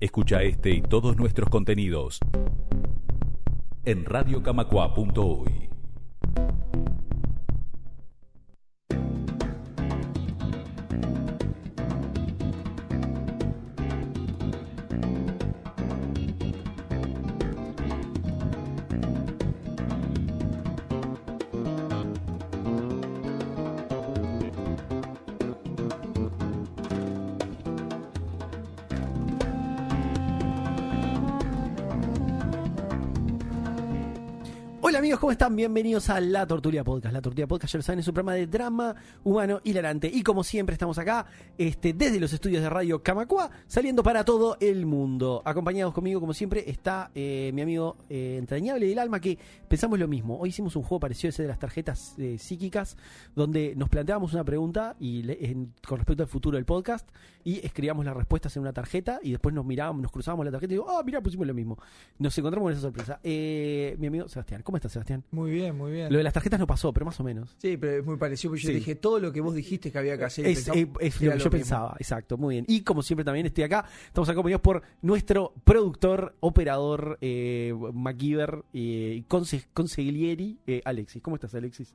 Escucha este y todos nuestros contenidos en radiocamacua.uy. ¿cómo están? Bienvenidos a La Tortulia Podcast. La Tortulia Podcast, ya lo saben, es un programa de drama humano hilarante. Y como siempre estamos acá, este, desde los estudios de Radio Camacua, saliendo para todo el mundo. Acompañados conmigo, como siempre, está eh, mi amigo eh, entrañable del alma, que pensamos lo mismo. Hoy hicimos un juego parecido a ese de las tarjetas eh, psíquicas, donde nos planteábamos una pregunta y con respecto al futuro del podcast, y escribíamos las respuestas en una tarjeta, y después nos mirábamos, nos cruzábamos la tarjeta y digo, ah, mira, pusimos lo mismo. Nos encontramos con esa sorpresa. Eh, mi amigo Sebastián, ¿cómo estás, Sebastián? Muy bien, muy bien. Lo de las tarjetas no pasó, pero más o menos. Sí, pero es muy parecido porque yo Sí. dije todo lo que vos dijiste que había que hacer. Es, es lo que yo pensaba, exacto, muy bien. Y como siempre también estoy acá, estamos acompañados por nuestro productor, operador, eh, MacGyver eh, conse- eh, Alexis. ¿Cómo estás, Alexis?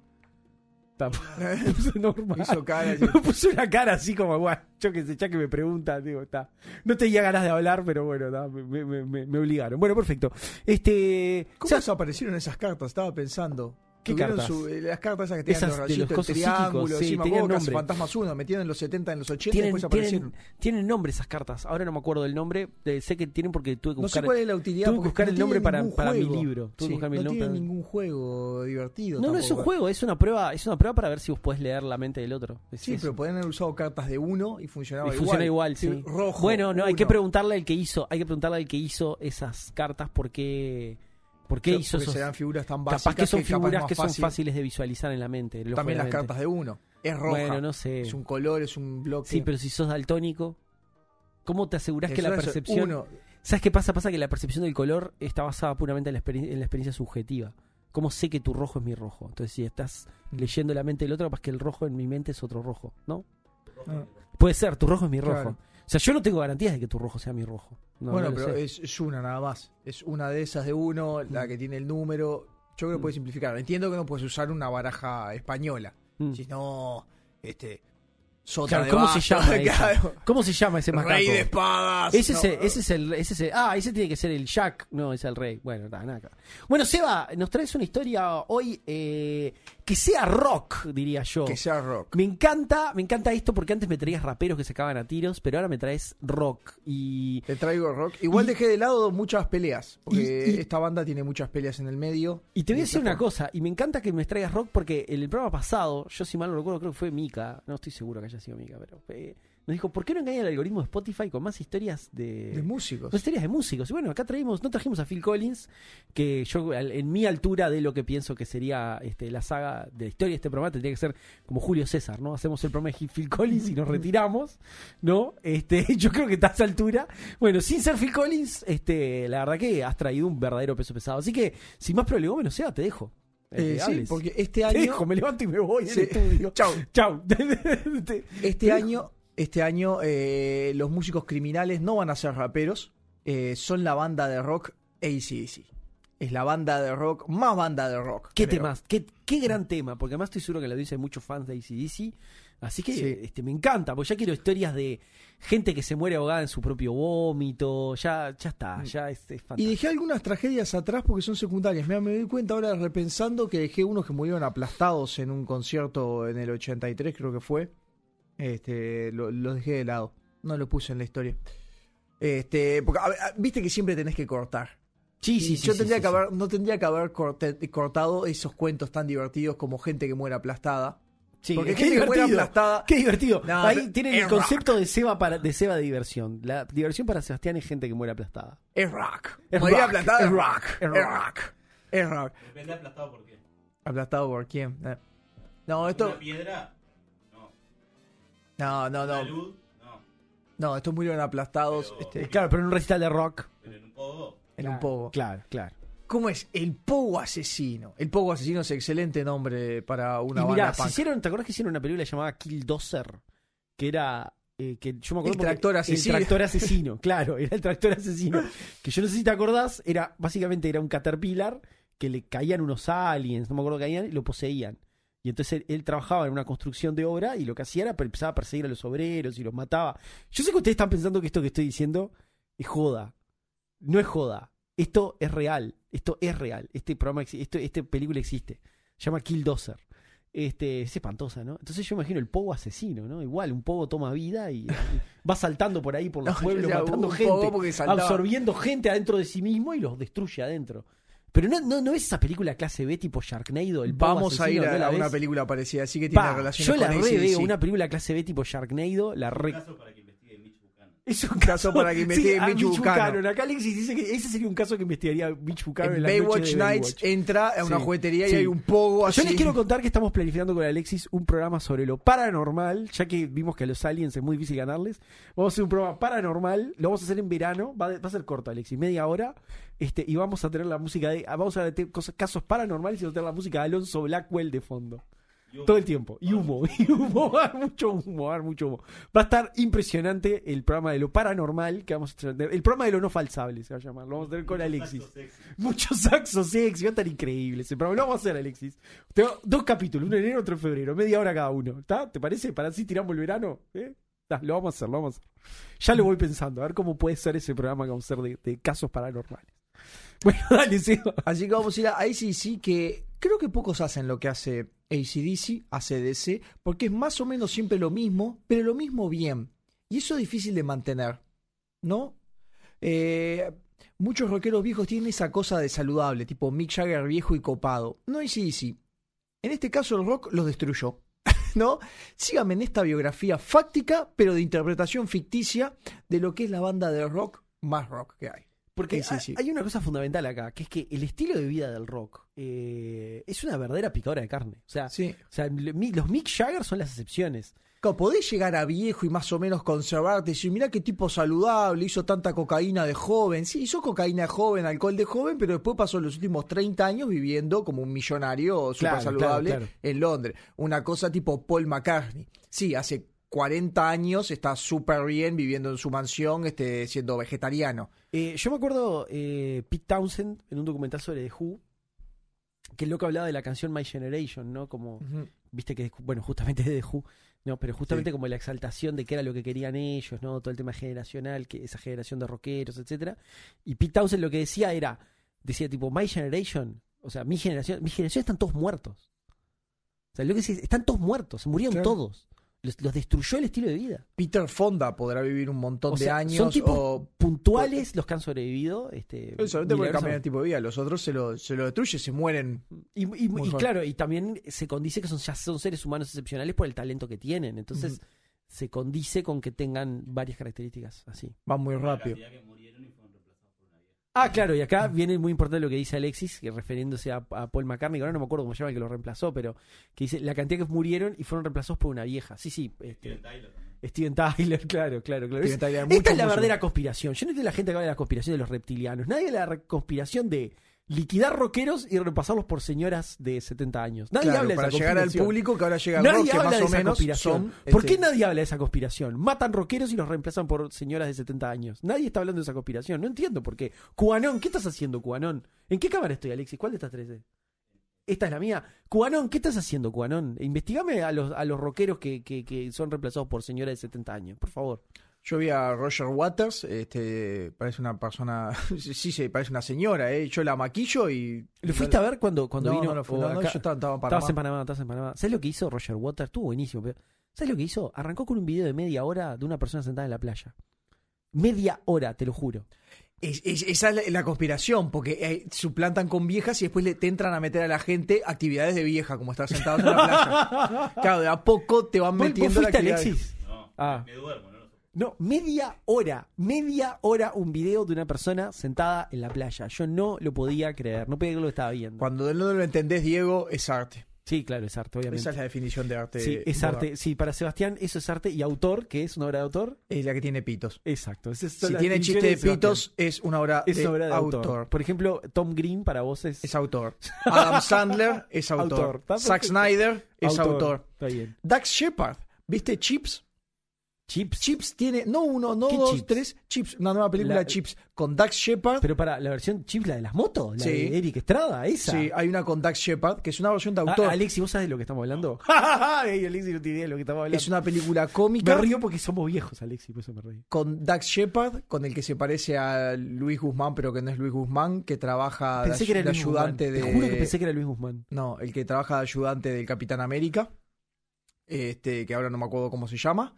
Está- puso normal. Hizo cara así. Puso una cara así como, bueno, yo que sé, ya que me preguntan, digo, está. No tenía ganas de hablar, pero bueno, me, me- me- me obligaron. Bueno, perfecto. Este. ¿Cómo Seb- desaparecieron esas cartas? Estaba pensando. ¿Qué cartas? su- eh, las cartas esas que tenían Esas los de rayitos, los el triángulo, sí, que nombre. Fantasmas 1, metieron en los 70, en los 80 y tienen, después aparecieron. tienen, tienen nombre esas cartas. Ahora no me acuerdo del nombre. eh, sé que tienen porque tuve que No sé buscar. cuál es la utilidad. tuve que porque buscar no el nombre para- para mi libro. Tuve Sí, buscar mi no nombre tiene ningún juego divertido. No, no es un tampoco. juego, es una prueba, es una prueba para ver si vos podés leer la mente del otro. Es Sí, eso. pero podían haber usado cartas de uno y funcionaba Y igual. funciona igual, sí. Rojo. bueno, no, hay que preguntarle al que hizo, hay que preguntarle al que hizo esas cartas por qué, por qué hizo esos. serán figuras tan básicas Capaz que son figuras que son fácil. fáciles de visualizar en la mente. También las mente. cartas de uno. Es roja. Bueno, no sé. Es un color, es un bloque. Sí, pero si sos daltónico, ¿cómo te asegurás que Eso la es percepción uno. ¿Sabes qué pasa? Pasa que la percepción del color está basada puramente en la, en la experiencia subjetiva. ¿Cómo sé que tu rojo es mi rojo? Entonces, si estás leyendo la mente del otro, capaz que el rojo en mi mente es otro rojo, ¿no? Ah. Puede ser, tu rojo es mi rojo. Claro. O sea, yo no tengo garantías de que tu rojo sea mi rojo. No, bueno, no pero es, es una nada más. Es una de esas de uno, la que tiene el número. Yo creo que Mm. puedes simplificar. Entiendo que no puedes usar una baraja española. Mm. Si no, este. Sota Claro, de ¿cómo se llama claro. ¿Cómo se llama ese macaco? Rey de espadas. Ese, no. es el, ese es el, ese es el- ah, ese tiene que ser el Jack, no, es el rey. Bueno, nada, nada. Bueno, Seba, nos traes una historia hoy eh, que sea rock, diría yo. Que sea rock. Me encanta, me encanta esto porque antes me traías raperos que se cagan a tiros, pero ahora me traes rock y Te traigo rock. Igual Y- dejé de lado muchas peleas. Porque Y- y- esta banda tiene muchas peleas en el medio. y te voy a decir una cosa, y me encanta que me traigas rock porque en el programa pasado, yo si mal no recuerdo, creo que fue Mika, no estoy seguro que haya sido Mika, pero eh, nos dijo, ¿por qué no engaña el algoritmo de Spotify con más historias de, De músicos. Más historias de músicos. Y bueno, acá traímos, no trajimos a Phil Collins, que yo al- en mi altura de lo que pienso que sería este, la saga de la historia de este programa tendría que ser como Julio César, ¿no? Hacemos el programa de Phil Collins y nos retiramos, ¿no? Este, yo creo que está a esa altura. Bueno, sin ser Phil Collins, este, la verdad que has traído un verdadero peso pesado. Así que, sin más prolegómeno, sea, te dejo. Eh, Eh, sí, porque este Te año. dejo, me levanto y me voy Sí. del estudio. Chau. Chau. Te- Este año, este año eh, los músicos criminales no van a ser raperos, eh, son la banda de rock ACDC. Es la banda de rock, más banda de rock. ¿Qué creo. temas? ¿Qué, qué gran tema? Porque además estoy seguro que la audiencia hay muchos fans de ACDC. Así que Sí. este, me encanta, porque ya quiero historias de gente que se muere ahogada en su propio vómito. Ya, ya está, Mm. ya es, es Y fantástico. dejé algunas tragedias atrás porque son secundarias. Mira, me doy cuenta ahora repensando que dejé unos que murieron aplastados en un concierto en el 83, creo que fue. Este, lo- los dejé de lado. No lo puse en la historia. Este, porque a ver, a- viste que siempre tenés que cortar. Sí, sí, sí. yo tendría que haber, no tendría que haber corte- cortado esos cuentos tan divertidos como gente que muere aplastada. Sí, porque qué divertido. aplastada. Qué divertido. No, Ahí tienen el concepto de Seba, para, de Seba de diversión. La diversión para Sebastián es gente que muere aplastada. Es rock. Es Morir rock, aplastada es es rock, es rock. Es rock. Depende aplastado por qué. ¿Aplastado por quién? Eh. No, esto. ¿Una piedra? No. No, no, ¿Una no. luz? No. No, estos murieron aplastados Pero- este, Claro, pero en un recital de rock. Pero en un pogo. en un pogo. Claro, claro. ¿Cómo es? El Pogo Asesino. El Pogo Asesino es excelente nombre para una y banda mirá, punk. se hicieron, ¿te acuerdas que hicieron una película llamada Kill Dozer? Que era eh, que yo me acuerdo El tractor asesino. El tractor asesino, claro, era el tractor asesino. Que yo no sé si te acordás, era básicamente era un caterpillar que le caían unos aliens, no me acuerdo que caían, y lo poseían. Y entonces él, él trabajaba en una construcción de obra y lo que hacía era empezaba a perseguir a los obreros y los mataba. Yo sé que ustedes están pensando que esto que estoy diciendo es joda. No es joda. Esto es real. Esto es real. Este programa, esto, este película existe. Se llama Killdozer. Este, es espantosa, ¿no? Entonces yo imagino el pogo asesino, ¿no? Igual, un pogo toma vida y, y va saltando por ahí por los No, pueblos, sea, matando gente, absorbiendo gente adentro de sí mismo y los destruye adentro. Pero no, no, no es esa película clase B tipo Sharknado, el pogo Vamos a asesino, ir ¿no a, la a una película parecida, así que tiene Pa, relación yo la re veo, una película clase B tipo Sharknado, la re... Un caso para que investigue Mitch Buchanan. Es un caso para que investigue a Mitch Buchanan. Acá Alexis dice que ese sería un caso que investigaría Mitch Buchanan en, En Baywatch Nights entra a una Sí, juguetería sí. y hay un pogo así. Yo les quiero contar que estamos planificando con Alexis un programa sobre lo paranormal, ya que vimos que a los aliens es muy difícil ganarles. Vamos a hacer un programa paranormal, lo vamos a hacer en verano, va, a- va a ser corto, Alexis, media hora, este, y vamos a tener la música de, vamos a tener cosas, casos paranormales y vamos a tener la música de Alonso Blackwell de fondo. Todo el tiempo. Y humo, y humo, va a haber mucho humo, va a haber mucho humo. Va a estar impresionante el programa de lo paranormal que vamos a tener. El programa de lo no falsable se va a llamar. Lo vamos a tener con Alexis. Saxo sexy. Muchos saxos sexy, va a estar increíble ese programa. Lo vamos a hacer, Alexis. Tengo dos capítulos, uno en enero, otro en febrero, media hora cada uno. ¿Está? ¿Te parece? Para así tiramos el verano. ¿Eh? Lo vamos a hacer, lo vamos a hacer. Ya lo voy pensando, a ver cómo puede ser ese programa que vamos a hacer de, de casos paranormales. Bueno, dale, Seba. Así que vamos a ir a ACDC, que creo que pocos hacen lo que hace ACDC, ACDC, porque es más o menos siempre lo mismo, pero lo mismo bien. Y eso es difícil de mantener, ¿no? Eh, muchos rockeros viejos tienen esa cosa de saludable, tipo Mick Jagger viejo y copado. No ACDC. En este caso el rock los destruyó. ¿No? Síganme en esta biografía fáctica, pero de interpretación ficticia de lo que es la banda de rock más rock que hay. Porque Sí, sí, hay una cosa fundamental acá, que es que el estilo de vida del rock eh, es una verdadera picadora de carne. O sea, o los Mick Jagger son las excepciones. Claro, podés llegar a viejo y más o menos conservarte y decir, mirá qué tipo saludable, hizo tanta cocaína de joven. Sí, hizo cocaína de joven, alcohol de joven, pero después pasó los últimos 30 años viviendo como un millonario súper Claro, saludable claro. en Londres. Una cosa tipo Paul McCartney. Sí, hace 40 años está súper bien viviendo en su mansión, este, siendo vegetariano. Eh, yo me acuerdo eh, Pete Townsend en un documental sobre The Who, que el loco hablaba de la canción My Generation, ¿no? Como, viste que, bueno, justamente de The Who, no, pero justamente como la exaltación de qué era lo que querían ellos, ¿no? Todo el tema generacional, que esa generación de rockeros, etcétera. Y Pete Townsend lo que decía era, decía tipo, My Generation, o sea, mi generación, mi generación están todos muertos. O sea, lo que decía, están todos muertos, se murieron Claro. todos. Los, los destruyó el estilo de vida. Peter Fonda podrá vivir un montón O sea, de años. son tipos o... puntuales los que han sobrevivido. Este, Solamente porque cambian el tipo de vida. Los otros se lo, se lo destruye, se mueren. Y, claro, y también se condice que son, ya son seres humanos excepcionales por el talento que tienen. Entonces, se condice con que tengan varias características así. Va muy La rápido. cantidad que murieron y fueron reemplazados por una vieja. Ah, claro, y acá viene muy importante lo que dice Alexis, que refiriéndose a, a Paul McCartney, que ahora no me acuerdo cómo se llama el que lo reemplazó, pero que dice la cantidad que murieron y fueron reemplazados por una vieja. Sí, sí, este, Steven Tyler. Steven Tyler, claro, claro, claro. Steven Es- Tyler, esta es la verdadera conspiración. Yo no entiendo la gente que habla de la conspiración de los reptilianos. Nadie habla de la conspiración de liquidar rockeros y repasarlos por señoras de 70 años. Nadie Claro, habla de para esa llegar al público que ahora llega al Nadie rock, que habla más de o esa menos conspiración. son. ¿Por este, qué nadie habla de esa conspiración? Matan rockeros y los reemplazan por señoras de 70 años. Nadie está hablando de esa conspiración. No entiendo por qué. Cubanón, ¿qué estás haciendo, Cubanón? ¿En qué cámara estoy, Alexis? ¿Cuál de estas tres es? Esta es la mía. Cubanón, ¿qué estás haciendo, Cubanón? Investigame a los, a los rockeros que, que, que son reemplazados por señoras de 70 años, por favor. Yo vi a Roger Waters, este, parece una persona, sí, sí, parece una señora, ¿eh? Yo la maquillo y... ¿Lo fuiste a ver cuando, cuando no, vino? No, no, o no, no, yo estaba, estaba en Panamá. Estabas en Panamá, estabas en Panamá. ¿Sabes lo que hizo Roger Waters? Estuvo buenísimo. pero- ¿Sabes lo que hizo? Arrancó con un video de media hora de una persona sentada en la playa. Media hora, te lo juro. Es- es- esa es la, la conspiración, porque eh, suplantan con viejas y después le, te entran a meter a la gente actividades de vieja, como estar sentados en la playa. Claro, de a poco te van ¿Vos, vos metiendo la actividad. Alexis? No, Ah. me duermo, no media hora, media hora un video de una persona sentada en la playa. Yo no lo podía creer, no podía creer lo que estaba viendo. Cuando no lo entendés, Diego, es arte. Sí, claro, es arte, obviamente. Esa es la definición de arte. sí, es moderno. arte. Sí, para Sebastián eso es arte y autor, que es una obra de autor. Es la que tiene pitos. Exacto. son Si tiene chiste de pitos, es una obra, es de, obra de autor. autor. Por ejemplo, Tom Green para vos es, Es autor. Adam Sandler es Autor. autor. Zack. Snyder es autor. Está bien. Dax Shepard, ¿viste Chips? Chips. Chips tiene, no uno, no ¿Qué dos, Chips? tres, Chips, una nueva película La- de Chips con Dax Shepard. Pero para la versión Chips, la de las motos, la Sí. de Eric Estrada, esa. Sí, hay una con Dax Shepard, que es una versión de Ah, autor. Alexi, ¿vos sabés de lo que estamos hablando? Ey, Alexi no tiene idea de lo que estamos hablando. es una película Me cómica río porque somos viejos, Alexi, por eso me reí. con Dax Shepard, con el que se parece a Luis Guzmán, pero que no es Luis Guzmán, que trabaja de, Pensé que era de Luis ayudante Guzmán. de. Te juro que pensé que era Luis Guzmán. No, el que trabaja de ayudante del Capitán América, este, que ahora no me acuerdo cómo se llama.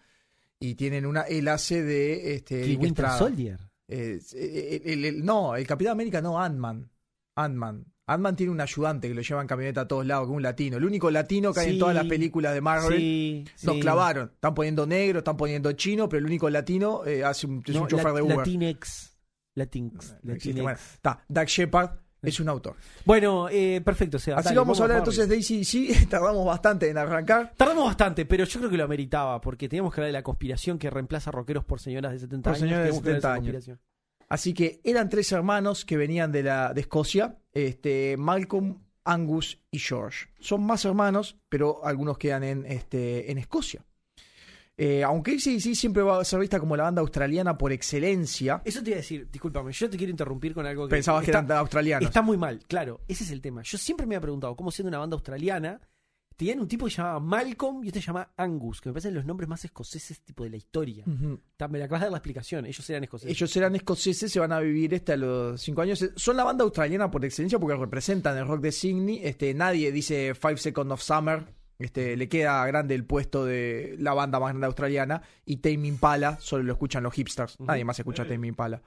Y tienen una, él hace de este, ¿Y Eric Winter Estrada. Soldier? Eh, el- el- el- no, el Capitán América no, Ant-Man. Ant-Man. Ant-Man tiene un ayudante que lo lleva en camioneta a todos lados, que es un latino. El único latino que hay en todas las películas de Marvel. Sí, Nos sí. clavaron. Están poniendo negro, están poniendo chino, pero el único latino eh, hace un, es No, un chofer de Uber. Latinx. No existe. Latinex. Bueno, está. Doug Shepard es un autor. Bueno, eh, perfecto. Seba, Así dale, vamos a hablar entonces de ACDC. Tardamos bastante en arrancar. Tardamos bastante, pero yo creo que lo ameritaba, porque teníamos que hablar de la conspiración que reemplaza rockeros por señoras de 70 Por años. señoras de Teníamos que hablar 70 esa años. Así que eran tres hermanos que venían de, la, de Escocia, este, Malcolm, Angus y George. Son más hermanos, pero algunos quedan en, este, en Escocia. Eh, aunque ACDC siempre va a ser vista como la banda australiana por excelencia, Eso te iba a decir, discúlpame, yo te quiero interrumpir con algo que. pensabas que eran australianos. Está muy mal, claro, ese es el tema. Yo siempre me había preguntado cómo siendo una banda australiana, tenían un tipo que se llamaba Malcolm y este se llama Angus, que me parecen los nombres más escoceses tipo de la historia. Ujú. Ta- Me la acabas de dar la explicación, ellos eran escoceses. Ellos eran escoceses, se van a vivir este a los cinco años. Son la banda australiana por excelencia porque representan el rock de Sydney. Este, nadie dice Five Seconds of Summer. Este, le queda grande el puesto de la banda más grande australiana. Y Tame Impala solo lo escuchan los hipsters. Nadie más escucha Tame Impala.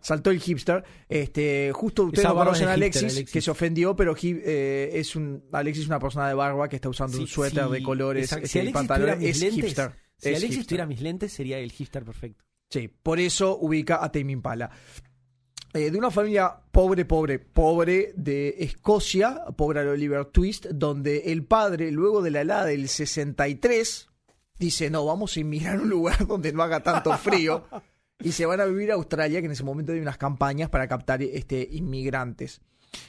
Saltó el hipster. Este, justo ustedes barba conocen a Alexis, Alexis. que se ofendió, pero eh, es un, Alexis es una persona de barba que está usando un suéter sí, de colores. este, Si y Alexis pantalones. es lentes, hipster. Si Es Alexis hipster. tuviera mis lentes, sería el hipster perfecto. Sí, por eso ubica a Tame Impala. Eh, de una familia pobre, pobre, pobre de Escocia, pobre al Oliver Twist, donde el padre, luego de la helada del 63, dice, no, vamos a inmigrar a un lugar donde no haga tanto frío. y se van a vivir a Australia, que en ese momento hay unas campañas para captar este, inmigrantes.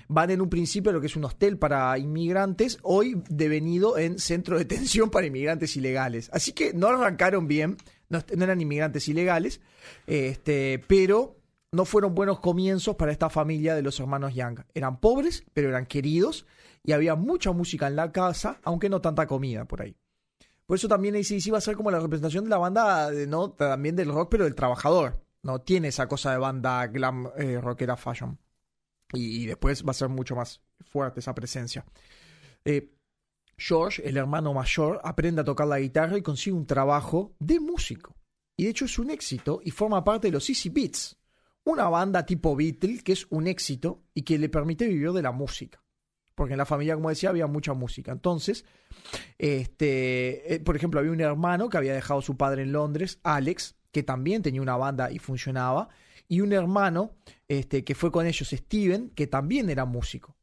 Van en un principio a lo que es un hostel para inmigrantes, hoy devenido en centro de detención para inmigrantes ilegales. Así que no arrancaron bien, no, no eran inmigrantes ilegales, este, pero no fueron buenos comienzos para esta familia de los hermanos Young. Eran pobres, pero eran queridos y había mucha música en la casa, aunque no tanta comida por ahí. Por eso también ACDC va a ser como la representación de la banda, también del rock, pero del trabajador. No tiene esa cosa de banda glam eh, rockera fashion. Y, y después va a ser mucho más fuerte esa presencia. Eh, George, el hermano mayor, aprende a tocar la guitarra y consigue un trabajo de músico. Y de hecho es un éxito y forma parte de los Easy Beats, una banda tipo Beatle que es un éxito y que le permite vivir de la música. Porque en la familia, como decía, había mucha música. Entonces, este, eh, por ejemplo, había un hermano que había dejado a su padre en Londres, Alex, que también tenía una banda y funcionaba, y un hermano este, que fue con ellos, Steven, que también era músico.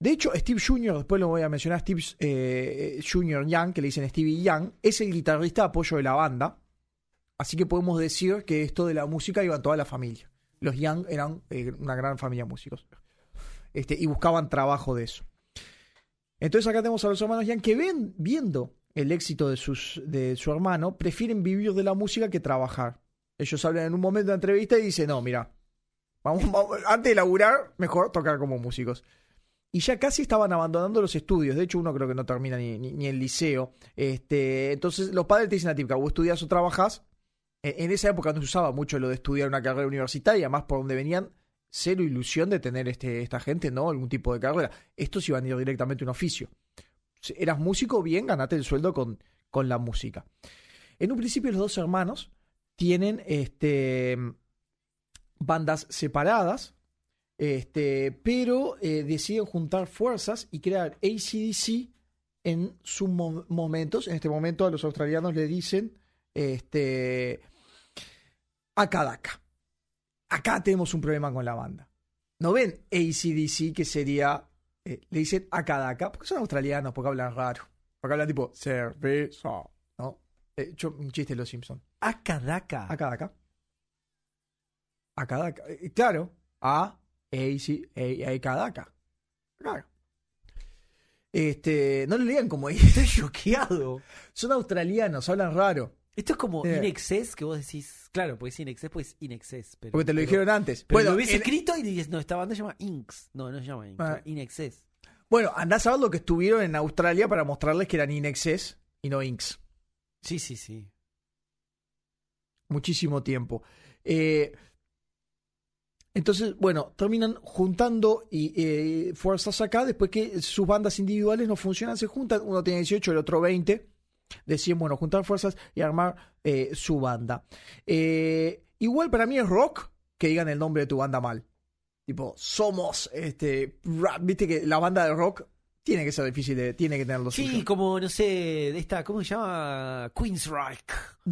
De hecho, Steve Jr., después lo voy a mencionar, Steve eh, Jr. Young, que le dicen Stevie Young, es el guitarrista de apoyo de la banda. Así que podemos decir que esto de la música iba en toda la familia. Los Young eran eh, una gran familia de músicos. Este, y buscaban trabajo de eso. Entonces acá tenemos a los hermanos Young que ven, viendo el éxito de, sus, de su hermano, prefieren vivir de la música que trabajar. Ellos hablan en un momento de la entrevista y dicen, no, mira, vamos, vamos- antes de laburar, mejor tocar como músicos. Y ya casi estaban abandonando los estudios. De hecho, uno creo que no termina ni, ni, el liceo. Este, entonces, los padres te dicen a ti, vos estudias o trabajás. E- En esa época no se usaba mucho lo de estudiar una carrera universitaria, más por donde venían, cero ilusión de tener este, esta gente, ¿no? Algún tipo de carrera. Estos iban a ir directamente a un oficio. Si eras músico, bien, ganate el sueldo con, con la música. En un principio, los dos hermanos tienen este, bandas separadas, este, pero eh, deciden juntar fuerzas y crear ACDC en sus mo- momentos. En este momento a los australianos le dicen este, Akadaka. Acá tenemos un problema con la banda. ¿No ven ACDC que sería... eh, le dicen Akadaka porque son australianos, porque hablan raro. Porque hablan tipo cerveza, ¿no? Eh, yo, un chiste de los Simpsons. Akadaka. Akadaka. Akadaka. Eh, Claro. A, A, C, A, A, Akadaka. Claro. Este, no lo lean como ahí. Estoy choqueado. Son australianos, hablan raro. Esto es como. In Excess, que vos decís, claro, pues In Excess, pues In Excess. Pero, Porque te lo pero- dijeron antes. Pero bueno, lo hubiese en- escrito y dices, no, esta banda se llama Inks. No, no se llama Inks, Ah. In Excess. bueno, andás a ver lo que estuvieron en Australia para mostrarles que eran Inexcess y no Inks. Sí, sí, sí. muchísimo tiempo. Eh, entonces, bueno, terminan juntando y, eh, fuerzas acá, después que sus bandas individuales no funcionan, se juntan, uno tiene 18, el otro 20, deciden, bueno, juntar fuerzas y armar eh, su banda. Eh, igual para mí es rock que digan el nombre de tu banda mal. Tipo, somos, este, rap, viste que la banda de rock tiene que ser difícil, de, tiene que tener lo Sí, suyo. como, no sé, de esta, ¿cómo se llama? Queensryche.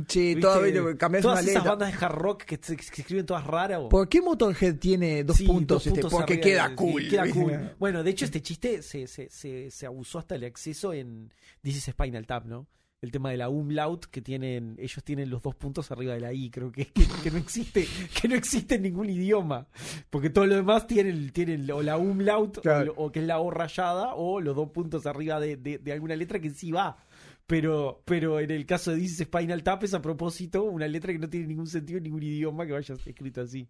Sí, todavía cambias Todas una esas letra. bandas de hard rock que, se- que se escriben todas raras. ¿Por qué Motorhead tiene dos Sí, puntos? dos este? puntos porque arriba queda de- cool. queda ¿viste? cool. Bueno, de hecho, este chiste se, se, se, se abusó hasta el acceso en This is Spinal Tap, ¿no? El tema de la umlaut que tienen, ellos tienen los dos puntos arriba de la I, creo que, que, que no existe, que no existe en ningún idioma. Porque todo lo demás tienen, tienen o la umlaut, Claro. o, o que es la O rayada, o los dos puntos arriba de, de, de alguna letra que sí va. Pero, pero en el caso de is Spinal Tap es a propósito una letra que no tiene ningún sentido en ningún idioma que vaya escrito así.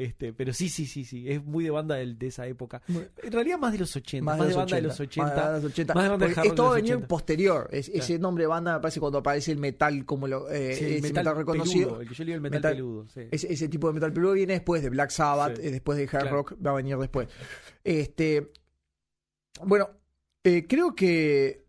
Este, pero sí, sí, sí, sí, es muy de banda de, esa época. En realidad más de los 80, más, de, los banda de los 80, 80. Más de los 80. más de banda de esto 80. posterior. Es- Claro. Ese nombre de banda me parece cuando aparece el metal como lo, eh, Sí, el ese metal, metal, reconocido. peludo, el que yo le digo el metal, Metal- peludo. sí. Ese, ese tipo de metal peludo viene después de Black Sabbath, Sí. eh, después de hard Claro. rock, va a venir después. Este, bueno, eh, creo que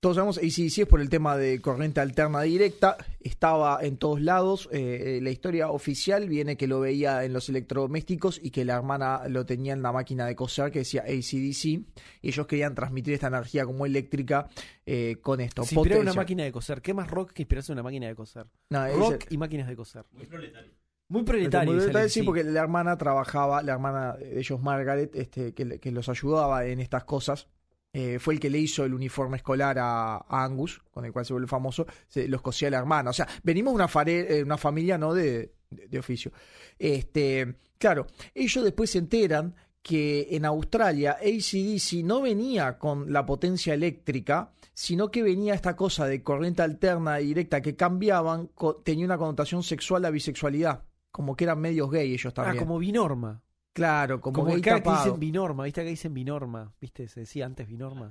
todos sabemos, si es por el tema de corriente alterna directa, estaba en todos lados. eh, eh, la historia oficial viene que lo veía en los electrodomésticos y que la hermana lo tenía en la máquina de coser que decía ACDC. Y ellos querían transmitir esta energía como eléctrica eh, con esto. Se inspiró en una máquina de coser. ¿Qué más rock que inspirarse en una máquina de coser? No, Rock y máquinas de coser. Muy proletario. Muy proletario. muy Alex, sí, porque la hermana trabajaba, la hermana de ellos, Margaret, este, que los ayudaba en estas cosas. Eh, fue el que le hizo el uniforme escolar a, a Angus, con el cual se vuelve famoso, se, los cosía la hermana. O sea, venimos de una, fare- eh, una familia no de, de- de oficio. Este, claro, ellos después se enteran que en Australia ACDC no venía con la potencia eléctrica, sino que venía esta cosa de corriente alterna y directa que cambiaban, tenía una connotación sexual a bisexualidad, como que eran medios gay ellos Ah, también. como binorma. Claro, como, Como que dicen binorma. ¿Viste acá dicen binorma? ¿Viste? Se decía antes binorma.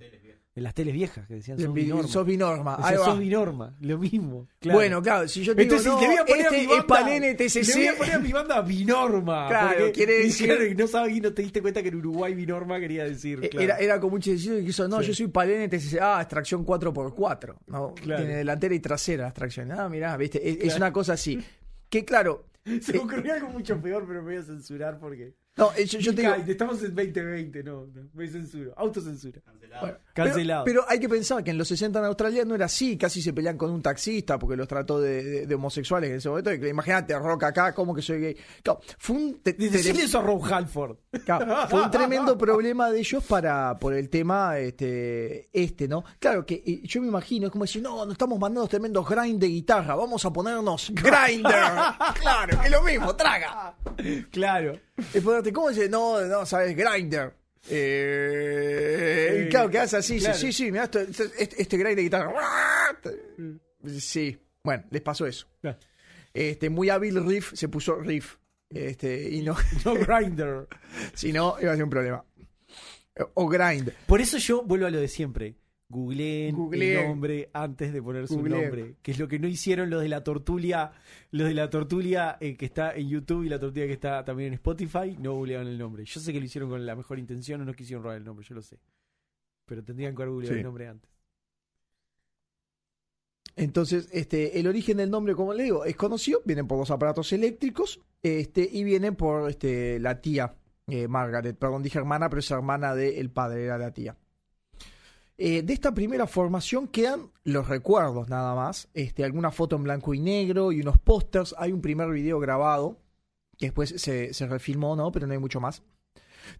En las teles viejas que decían sos Bi- binorma. Sos binorma. Decían, Ahí va. sos binorma. Lo mismo. claro. Bueno, claro, si yo te digo, Entonces, no, le voy a poner este a mi banda, es Le voy a poner a mi banda Binorma. Claro, porque- quiere decir- claro, no sabes y no te diste cuenta que en Uruguay Binorma quería decir. Eh, claro. Era, era como un chistecito que hizo, no, Sí. yo soy Palén TCC, ah, extracción 4x4. No, Claro. Tiene delantera y trasera la extracción. Ah, mirá, viste, es, es Claro. una cosa así. Que claro, Se me ocurrió algo mucho peor, pero me voy a censurar porque. No, eh, yo, yo te digo, Ay, estamos en 2020, no, no, me censuro. Autocensura. Cancelado. Bueno, Cancelado. Pero, pero hay que pensar que en los 60 en Australia no era así, casi se pelean con un taxista porque los trató de, de- de homosexuales en ese momento. Imagínate, rock acá, ¿cómo que soy gay? Claro, fue un, te- Decirle eso a Rob Halford. claro, fue un tremendo problema de ellos para por el tema este, este ¿no? Claro que eh, yo me imagino, es como decir, no, nos estamos mandando tremendos grind de guitarra, vamos a ponernos grinder. claro, es lo mismo, traga. Claro. Es ponerte, ¿cómo dice? No, no, sabes, grinder. Eh, Eh, claro, que hace así, claro. sí, sí, esto- este, este, este grind de guitarra. Sí, bueno, les pasó eso. Este, muy hábil riff, se puso riff. Este, y no, No Grinder. si no, iba a ser un problema. O grind. Por eso yo vuelvo a lo de siempre. Googleen Googleen. el nombre antes de poner su Googleen. nombre. Que es lo que no hicieron los de la tortulia. Los de la tortulia eh, que está en YouTube y la tortulia que está también en Spotify. No googlearon el nombre. Yo sé que lo hicieron con la mejor intención o no quisieron robar el nombre, yo lo sé. Pero tendrían que haber googleado Sí. el nombre antes. Entonces, este, el origen del nombre, como le digo, es conocido, viene por los aparatos eléctricos, este, y viene por este, la tía eh, Margaret, perdón, dije hermana, pero es hermana del padre, era la tía. Eh, de esta primera formación quedan los recuerdos nada más, este, alguna foto en blanco y negro y unos pósters, hay un primer video grabado, que después se, se refilmó, ¿no? Pero no hay mucho más.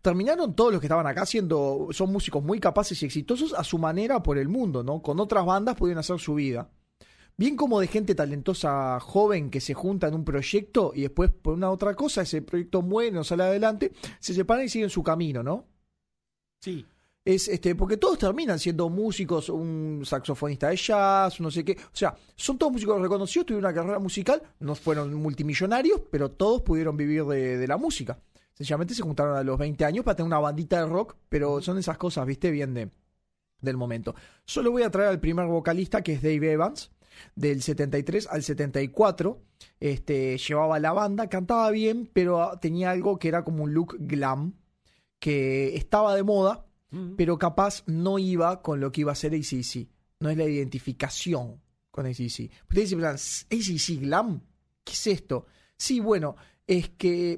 Terminaron todos los que estaban acá siendo, son músicos muy capaces y exitosos a su manera por el mundo, ¿no? Con otras bandas pudieron hacer su vida. Bien como de gente talentosa joven que se junta en un proyecto y después por una otra cosa ese proyecto muere, no sale adelante, se separan y siguen su camino, ¿no? Sí. Es este, porque todos terminan siendo músicos, un saxofonista de jazz, no sé qué. O sea, son todos músicos reconocidos, tuvieron una carrera musical, no fueron multimillonarios, pero todos pudieron vivir de, de la música. Sencillamente se juntaron a los 20 años para tener una bandita de rock, pero son esas cosas, viste, bien de, del momento. Solo voy a traer al primer vocalista, que es Dave Evans, del 73 al 74. Este, llevaba la banda, cantaba bien, pero tenía algo que era como un look glam, que estaba de moda, Pero capaz no iba con lo que iba a ser ACC. No es la identificación con ACC. Ustedes se ¿ACC Glam? ¿Qué es esto? Sí, bueno, es que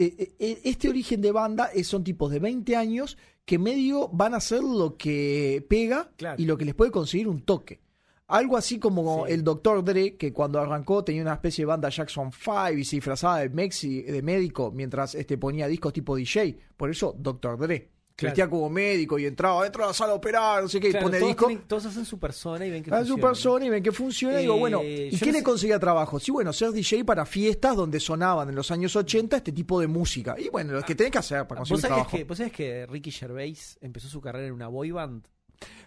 eh, eh, este origen de banda es- son tipos de 20 años que medio van a hacer lo que pega Claro. y lo que les puede conseguir un toque. Algo así como Sí. el Dr. Dre, que cuando arrancó tenía una especie de banda Jackson 5 y se disfrazaba de, mexi, de médico mientras este, ponía discos tipo DJ. Por eso Dr. Dre. Claro. Vestía como médico y entraba dentro de la sala a operar, no sé qué, y Claro, pone todos, disco. tienen- todos hacen su persona y ven que su funciona. persona y ven que funciona. y digo, Eh, bueno, ¿y qué no le sé- conseguía trabajo? Sí, bueno, ser DJ para fiestas donde sonaban en los años 80 este tipo de música. Y bueno, lo que tenés que hacer para ¿Vos conseguir sabías, trabajo. que, ¿Vos sabías que Ricky Gervais empezó su carrera en una boy band?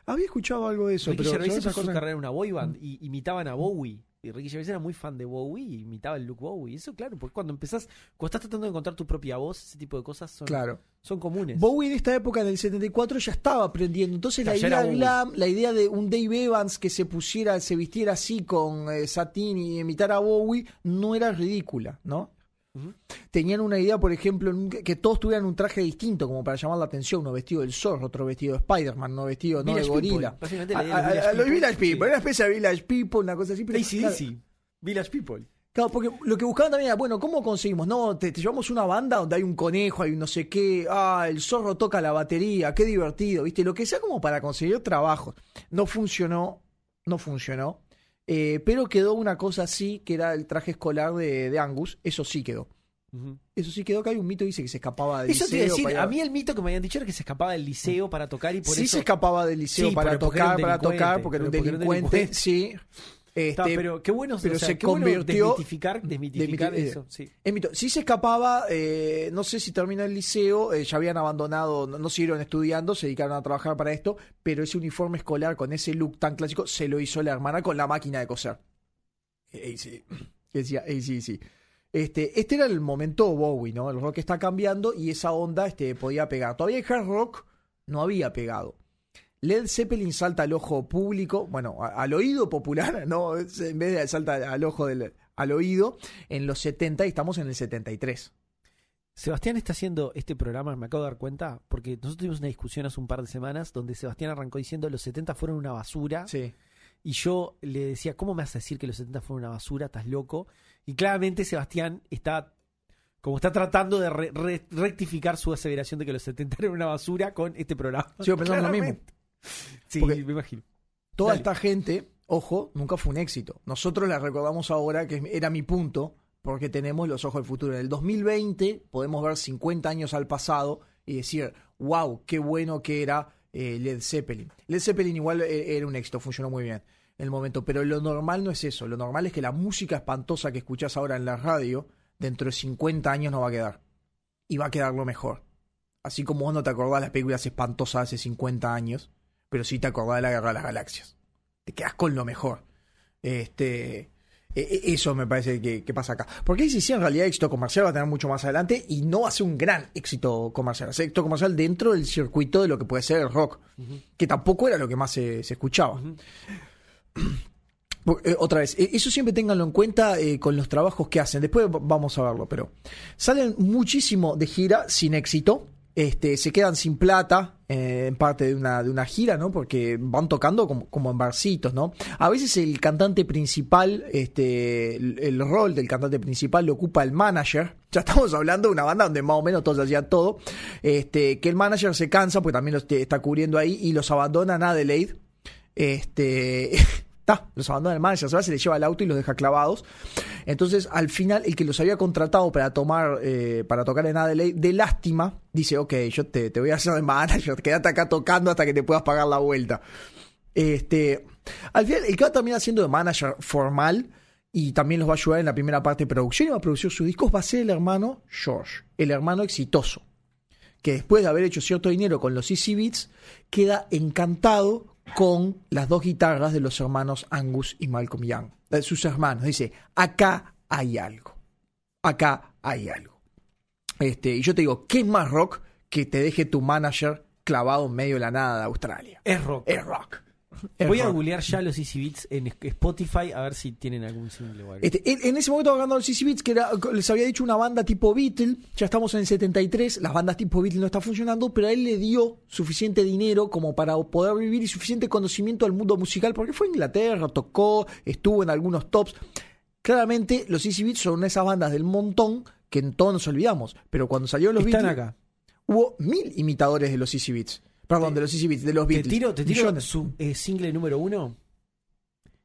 Había escuchado algo de eso, Ricky pero Gervais empezó su carrera en una boy band y imitaban a Bowie. Y Ricky Gervais era muy fan de Bowie y imitaba el look Bowie. Eso, claro, porque cuando empezás, cuando estás tratando de encontrar tu propia voz, ese tipo de cosas son, Claro. son comunes. Bowie en esta época, en el 74, ya estaba aprendiendo. Entonces la idea glam, la idea de un Dave Evans que se pusiera, se vistiera así con eh, satín y imitara a Bowie, no era ridícula, ¿no? Tenían una idea, por ejemplo, que todos tuvieran un traje distinto, como para llamar la atención. Uno vestido del zorro, otro vestido de Spider-Man, uno vestido no de gorila. Básicamente A, a- los a- a los Village People, sí. una especie de Village People, una cosa así. Pero, claro, AC/DC. Village People. Claro, porque lo que buscaban también era, bueno, ¿cómo conseguimos? No, te, te llevamos una banda donde hay un conejo, hay un no sé qué, ah, el zorro toca la batería, qué divertido, ¿viste? Lo que sea como para conseguir trabajo. No funcionó, no funcionó, eh, pero quedó una cosa así, que era el traje escolar de, de Angus, eso sí quedó. Eso sí quedó, que hay un mito que dice que se escapaba del Eso liceo. decir, para ir a mí el mito que me habían dicho era que se escapaba del liceo para tocar y por sí eso... se escapaba del liceo Sí, para tocar, para tocar, porque era un era delincuente. sí. Este, pero qué bueno, pero o sea, se qué bueno convirtió- desmitificar, desmitificar Desmiti- eso, sí. Es mito. Sí se escapaba, eh, no sé si terminó el liceo, eh, ya habían abandonado, no, no siguieron estudiando, se dedicaron a trabajar para esto, pero ese uniforme escolar con ese look tan clásico se lo hizo la hermana con la máquina de coser. Eh, sí. Decía, sí, sí. Este, este era el momento Bowie, ¿no? El rock está cambiando y esa onda este, podía pegar. Todavía el hard rock no había pegado. Led Zeppelin salta al ojo público, bueno, a- al oído popular, ¿no? En vez de salta al ojo del, al oído, en los 70 y estamos en el 73. Sebastián está haciendo este programa, me acabo de dar cuenta, porque nosotros tuvimos una discusión hace un par de semanas donde Sebastián arrancó diciendo los 70 fueron una basura Sí. y yo le decía, ¿cómo me vas a decir que los 70 fueron una basura? ¿Estás loco? Y claramente Sebastián está como está tratando de re- re- rectificar su aseveración de que los 70 eran una basura con este programa. Sigo pensando lo mismo. Sí, Porque- me imagino. Toda Dale. esta gente, ojo, nunca fue un éxito. Nosotros la recordamos ahora, que era mi punto, porque tenemos los ojos del futuro. En el 2020 podemos ver 50 años al pasado y decir, wow, qué bueno que era eh, Led Zeppelin. Led Zeppelin igual eh, era un éxito, funcionó muy bien en el momento, pero lo normal no es eso. Lo normal es que la música espantosa que escuchás ahora en la radio, dentro de 50 años no va a quedar. Y va a quedar lo mejor. Así como vos no te acordás de las películas espantosas hace 50 años, pero sí te acordás de la Guerra de las Galaxias. Te quedas con lo mejor. Este, e- e- eso me parece que, que pasa acá. Porque si sí, en realidad éxito comercial va a tener mucho más adelante y no va a ser un gran éxito comercial. Ser éxito comercial dentro del circuito de lo que puede ser el rock, que tampoco era lo que más se, se escuchaba. Eh, otra vez, eh, eso siempre ténganlo en cuenta eh, con los trabajos que hacen. Después vamos a verlo, pero salen muchísimo de gira sin éxito. Este, se quedan sin plata eh, en parte de una, de una gira, ¿no? Porque van tocando como, como en barcitos, ¿no? A veces el cantante principal, este, el, rol del cantante principal lo ocupa el manager. Ya estamos hablando de una banda donde más o menos todos hacían todo. Este, que el manager se cansa, porque también los está cubriendo ahí, y los abandona en Adelaide. Este. los abandona el manager, se va, se les lleva el auto y los deja clavados. Entonces, al final, el que los había contratado para tomar, eh, para tocar en Adelaide, de lástima, dice, ok, yo te, te voy a hacer de manager, quédate acá tocando hasta que te puedas pagar la vuelta. Este, al final, el que va terminar siendo de manager formal y también los va a ayudar en la primera parte de producción y va a producir sus discos, va a ser el hermano George, el hermano exitoso que después de haber hecho cierto dinero con los Easy Beats, queda encantado con las dos guitarras de los hermanos Angus y Malcolm Young. De sus hermanos. Dice, acá hay algo. Acá hay algo. Este, y yo te digo, ¿qué es más rock que te deje tu manager clavado en medio de la nada de Australia? Es rock. Es rock. Voy a googlear ya los Easy Beats en Spotify a ver si tienen algún single o algo. Este, en, en ese momento hablando de los CC Beats, que era, les había dicho una banda tipo Beatle, ya estamos en el 73, las bandas tipo Beatle no están funcionando, pero a él le dio suficiente dinero como para poder vivir y suficiente conocimiento del mundo musical, porque fue a Inglaterra, tocó, estuvo en algunos tops. Claramente los CC Beats son esas bandas del montón que en todos nos olvidamos, pero cuando salieron los Están Beatles acá. hubo mil imitadores de los CC Beats. Perdón, de los CC Beats, de los Te Beatles. tiro, te tiro Millones. su eh, single número uno,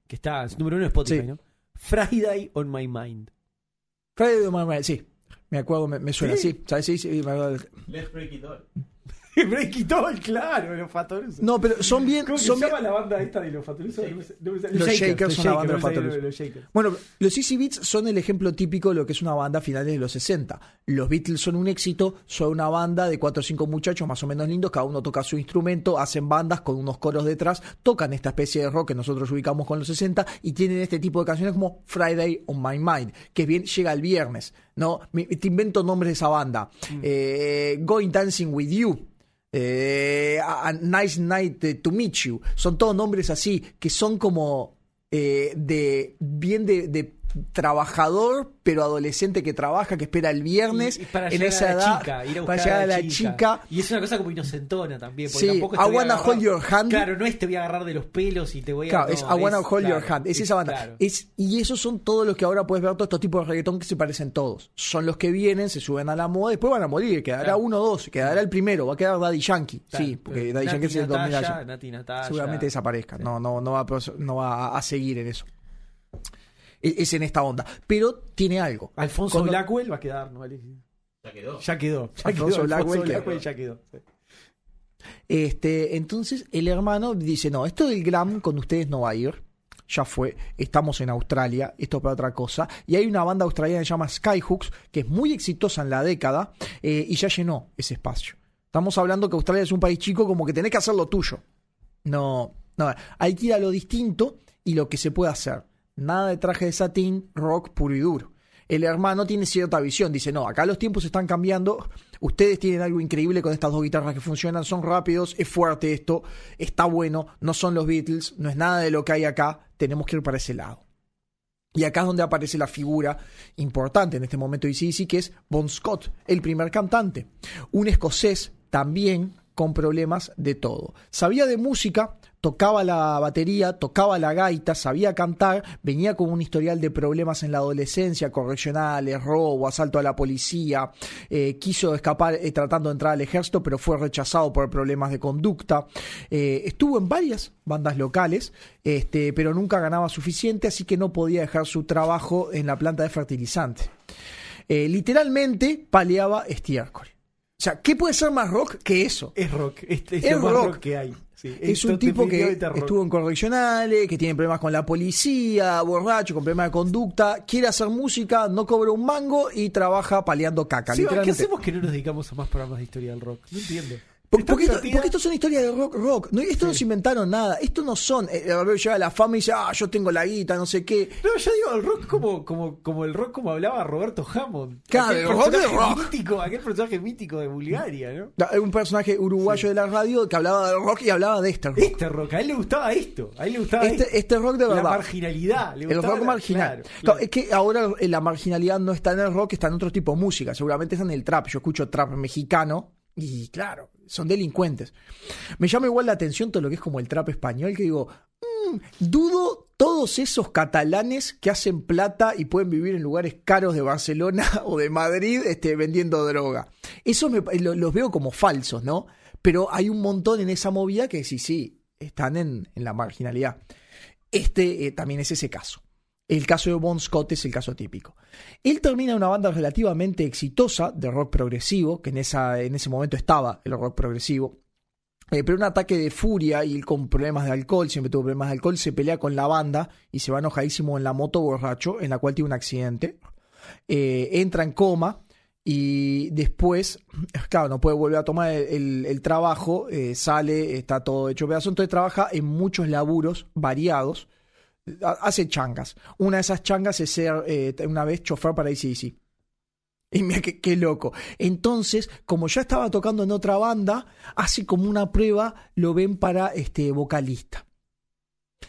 que está es número uno en Spotify, Sí. ¿no? Friday on My Mind. Friday the Night, sí. Me acuerdo, me, me suena, ¿Sí? sí. ¿Sabes? Sí, sí, me acuerdo. Let's break it all. Break It All, claro, los Fatorusos. No, pero son bien. ¿Cómo son se bien- llama la banda esta de los Fatorusos? No sale- Los Shakers son la banda de Fatorusos. los Shakers. Bueno, los Easy Beats son el ejemplo típico de lo que es una banda a finales de los 60. Los Beatles son un éxito, son una banda de cuatro o cinco muchachos más o menos lindos, cada uno toca su instrumento, hacen bandas con unos coros detrás, tocan esta especie de rock que nosotros ubicamos con los 60 y tienen este tipo de canciones como Friday on My Mind, que bien llega el viernes, ¿no? Me- te invento nombres de esa banda. Eh, Going Dancing With You. Eh, a, Nice Night eh, to Meet You. Son todos nombres así, que son como eh, de bien de, de trabajador, pero adolescente que trabaja, que espera el viernes Y- y para en esa a la edad, chica, ir a para llegar a la chica. Y es una cosa como inocentona también. porque Sí, tampoco I wanna hold your hand. Claro, no es te voy a agarrar de los pelos y te voy a. Claro, no, es I wanna hold your hand. Es esa banda. claro. Es, y esos son todos los que ahora puedes ver, todos estos tipos de reggaetón que se parecen todos. Son los que vienen, se suben a la moda, después van a morir. Quedará Claro. uno o dos, quedará el primero, va a quedar Daddy Yankee. Sí, porque Daddy Yankee es el Natasha, 2000 Nati Natasha. seguramente desaparezca. No, no, no va, no va a seguir en eso. Es, es en esta onda. Pero tiene algo. Alfonso Cuando- Blackwell va a quedar, ¿no? Ya quedó. Ya quedó. Ya Alfonso quedó. Blackwell Alfonso quedó. Blackwell ya quedó. sí. Este, entonces el hermano dice, no, esto del glam con ustedes no va a ir. Ya fue, estamos en Australia, esto es para otra cosa. Y hay una banda australiana que se llama Skyhooks, que es muy exitosa en la década, eh, y ya llenó ese espacio. Estamos hablando que Australia es un país chico, como que tenés que hacer lo tuyo. No, no, hay que ir a lo distinto y lo que se puede hacer. Nada de traje de satín, rock puro y duro. El hermano tiene cierta visión, dice, no, acá los tiempos están cambiando, ustedes tienen algo increíble con estas dos guitarras que funcionan, son rápidos, es fuerte esto, está bueno, no son los Beatles, no es nada de lo que hay acá, tenemos que ir para ese lado. Y acá es donde aparece la figura importante en este momento de ACDC, que es Bon Scott, el primer cantante. Un escocés también con problemas de todo. Sabía de música, tocaba la batería, tocaba la gaita, sabía cantar, venía con un historial de problemas en la adolescencia, correccionales, robo, asalto a la policía, eh, quiso escapar eh, tratando de entrar al ejército, pero fue rechazado por problemas de conducta. Eh, estuvo en varias bandas locales, este, pero nunca ganaba suficiente, así que no podía dejar su trabajo en la planta de fertilizante. Literalmente paleaba estiércol. O sea, ¿qué puede ser más rock que eso? Es rock. Es, es Es lo más rock. rock que hay. Sí, Es un tipo que estuvo en correccionales, que tiene problemas con la policía, borracho, con problemas de conducta, quiere hacer música, no cobra un mango y trabaja paleando caca. Sí, ¿Qué hacemos que no nos dedicamos a más programas de historia del rock? No entiendo. Por- Es tan porque, esto, porque esto son historias de rock rock. No, esto no se inventaron nada. Esto no son. Eh, llega la fama y dice, ah, yo tengo la guita, no sé qué. No, yo digo el rock como, como, como el rock como hablaba Roberto Hammond. Claro, aquel el rock de rock. mítico, aquel personaje mítico de Bulgaria, ¿no? Un personaje uruguayo de la radio que hablaba del rock y hablaba de este rock. Este rock, a él le gustaba esto. A él le gustaba esto. Este, este rock de la verdad. marginalidad. Le El rock la- marginal. claro, Claro, claro. Es que ahora eh, la marginalidad no está en el rock, está en otro tipo de música. Seguramente está en el trap. Yo escucho trap mexicano y claro, son delincuentes. Me llama igual la atención todo lo que es como el trap español, que digo, mm, dudo todos esos catalanes que hacen plata y pueden vivir en lugares caros de Barcelona o de Madrid este, vendiendo droga. Eso me, lo- los veo como falsos, ¿no? Pero hay un montón en esa movida que sí, sí, están en, en la marginalidad. Este eh, también es ese caso. El caso de Bon Scott es el caso típico. Él termina en una banda relativamente exitosa de rock progresivo, que en, esa, en ese momento estaba el rock progresivo. Eh, pero un ataque de furia y con problemas de alcohol, siempre tuvo problemas de alcohol, se pelea con la banda y se va enojadísimo en la moto borracho, en la cual tiene un accidente. Eh, entra en coma y después, claro, no puede volver a tomar el, trabajo, eh, sale, está todo hecho pedazo, entonces trabaja en muchos laburos variados, hace changas. Una de esas changas es ser eh, una vez chofer para ACDC. Y mira qué, qué loco. Entonces, como ya estaba tocando en otra banda, hace como una prueba, lo ven para este vocalista.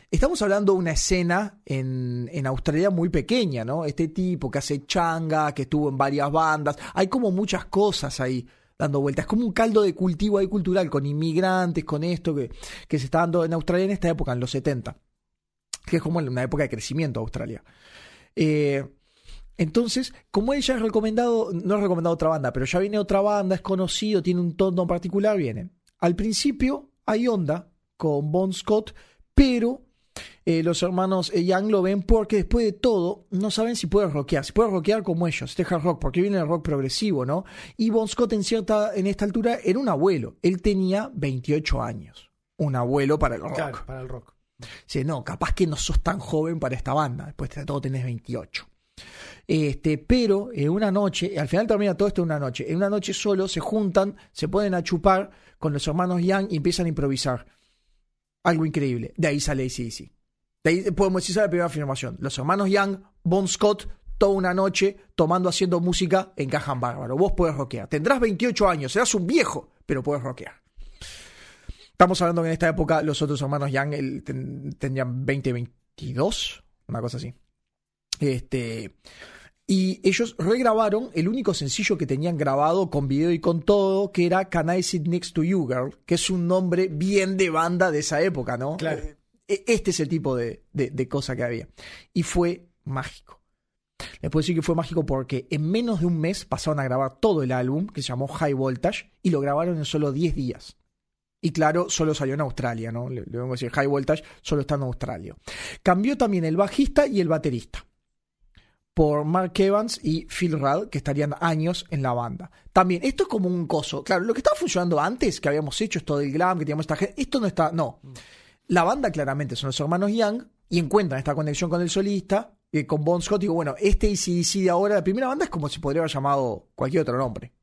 Estamos hablando de una escena en, en Australia muy pequeña, ¿no? Este tipo que hace changa, que estuvo en varias bandas. Hay como muchas cosas ahí dando vueltas. Es como un caldo de cultivo ahí cultural, con inmigrantes, con esto que, que se está dando en Australia en esta época, en los 70. Que es como una época de crecimiento Australia. Eh, entonces, como él ya es recomendado, no es recomendado otra banda, pero ya viene otra banda, es conocido, tiene un tono particular, viene. Al principio hay onda con Bon Scott, pero eh, los hermanos eh, Young lo ven porque después de todo no saben si puede rockear, si puede rockear como ellos, este hard rock, porque viene el rock progresivo, ¿no? Y Bon Scott en cierta, en esta altura era un abuelo, él tenía 28 años, un abuelo para el rock. Para el rock. Dice, no, capaz que no sos tan joven para esta banda, después de todo tenés 28. Este, pero en una noche, al final termina todo esto en una noche, en una noche solo se juntan, se ponen a chupar con los hermanos Young y empiezan a improvisar. Algo increíble. De ahí sale ACDC. De ahí podemos decir la primera afirmación. Los hermanos Young, Bon Scott, toda una noche tomando, haciendo música, encajan bárbaro. Vos podés rockear. Tendrás 28 años, serás un viejo, pero podés rockear. Estamos hablando que en esta época los otros hermanos Young el- ten- tendrían 20, 22, una cosa así. Este, y ellos regrabaron el único sencillo que tenían grabado con video y con todo, que era Can I Sit Next to You Girl, que es un nombre bien de banda de esa época, ¿no? Claro. Eh, Este es el tipo de, de, de cosa que había. Y fue mágico. Les puedo decir que fue mágico porque en menos de un mes pasaron a grabar todo el álbum, que se llamó High Voltage, y lo grabaron en solo 10 días. Y claro, solo salió en Australia, ¿no? Le, le vengo a decir, High Voltage solo está en Australia. Cambió también el bajista y el baterista por Mark Evans y Phil Rudd, que estarían años en la banda. También, esto es como un coso. Claro, lo que estaba funcionando antes, que habíamos hecho esto del glam, que teníamos esta gente, esto no está, no. La banda claramente son los hermanos Young y encuentran esta conexión con el solista, eh, con Bon Scott. Digo, bueno, este ACDC de ahora, la primera banda es como si podría haber llamado cualquier otro nombre.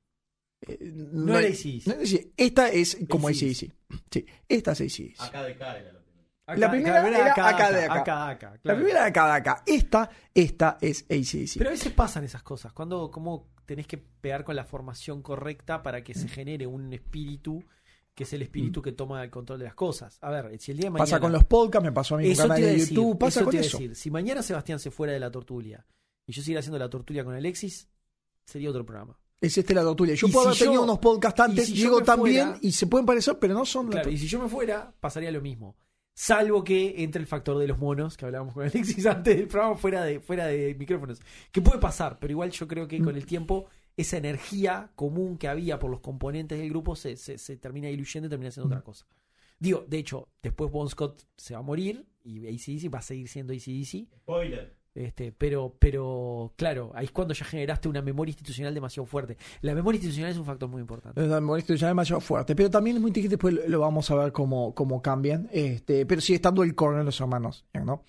Eh, No era AC/DC. no esta es como AC/DC. ACDC. Sí, esta es ACDC. Acá de acá era primero. La primera era acá de acá. acá, acá, La primera de acá de acá. Esta, esta es ACDC. Pero a veces pasan esas cosas. Cuando como tenés que pegar con la formación correcta para que Mm. se genere un espíritu que es el espíritu que toma el control de las cosas. A ver, si el día de mañana. Pasa con los podcasts, me pasó a mí con Eso canal de decir, YouTube, pasa eso con te iba a eso. decir. Si mañana Sebastián se fuera de la tortulia y yo siguiera haciendo la tortulia con Alexis, sería otro programa. Es este la tortulia. Yo Y puedo si haber tenido yo- unos podcasts antes, si también fuera- y se pueden parecer, pero no son la Claro, y si yo me fuera, pasaría lo mismo. Salvo que entre el factor de los monos, que hablábamos con Alexis antes del programa, fuera de, fuera de micrófonos. Que puede pasar, pero igual yo creo que Mm. con el tiempo, esa energía común que había por los componentes del grupo se, se, se termina diluyendo y termina siendo Mm. otra cosa. Digo, de hecho, después Bon Scott se va a morir y ACDC va a seguir siendo ACDC. Spoiler. Este, pero, pero, claro, ahí es cuando ya generaste una memoria institucional demasiado fuerte. La memoria institucional es un factor muy importante. La memoria institucional es demasiado fuerte, pero también es muy difícil, después lo vamos a ver cómo, cómo cambian, este, pero sigue estando el core en los hermanos, ¿no?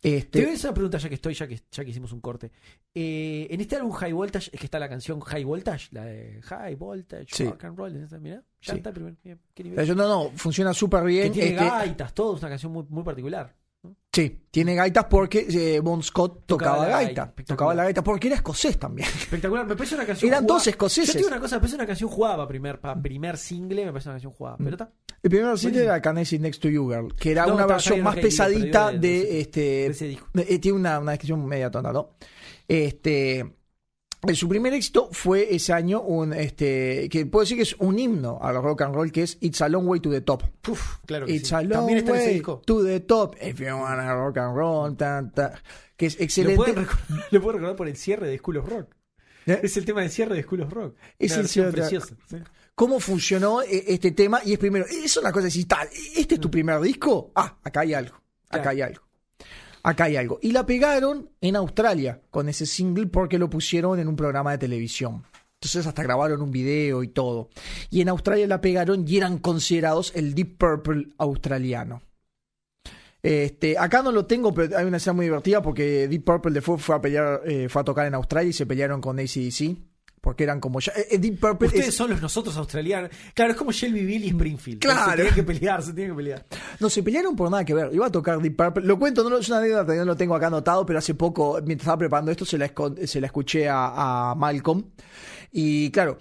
Te Este, voy a hacer una pregunta ya que estoy, ya que, ya que hicimos un corte. Eh, en este álbum High Voltage es que está la canción High Voltage, la de High Voltage, Sí. Rock and Roll. ya Sí. está qué nivel. no, no, funciona súper que bien. tiene este, gaitas, todo, es una canción muy, muy particular. Sí, tiene gaitas porque eh, Bon Scott Tocaba tocaba, la gaita, tocaba la gaita, porque era escocés también. Espectacular, me parece una canción. Eran jugada- dos escoceses. Yo te digo una cosa, me parece una canción jugada para primer, para primer single, me parece una canción Mm. jugada. Pero está, El primer single era Can I Sit Next to You Girl, que era No, una versión más pesadita de- de, de este. de ese disco. eh, tiene una, una descripción media tonta, ¿no? Este. Eh, Su primer éxito fue ese año un este que puedo decir que es un himno al rock and roll que es It's a Long Way to the Top. Uf, claro que It's sí. a long También está ese way disco. to the top if you wanna rock and roll, ta, ta, que es excelente. lo puedo recordar por el cierre de School of Rock. ¿Eh? Es el tema de cierre de School of Rock. Es el cierre de- preciosa. sí. cómo funcionó eh, este tema y es primero, es una cosa así, tal, este es tu primer disco, ah, acá hay algo, acá Claro. hay algo, acá hay algo. Y la pegaron en Australia con ese single porque lo pusieron en un programa de televisión. Entonces hasta grabaron un video y todo. Y en Australia la pegaron y eran considerados el Deep Purple australiano. Este, acá no lo tengo, pero hay una escena muy divertida porque Deep Purple después fue a pelear, eh, fue a tocar en Australia y se pelearon con ACDC. Porque eran como ya. eh, Deep Purple Ustedes es- son los nosotros australianos. Claro, es como Shelbyville y Springfield. Claro. Se tienen que pelear, se tienen que pelear. No, se pelearon por nada que ver. Iba a tocar Deep Purple. Lo cuento, no lo- es una anécdota no lo tengo acá anotado, pero hace poco, mientras estaba preparando esto, se la, se la escuché a, a Malcolm. Y claro,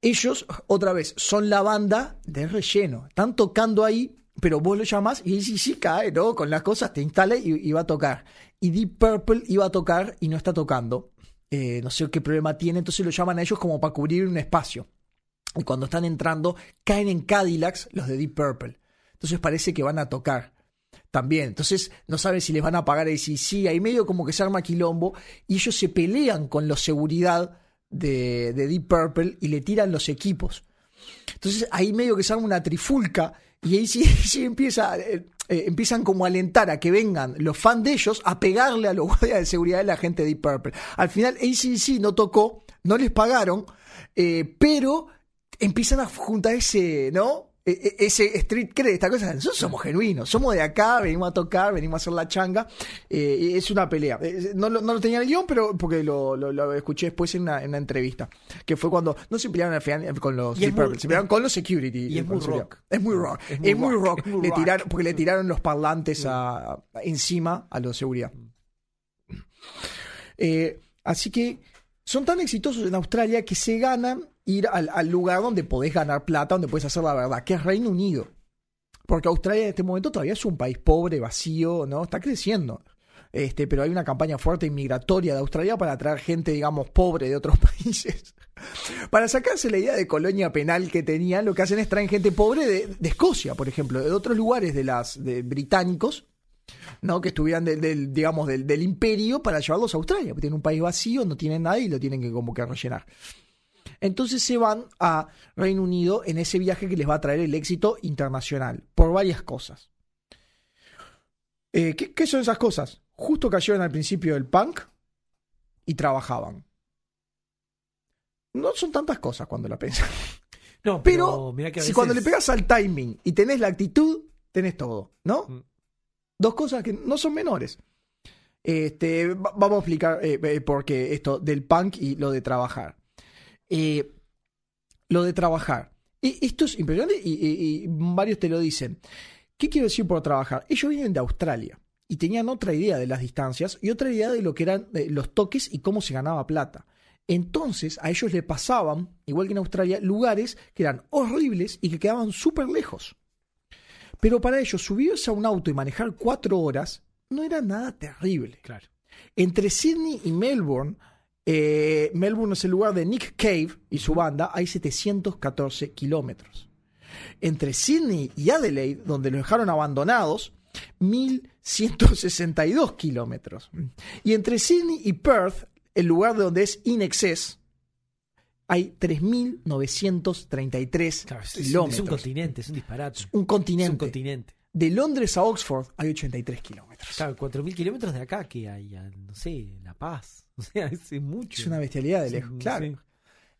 ellos, otra vez, son la banda de relleno. Están tocando ahí, pero vos lo llamás y sí, sí cae, ¿no? Con las cosas, te instala y, y va a tocar. Y Deep Purple iba a tocar y no está tocando. Eh, no sé qué problema tiene, entonces lo llaman a ellos como para cubrir un espacio. Y cuando están entrando, caen en Cadillacs los de Deep Purple. Entonces parece que van a tocar también. Entonces no saben si les van a pagar si sí, ahí medio como que se arma quilombo y ellos se pelean con los seguridad de, de Deep Purple y le tiran los equipos. Entonces ahí medio que se arma una trifulca y sí empieza, eh, eh, empiezan como a alentar a que vengan los fans de ellos a pegarle a los guardias de seguridad de la gente de Deep Purple. Al final ACDC no tocó, no les pagaron, eh, pero empiezan a juntar ese, ¿no? E- e- Ese street cred, esta cosa, nosotros somos genuinos, somos de acá, venimos a tocar, venimos a hacer la changa, eh, es una pelea. Eh, No, lo- no lo tenía en el guion, pero porque lo, lo- lo escuché después en una, en una entrevista, que fue cuando no se pelearon al final con los Deep Purple, se pelearon con los security. y es muy rock. Es muy rock. Es Es muy rock, rock. es muy Le tiraron, porque le tiraron los parlantes a- a- encima a los seguridad. Eh, así que son tan exitosos en Australia que se ganan ir al, lugar donde podés ganar plata, donde puedes hacer la verdad, que es Reino Unido. Porque Australia en este momento todavía es un país pobre, vacío, ¿no? Está creciendo. Este, pero hay una campaña fuerte inmigratoria de Australia para atraer gente, digamos, pobre de otros países. Para sacarse la idea de colonia penal que tenían, lo que hacen es traer gente pobre de, de Escocia, por ejemplo, de otros lugares de las de británicos, ¿no? que estuvieran del, del, digamos, del, del imperio para llevarlos a Australia, porque tienen un país vacío, no tienen nada y lo tienen que como que rellenar. Entonces se van a Reino Unido en ese viaje que les va a traer el éxito internacional, por varias cosas. Eh, ¿qué, qué son esas cosas? Justo cayeron al principio del punk y trabajaban. No son tantas cosas cuando la pensas. No, Pero, que si cuando le pegas al timing y tenés la actitud, tenés todo, ¿no? Mm. Dos cosas que no son menores. Este, va- vamos a explicar eh, eh, por qué esto del punk y lo de trabajar. Eh, lo de trabajar. Y esto es impresionante y, y- y varios te lo dicen. ¿Qué quiero decir por trabajar? Ellos vienen de Australia y tenían otra idea de las distancias y otra idea de lo que eran eh, los toques y cómo se ganaba plata. Entonces a ellos le pasaban, igual que en Australia, lugares que eran horribles y que quedaban súper lejos. Pero para ellos subirse a un auto y manejar cuatro horas no era nada terrible. Claro. Entre Sydney y Melbourne, eh, Melbourne es el lugar de Nick Cave y su banda, hay 714 kilómetros. Entre Sydney y Adelaide, donde los dejaron abandonados, 1162 kilómetros. Y entre Sydney y Perth, el lugar de donde es In Excess, hay 3.933 Claro, es, es un- kilómetros. es un continente, es un disparate. Un Es continente. un continente. De Londres a Oxford hay 83 kilómetros. Claro, 4.000 kilómetros de acá que hay, no sé, La Paz. O sea, es, mucho. Es una bestialidad de Sí, lejos. Claro. sí.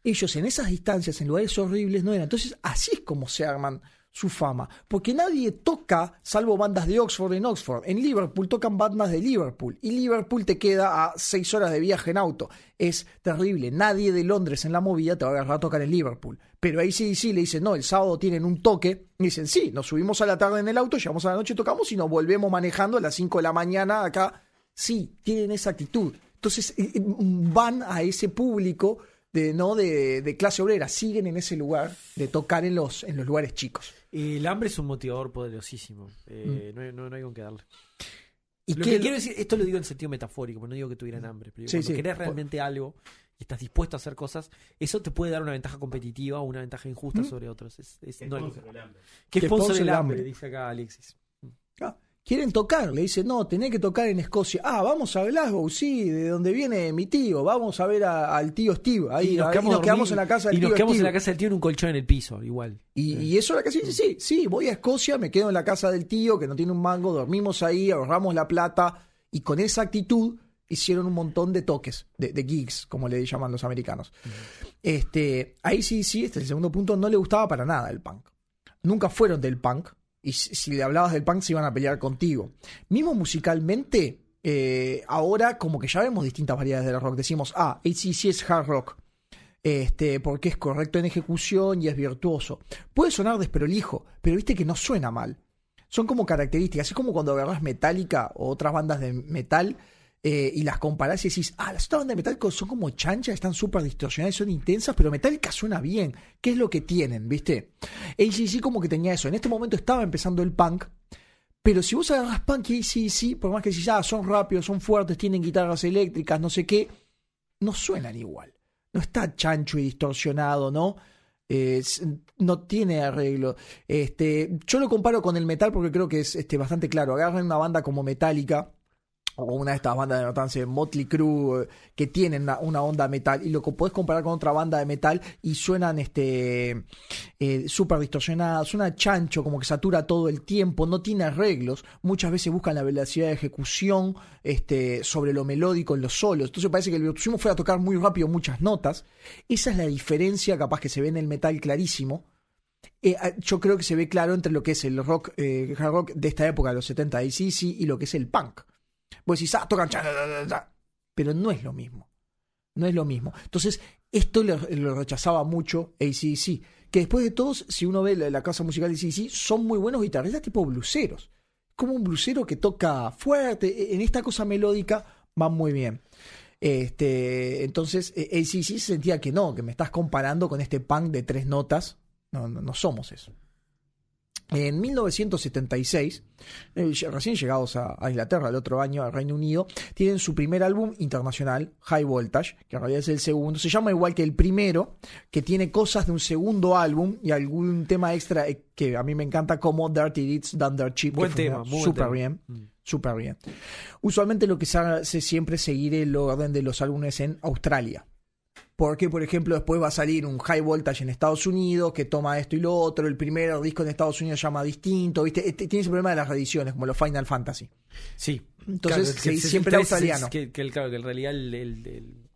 Ellos en esas distancias, en lugares horribles, no eran. Entonces, así es como se arman su fama. Porque nadie toca, salvo bandas de Oxford en Oxford. En Liverpool tocan bandas de Liverpool. Y Liverpool te queda a seis horas de viaje en auto. Es terrible. Nadie de Londres en la movida te va a agarrar a tocar en Liverpool. Pero ahí sí, sí, le dicen, no, el sábado tienen un toque. Y dicen, sí, nos subimos a la tarde en el auto, llegamos a la noche, tocamos y nos volvemos manejando a las 5 de la mañana acá. Sí, tienen esa actitud. Entonces eh, eh, van a ese público de, ¿no? de, de clase obrera, siguen en ese lugar de tocar en los, en los lugares chicos. El hambre es un motivador poderosísimo. Eh, no, hay- no- no hay con qué darle. Mm. Y Lo que- que quiero decir, esto lo digo en sentido metafórico, no digo que tuvieran hambre, pero Sí, cuando sí. querés realmente algo y estás dispuesto a hacer cosas, eso te puede dar una ventaja competitiva o una ventaja injusta ¿Mm? sobre otros. Es, es- Que no el hambre. que el el hambre, hambre. dice acá Alexis. Ah, quieren tocar, le dicen, no, tenés que tocar en Escocia. Ah, vamos a Glasgow, sí, de donde viene mi tío, vamos a ver a- al tío Steve. Ahí, ahí nos quedamos, en la casa del y nos tío quedamos en la casa del tío en un colchón en el piso, igual. Y, y eso era que sí, sí, sí, sí, voy a Escocia, me quedo en la casa del tío que no tiene un mango, dormimos ahí, ahorramos la plata y con esa actitud hicieron un montón de toques, de, de gigs, como le llaman los americanos. Este, ahí sí, sí, este es el segundo punto, no le gustaba para nada el punk. Nunca fueron del punk y si, le hablabas del punk se iban a pelear contigo. Mismo musicalmente, eh, ahora como que ya vemos distintas variedades del rock. Decimos, ah, ACC es hard rock. este, porque es correcto en ejecución y es virtuoso. Puede sonar desprolijo, pero viste que no suena mal. Son como características. Es como cuando agarras Metallica o otras bandas de metal eh, y las comparás y decís, ah, las bandas de metal son como chanchas, están súper distorsionadas, son intensas, pero Metallica suena bien. ¿Qué es lo que tienen, viste? ACC como que tenía eso. En este momento estaba empezando el punk. Pero si vos agarras punk y ACC, por más que decís, ah, son rápidos, son fuertes, tienen guitarras eléctricas, no sé qué, no suenan igual. No está chancho y distorsionado, ¿no? Eh, no tiene arreglo. Este, yo lo comparo con el metal porque creo que es este, bastante claro. Agarran una banda como Metallica o una de estas bandas de notancia, Motley Crue, eh, que tienen una, onda metal y lo que podés comparar con otra banda de metal y suenan este eh, súper distorsionadas, suena chancho, como que satura todo el tiempo, no tiene arreglos, muchas veces buscan la velocidad de ejecución este, sobre lo melódico en los solos, entonces parece que el virtuosismo fue a tocar muy rápido muchas notas, esa es la diferencia capaz que se ve en el metal clarísimo, eh, ah, yo creo que se ve claro entre lo que es el rock, eh, hard rock de esta época, de los 70 de CC, y lo que es el punk. Vos decís, ah, tocan cha, cha, cha, cha", pero no es lo mismo. No es lo mismo. Entonces, esto lo, rechazaba mucho ACDC. Que después de todos, si uno ve la, la casa musical de ACDC, son muy buenos guitarristas tipo bluseros. Como un blusero que toca fuerte. e- En esta cosa melódica van muy bien. Este, entonces, eh, ACDC se sentía que no, que me estás comparando con este punk de tres notas. No, no, no somos eso. En 1976, eh, recién llegados a, a Inglaterra el otro año, al Reino Unido, tienen su primer álbum internacional, High Voltage, que en realidad es el segundo. Se llama igual que el primero, que tiene cosas de un segundo álbum y algún tema extra eh, que a mí me encanta, como Dirty Deeds Done Dirt Cheap. Buen tema, súper bien. Mm. Súper bien. Usualmente lo que se hace siempre es seguir el orden de los álbumes en Australia. Porque, por ejemplo, después va a salir un High Voltage en Estados Unidos que toma esto y lo otro. El primer disco en Estados Unidos se llama distinto. ¿viste? Este- Tiene ese problema de las reediciones, como los Final Fantasy. Sí. Entonces, Claro, que siempre el el 3 es el- australiano. Que, que el- claro, que en realidad el, el, el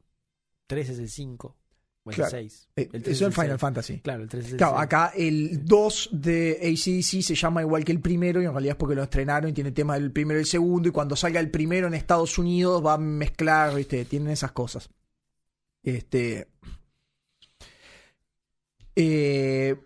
3 es el 5. O el Claro. 6. Eh, El 3 eso es el Final. Fantasy. Claro, el 3 es el Claro, acá el 2 de ACDC se llama igual que el primero y en realidad es porque lo estrenaron y tiene temas del primero y el segundo y cuando salga el primero en Estados Unidos va a mezclar, ¿viste? Tienen esas cosas. Este... eh,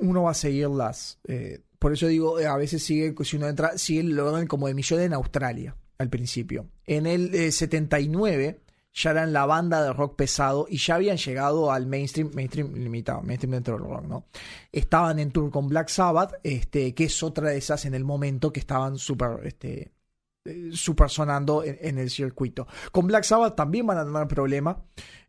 uno va a seguir las... eh, por eso digo, eh, a veces sigue, si uno entra, sigue el orden como de millón en Australia al principio. En el eh, 79 ya eran la banda de rock pesado y ya habían llegado al mainstream, mainstream limitado, mainstream dentro del rock, ¿no? Estaban en tour con Black Sabbath, este, que es otra de esas en el momento que estaban súper, este, eh, súper sonando en, en el circuito. Con Black Sabbath también van a tener problemas.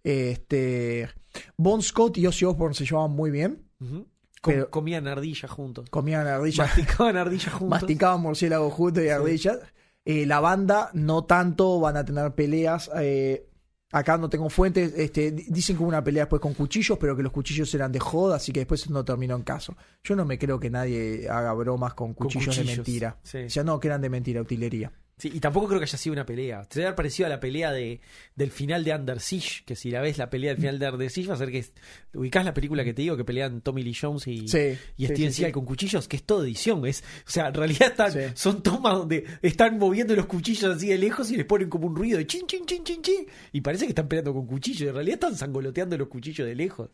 Este, Bon Scott y Ozzy Osbourne se llevaban muy bien. Ujú. Com- pero- comían ardillas juntos. Comían ardillas, Masticaban ardillas juntos. masticaban murciélagos juntos y ardillas. Eh, la banda no tanto, van a tener peleas. eh, acá no tengo fuentes. Este, di- dicen que hubo una pelea después con cuchillos, pero que los cuchillos eran de joda, así que después no terminó en caso. Yo no me creo que nadie haga bromas con Con cuchillos, de mentira. sí. O sea, no, que eran de mentira, utilería. Sí, y tampoco creo que haya sido una pelea. Se debe haber parecido a la pelea de, del final de Under Siege, que si la ves la pelea del final de Under Siege va a ser que ubicás la película que te digo que pelean Tommy Lee Jones y, Sí, y sí, Steven sí, Seagal sí. con cuchillos, que es todo edición, es, o sea, en realidad están, Sí. son tomas donde están moviendo los cuchillos así de lejos y les ponen como un ruido de chin chin chin chin chin y parece que están peleando con cuchillos, en realidad están zangoloteando los cuchillos de lejos.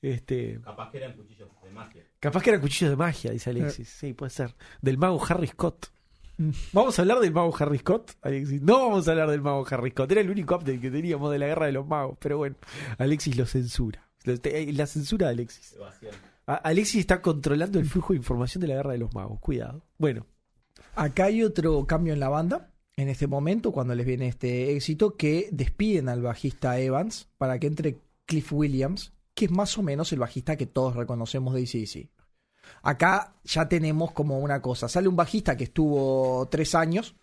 Este, Capaz que eran cuchillos de magia. capaz que eran cuchillos de magia, dice Alexis. Sí, puede ser. Del mago Harry Scott. ¿Vamos a hablar del mago Harry Scott, Alexis? No vamos a hablar del mago Harry Scott. Era el único update que teníamos de la guerra de los magos. Pero bueno, Alexis lo censura. Eh, La censura de Alexis. Alexis está controlando el flujo de información de la guerra de los magos. Cuidado. Bueno, Acá hay otro cambio en la banda. En este momento, cuando les viene este éxito, que despiden al bajista Evans para que entre Cliff Williams, que es más o menos el bajista que todos reconocemos de ACDC. Acá ya tenemos como una cosa. Sale un bajista que estuvo tres años.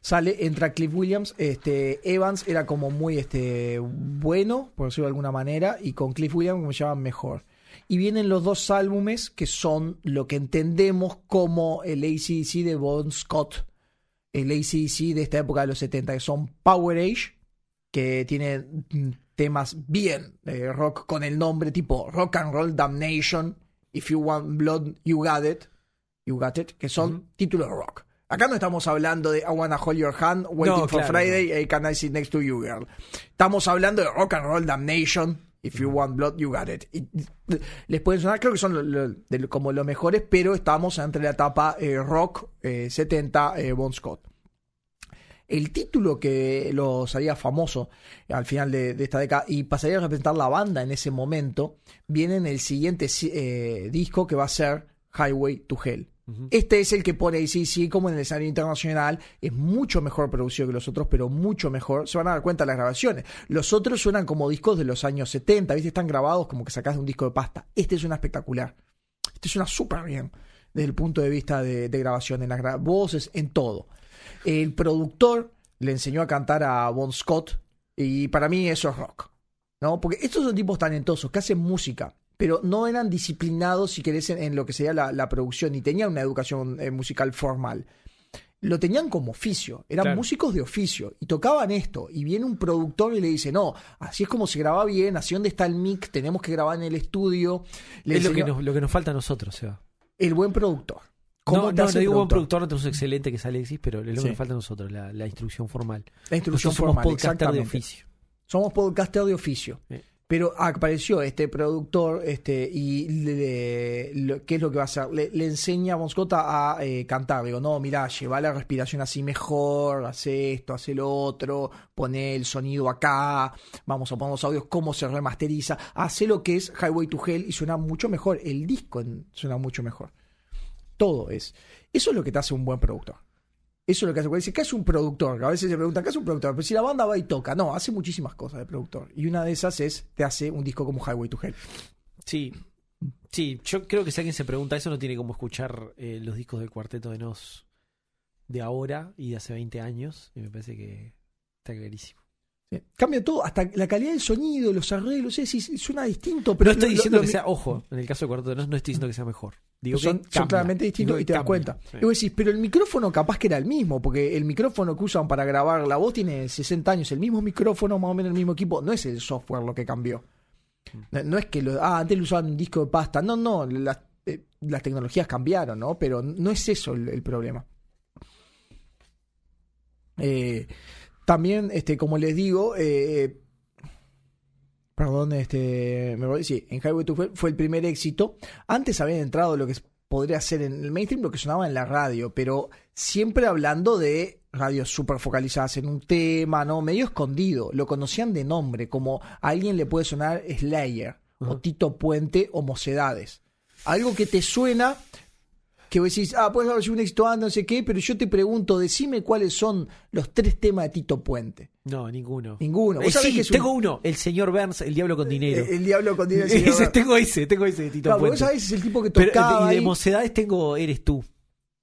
Sale, entra Cliff Williams. Este, Evans era como muy este, bueno, por decirlo de alguna manera, y con Cliff Williams como se llaman mejor. Y vienen los dos álbumes que son lo que entendemos como el ACDC de Bon Scott, el ACDC de esta época de los 70, que son Power Age, que tiene mm, temas bien de rock con el nombre tipo Rock and Roll Damnation, If You Want Blood, You Got It, You Got It, que son Ujú. títulos de rock. Acá no estamos hablando de I Wanna Hold Your Hand, Waiting No, for claro, Friday, eh, Can I Sit Next to You Girl. Estamos hablando de Rock and Roll Damnation If you want blood, you got it. Y les pueden sonar, creo que son lo- lo- de- como los mejores, pero estamos entre la etapa eh, rock eh, 70, eh, Bon Scott. El título que los haría famoso al final de, de esta década y pasaría a representar la banda en ese momento, viene en el siguiente si- eh, disco que va a ser Highway to Hell. Este es el que pone ACC como en el escenario internacional. Es mucho mejor producido que los otros, pero mucho mejor. Se van a dar cuenta de las grabaciones. Los otros suenan como discos de los años 70, ¿viste? Están grabados como que sacás de un disco de pasta. Este suena espectacular. Este suena súper bien desde el punto de vista de, de grabación, en las gra- voces, en todo. El productor le enseñó a cantar a Bon Scott y para mí eso es rock. ¿no? Porque estos son tipos talentosos que hacen música, pero no eran disciplinados, si querés, en, en lo que sería la, la producción, ni tenían una educación eh, musical formal. Lo tenían como oficio, eran Claro. músicos de oficio y tocaban esto. Y viene un productor y le dice: No, así es como se graba bien, así donde está el mic, tenemos que grabar en el estudio. Le es lo que, nos, lo que nos falta a nosotros, Seba. El buen productor. No, ¿Cómo te no, hace no digo buen productor? productor, no tenemos un excelente que es Alexis, pero es lo Sí. que nos falta a nosotros, la, la instrucción formal. La instrucción Nosotros somos formal, podcaster de oficio. Somos podcaster de oficio. Pero apareció este productor este y le- ¿qué es lo que va a hacer? Le, le enseña a Moscota a eh, cantar. Digo, no, mira, lleva la respiración así mejor, hace esto, hace lo otro, pone el sonido acá, vamos a poner los audios, cómo se remasteriza, hace lo que es Highway to Hell y suena mucho mejor. El disco en- suena mucho mejor. Todo es. Eso es lo que te hace un buen productor. Eso es lo que hace. Dice, ¿qué hace un productor? A veces se preguntan, ¿qué hace un productor? Pero si la banda va y toca. No, hace muchísimas cosas de productor. Y una de esas es, te hace un disco como Highway to Hell. Sí. Sí, yo creo que si alguien se pregunta eso, no tiene como escuchar eh, los discos del Cuarteto de Nos de ahora y de hace 20 años. Y me parece que está clarísimo. Cambia todo, hasta la calidad del sonido, los arreglos, es, es- suena distinto. Pero no estoy lo- diciendo lo- que sea, ojo, en el caso del Cuarteto de Nos no estoy diciendo que sea mejor. Digo son, que son cambia. claramente distintos Digo y te das cuenta. Sí. Y vos decís, pero el micrófono capaz que era el mismo, porque el micrófono que usan para grabar la voz tiene 60 años, el mismo micrófono, más o menos el mismo equipo, no es el software lo que cambió. No, no es que lo, ah, antes lo usaban un disco de pasta, no, no, las, eh, las tecnologías cambiaron, ¿no? Pero no es eso el, el problema. Eh, también, este, como les digo, eh, perdón, este, me voy- sí, en Highway to Hell fue el primer éxito. Antes habían entrado lo que podría ser en el mainstream, lo que sonaba en la radio, pero siempre hablando de radios súper focalizadas en un tema, ¿no? Medio escondido. Lo conocían de nombre, como a alguien le puede sonar Slayer, o Ujú. Tito Puente, o Mocedades. Algo que te suena, que vos decís, ah, puedes haber sido un éxito antes, no sé qué, pero yo te pregunto, decime cuáles son los tres temas de Tito Puente. No, ninguno. Ninguno. Eh, sí, que es un- tengo uno. El señor Burns, el diablo con dinero. Eh, El diablo con dinero. Ese, tengo ese, tengo ese de Tito Claro, Puente. vos sabés, es el tipo que Pero, tocaba y de ahí. mocedades tengo Eres tú.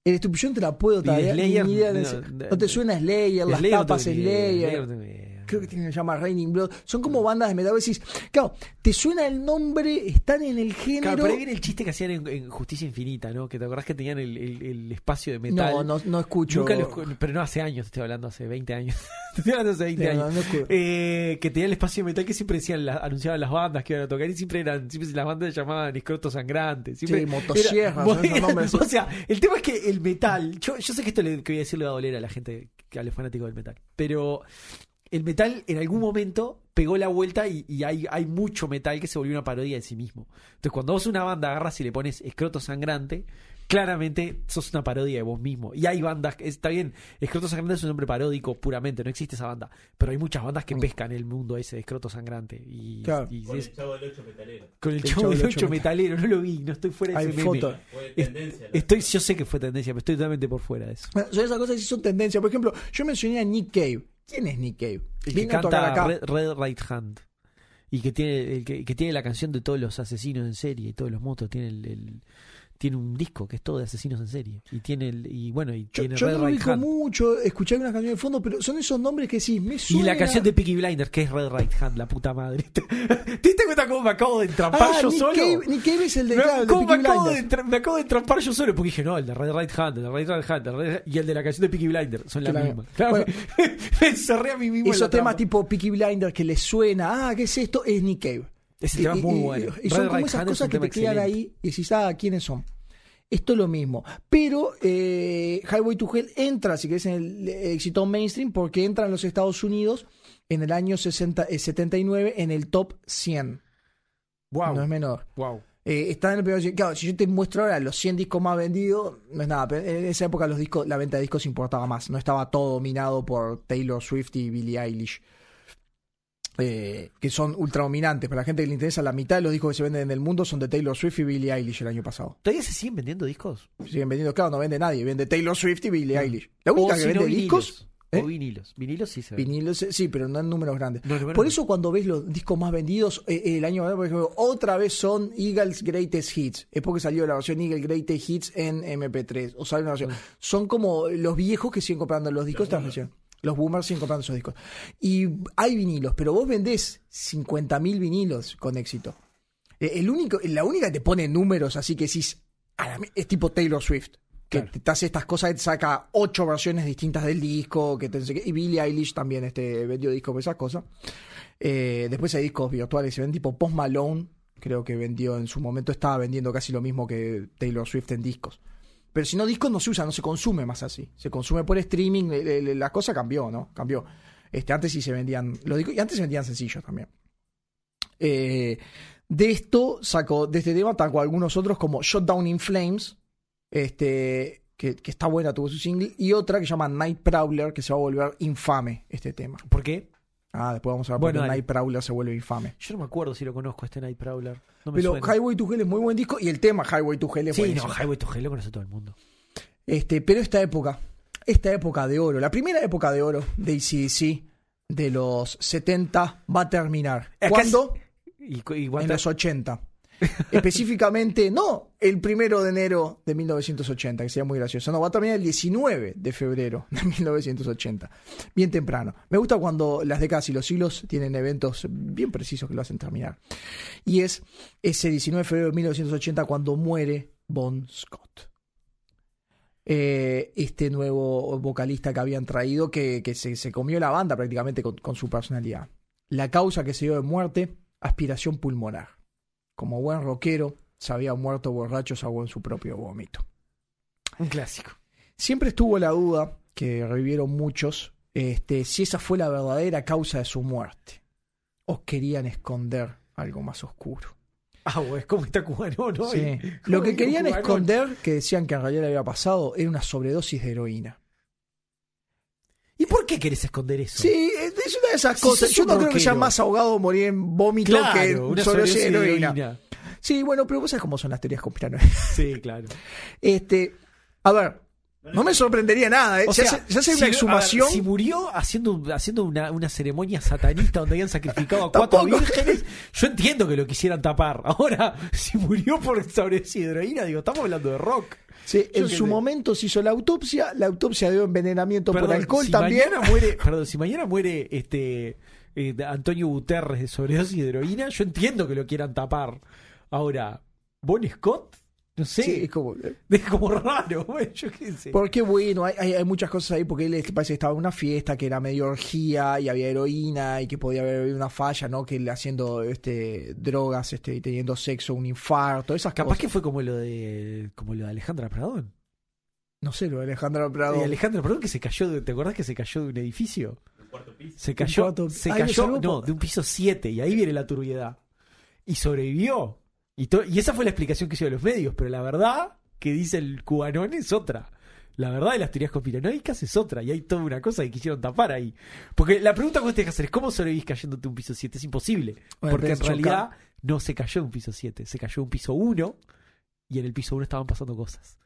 El estupillón te la puedo todavía. ni Slayer, idea de no, ese- no, no te suena Slayer, las Slayer tapas Slayer. Slayer no. Creo que tiene que se llama Raining Blood. Son como bandas de metal. Decís, claro, te suena el nombre, están en el género. Claro, pero ahí viene el chiste que hacían en, en Justicia Infinita, ¿no? Que te acordás que tenían el, el- el espacio de metal. no, no, no escucho. Nunca lo pero no hace años, te estoy hablando, hace 20 años. te estoy hablando hace 20 No, no, años. no escucho. Eh, que tenía el espacio de metal que siempre decían, la- anunciaban las bandas que iban a tocar y siempre eran, siempre las bandas se llamaban escroto sangrante. Siempre Sí, motosierras. O sea, el tema es que el metal, yo, yo sé que esto le, que voy a decir le va a doler a la gente, que a los fanáticos del metal, pero el metal en algún momento pegó la vuelta y, y hay, hay mucho metal que se volvió una parodia de sí mismo. Entonces, cuando vos una banda agarras y le pones escroto sangrante, claramente sos una parodia de vos mismo. Y hay bandas, que- está bien, escroto sangrante es un nombre paródico puramente, no existe esa banda, pero hay muchas bandas que pescan el mundo ese de escroto sangrante. Y, Claro. y Con es- el chavo del 8 metalero. con el El chavo Chavo del del 8 Ocho metalero, no lo vi, no estoy fuera de Hay ese meme. foto. Fue tendencia. ¿no? Estoy, yo sé que fue tendencia, pero estoy totalmente por fuera de eso. Bueno, Son esas cosas que sí son tendencia. Por ejemplo, yo mencioné a Nick Cave. ¿Quién es Nick Cave? El que Vino a tocar canta acá. Red, Red Right Hand. Y que tiene, el que, que tiene la canción de todos los asesinos en serie y todos los motos. Tiene el, el- tiene un disco que es todo de asesinos en serie. Y tiene el, y bueno, y Yo, tiene yo Red no Right Hand. mucho, escuché algunas canciones de fondo, pero son esos nombres que sí, me Y suena. la canción de Peaky Blinders, que es Red Right Hand, la puta madre. ¿Te, te diste cuenta cómo me acabo de entrampar Ah, yo Nick solo? Cave, Nick Cave es el de, Me- claro, de ¿Cómo me acabo, de me acabo de entrampar yo solo? Porque dije, no, el de Red Right Hand, el de Red Right Hand, el y el de la canción de Peaky Blinders son la Claro. misma. Claro, Bueno. me, encerré a mí mismo. Esos temas tipo Peaky Blinders que les suena, ah, ¿qué es esto? Es Nick Cave. Ese Y- tema es y- muy y- bueno. Y, son Red como esas es cosas que te quedan excelente. ahí y decís, ah, ¿quiénes son? Esto es lo mismo. Pero eh, Highway to Hell entra, si querés, en el eh, éxito mainstream porque entra en los Estados Unidos en el año 60, eh, 79 en el top 100. Wow. No es menor. Wow. Eh, está en el primer Claro, si yo te muestro ahora los 100 discos más vendidos, no es nada. Pero en esa época los discos, la venta de discos importaba más. No estaba todo dominado por Taylor Swift y Billie Eilish. Eh, que son ultra dominantes. Para la gente que le interesa, la mitad de los discos que se venden en el mundo son de Taylor Swift y Billie Eilish el año pasado. ¿Todavía se siguen vendiendo discos? Siguen vendiendo, claro, no vende nadie. Vende Taylor Swift y Billie Eilish. La única O que vende discos. ¿eh? O vinilos. Vinilos sí se ven. Vinilos, sí, pero no en números grandes. No, Por eso cuando ves los discos más vendidos eh, eh, el año pasado, por ejemplo, otra vez son Eagles Greatest Hits. Es porque salió la versión Eagle Greatest Hits en MP3. O sale una versión. Son como los viejos que siguen comprando los discos de esta versión. Los boomers siguen comprando esos discos. Y hay vinilos, pero vos vendés 50.000 vinilos con éxito. Eh, El único, la única que te pone números así que decís, es tipo Taylor Swift. Que Claro. te hace estas cosas, te saca ocho versiones distintas del disco, que te y Billie Eilish también este, vendió discos por esas cosas. Eh, después hay discos virtuales, se ven tipo Post Malone, creo que vendió en su momento, estaba vendiendo casi lo mismo que Taylor Swift en discos. Pero si no, discos no se usa, no se consume más así. Se consume por streaming, la cosa cambió, ¿no? Cambió. Este, antes sí se vendían, los discos, y antes se vendían sencillos también. Eh, de esto saco, de este tema, saco algunos otros como Shut Down in Flames, este, que, que está buena, tuvo su single, y otra que se llama Night Prowler, que se va a volver infame este tema. ¿Por qué? Ah, después vamos a ver Bueno, por qué. Night Prowler se vuelve infame. Yo no me acuerdo si lo conozco, este Night Prowler. No me Pero suena. Highway to Hell es muy buen disco y el tema Highway to Hell es Sí, buenísimo. no, Highway to Hell lo conoce todo el mundo. Este, pero esta época, esta época de oro, la primera época de oro de ACDC de los 70 va a terminar. ¿Cuándo? Y, cu- y En los 80. Específicamente, no el primero de enero de 1980, que sería muy gracioso. No, va a terminar el 19 de febrero de 1980. Bien temprano. Me gusta cuando las décadas y los siglos tienen eventos bien precisos que lo hacen terminar. Y es ese 19 de febrero de 1980 cuando muere Bon Scott. Eh, este nuevo vocalista que habían traído que, que se, se comió la banda prácticamente con, con su personalidad. La causa que se dio de muerte, aspiración pulmonar. Como buen rockero, se había muerto borracho, se ahogó en su propio vómito. Un clásico. Siempre estuvo la duda, que revivieron muchos, este, si esa fue la verdadera causa de su muerte. O querían esconder algo más oscuro. Ah, es como está cubano, ¿no? Sí. Lo ¿cómo que querían esconder, que decían que en realidad le había pasado, era una sobredosis de heroína. ¿Y por qué querés esconder eso? Sí, es una de esas Si cosas. Yo no creo que sea más ahogado morir en vómito claro, que una sobredosis de heroína. Sí, bueno, pero vos sabés cómo son las teorías conspiranoicas. Sí, claro. Este, a ver, no me sorprendería nada. ¿eh? O se sea, hace, se hace si- una ver, exhumación. si murió haciendo, haciendo una, una ceremonia satanista donde habían sacrificado a cuatro vírgenes, yo entiendo que lo quisieran tapar. Ahora, si murió por sobredosis de heroína, digo, estamos hablando de rock. Sí, en su sé. momento se hizo la autopsia. La autopsia dio envenenamiento por alcohol si también. Mañana muere, perdón, si mañana muere este eh, Antonio Guterres de sobredosis de heroína, yo entiendo que lo quieran tapar. Ahora, Bon Scott, no sé, Sí, es como. es como raro, güey, yo qué sé. Porque bueno, hay, hay, hay muchas cosas ahí, porque él este, parece que estaba en una fiesta que era medio orgía y había heroína y que podía haber una falla, ¿no? Que él haciendo este drogas, este, y teniendo sexo, un infarto, esas Capaz cosas. que fue como lo de como lo de Alejandra Pradón. No sé, lo de Alejandro Prado. De Alejandra Pradón que se cayó, de- ¿te acordás que se cayó de un edificio? El cuarto piso. Se cayó, cuarto- se Ay, cayó, no, de un piso 7 y ahí viene la turbiedad. Y sobrevivió. Y, esa fue la explicación que hicieron los medios, pero la verdad que dice el cubanón es otra. La verdad de las teorías conspiranoicas es otra. Y hay toda una cosa que quisieron tapar ahí. Porque la pregunta que vos tenés que hacer es ¿cómo sobrevivís cayéndote de un piso 7? Es imposible. Bueno, porque en realidad no se cayó un piso 7, se cayó un piso 1 y en el piso 1 estaban pasando cosas.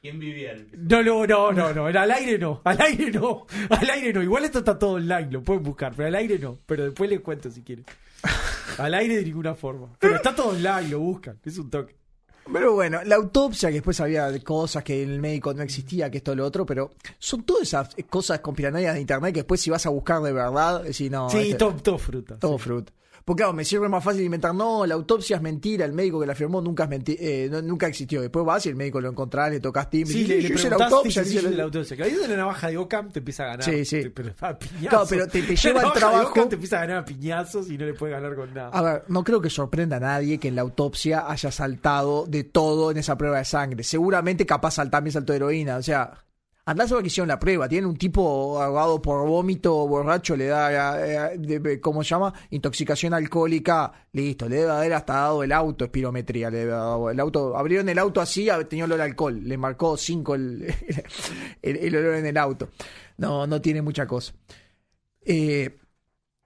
¿Quién vivía en el piso? No, no, no, no, no, al aire no, al aire no, al aire no. Igual esto está todo online, lo pueden buscar, pero al aire no. Pero después les cuento si quieren. Al aire de ninguna forma. Pero está todo online, lo buscan, es un toque. Pero bueno, la autopsia, que después había cosas que en el médico no existía, que esto lo otro, pero son todas esas cosas conspiranoicas de internet que después si vas a buscar de verdad, decís, no, sí, este- todo, todo fruta. todo sí. fruto. Porque claro, me sirve más fácil inventar, no, la autopsia es mentira, el médico que la firmó nunca, es menti- eh, no- nunca existió. Después vas y el médico lo encontrás, le tocas timbre, Sí, y le, le hice la autopsia, te dice, dice "Yo hice el- la autopsia. Que ahí de la navaja de Ockham te empieza a ganar. Sí, sí. Te- Pero a. Claro, pero te- lleva de trabajo- te empieza a ganar a piñazos y no le puede ganar con nada. A ver, no creo que sorprenda a nadie que en la autopsia haya saltado de todo en esa prueba de sangre. Seguramente capaz también saltó heroína. O sea, Andás a que hicieron la prueba. Tienen un tipo ahogado por vómito, borracho, le da, eh, ¿cómo se llama? Intoxicación alcohólica. Listo, le debe haber hasta dado el auto, espirometría. Le el auto, abrieron el auto así, tenía olor a alcohol. Le marcó 5 el, olor en el auto. No, no tiene mucha cosa. Eh,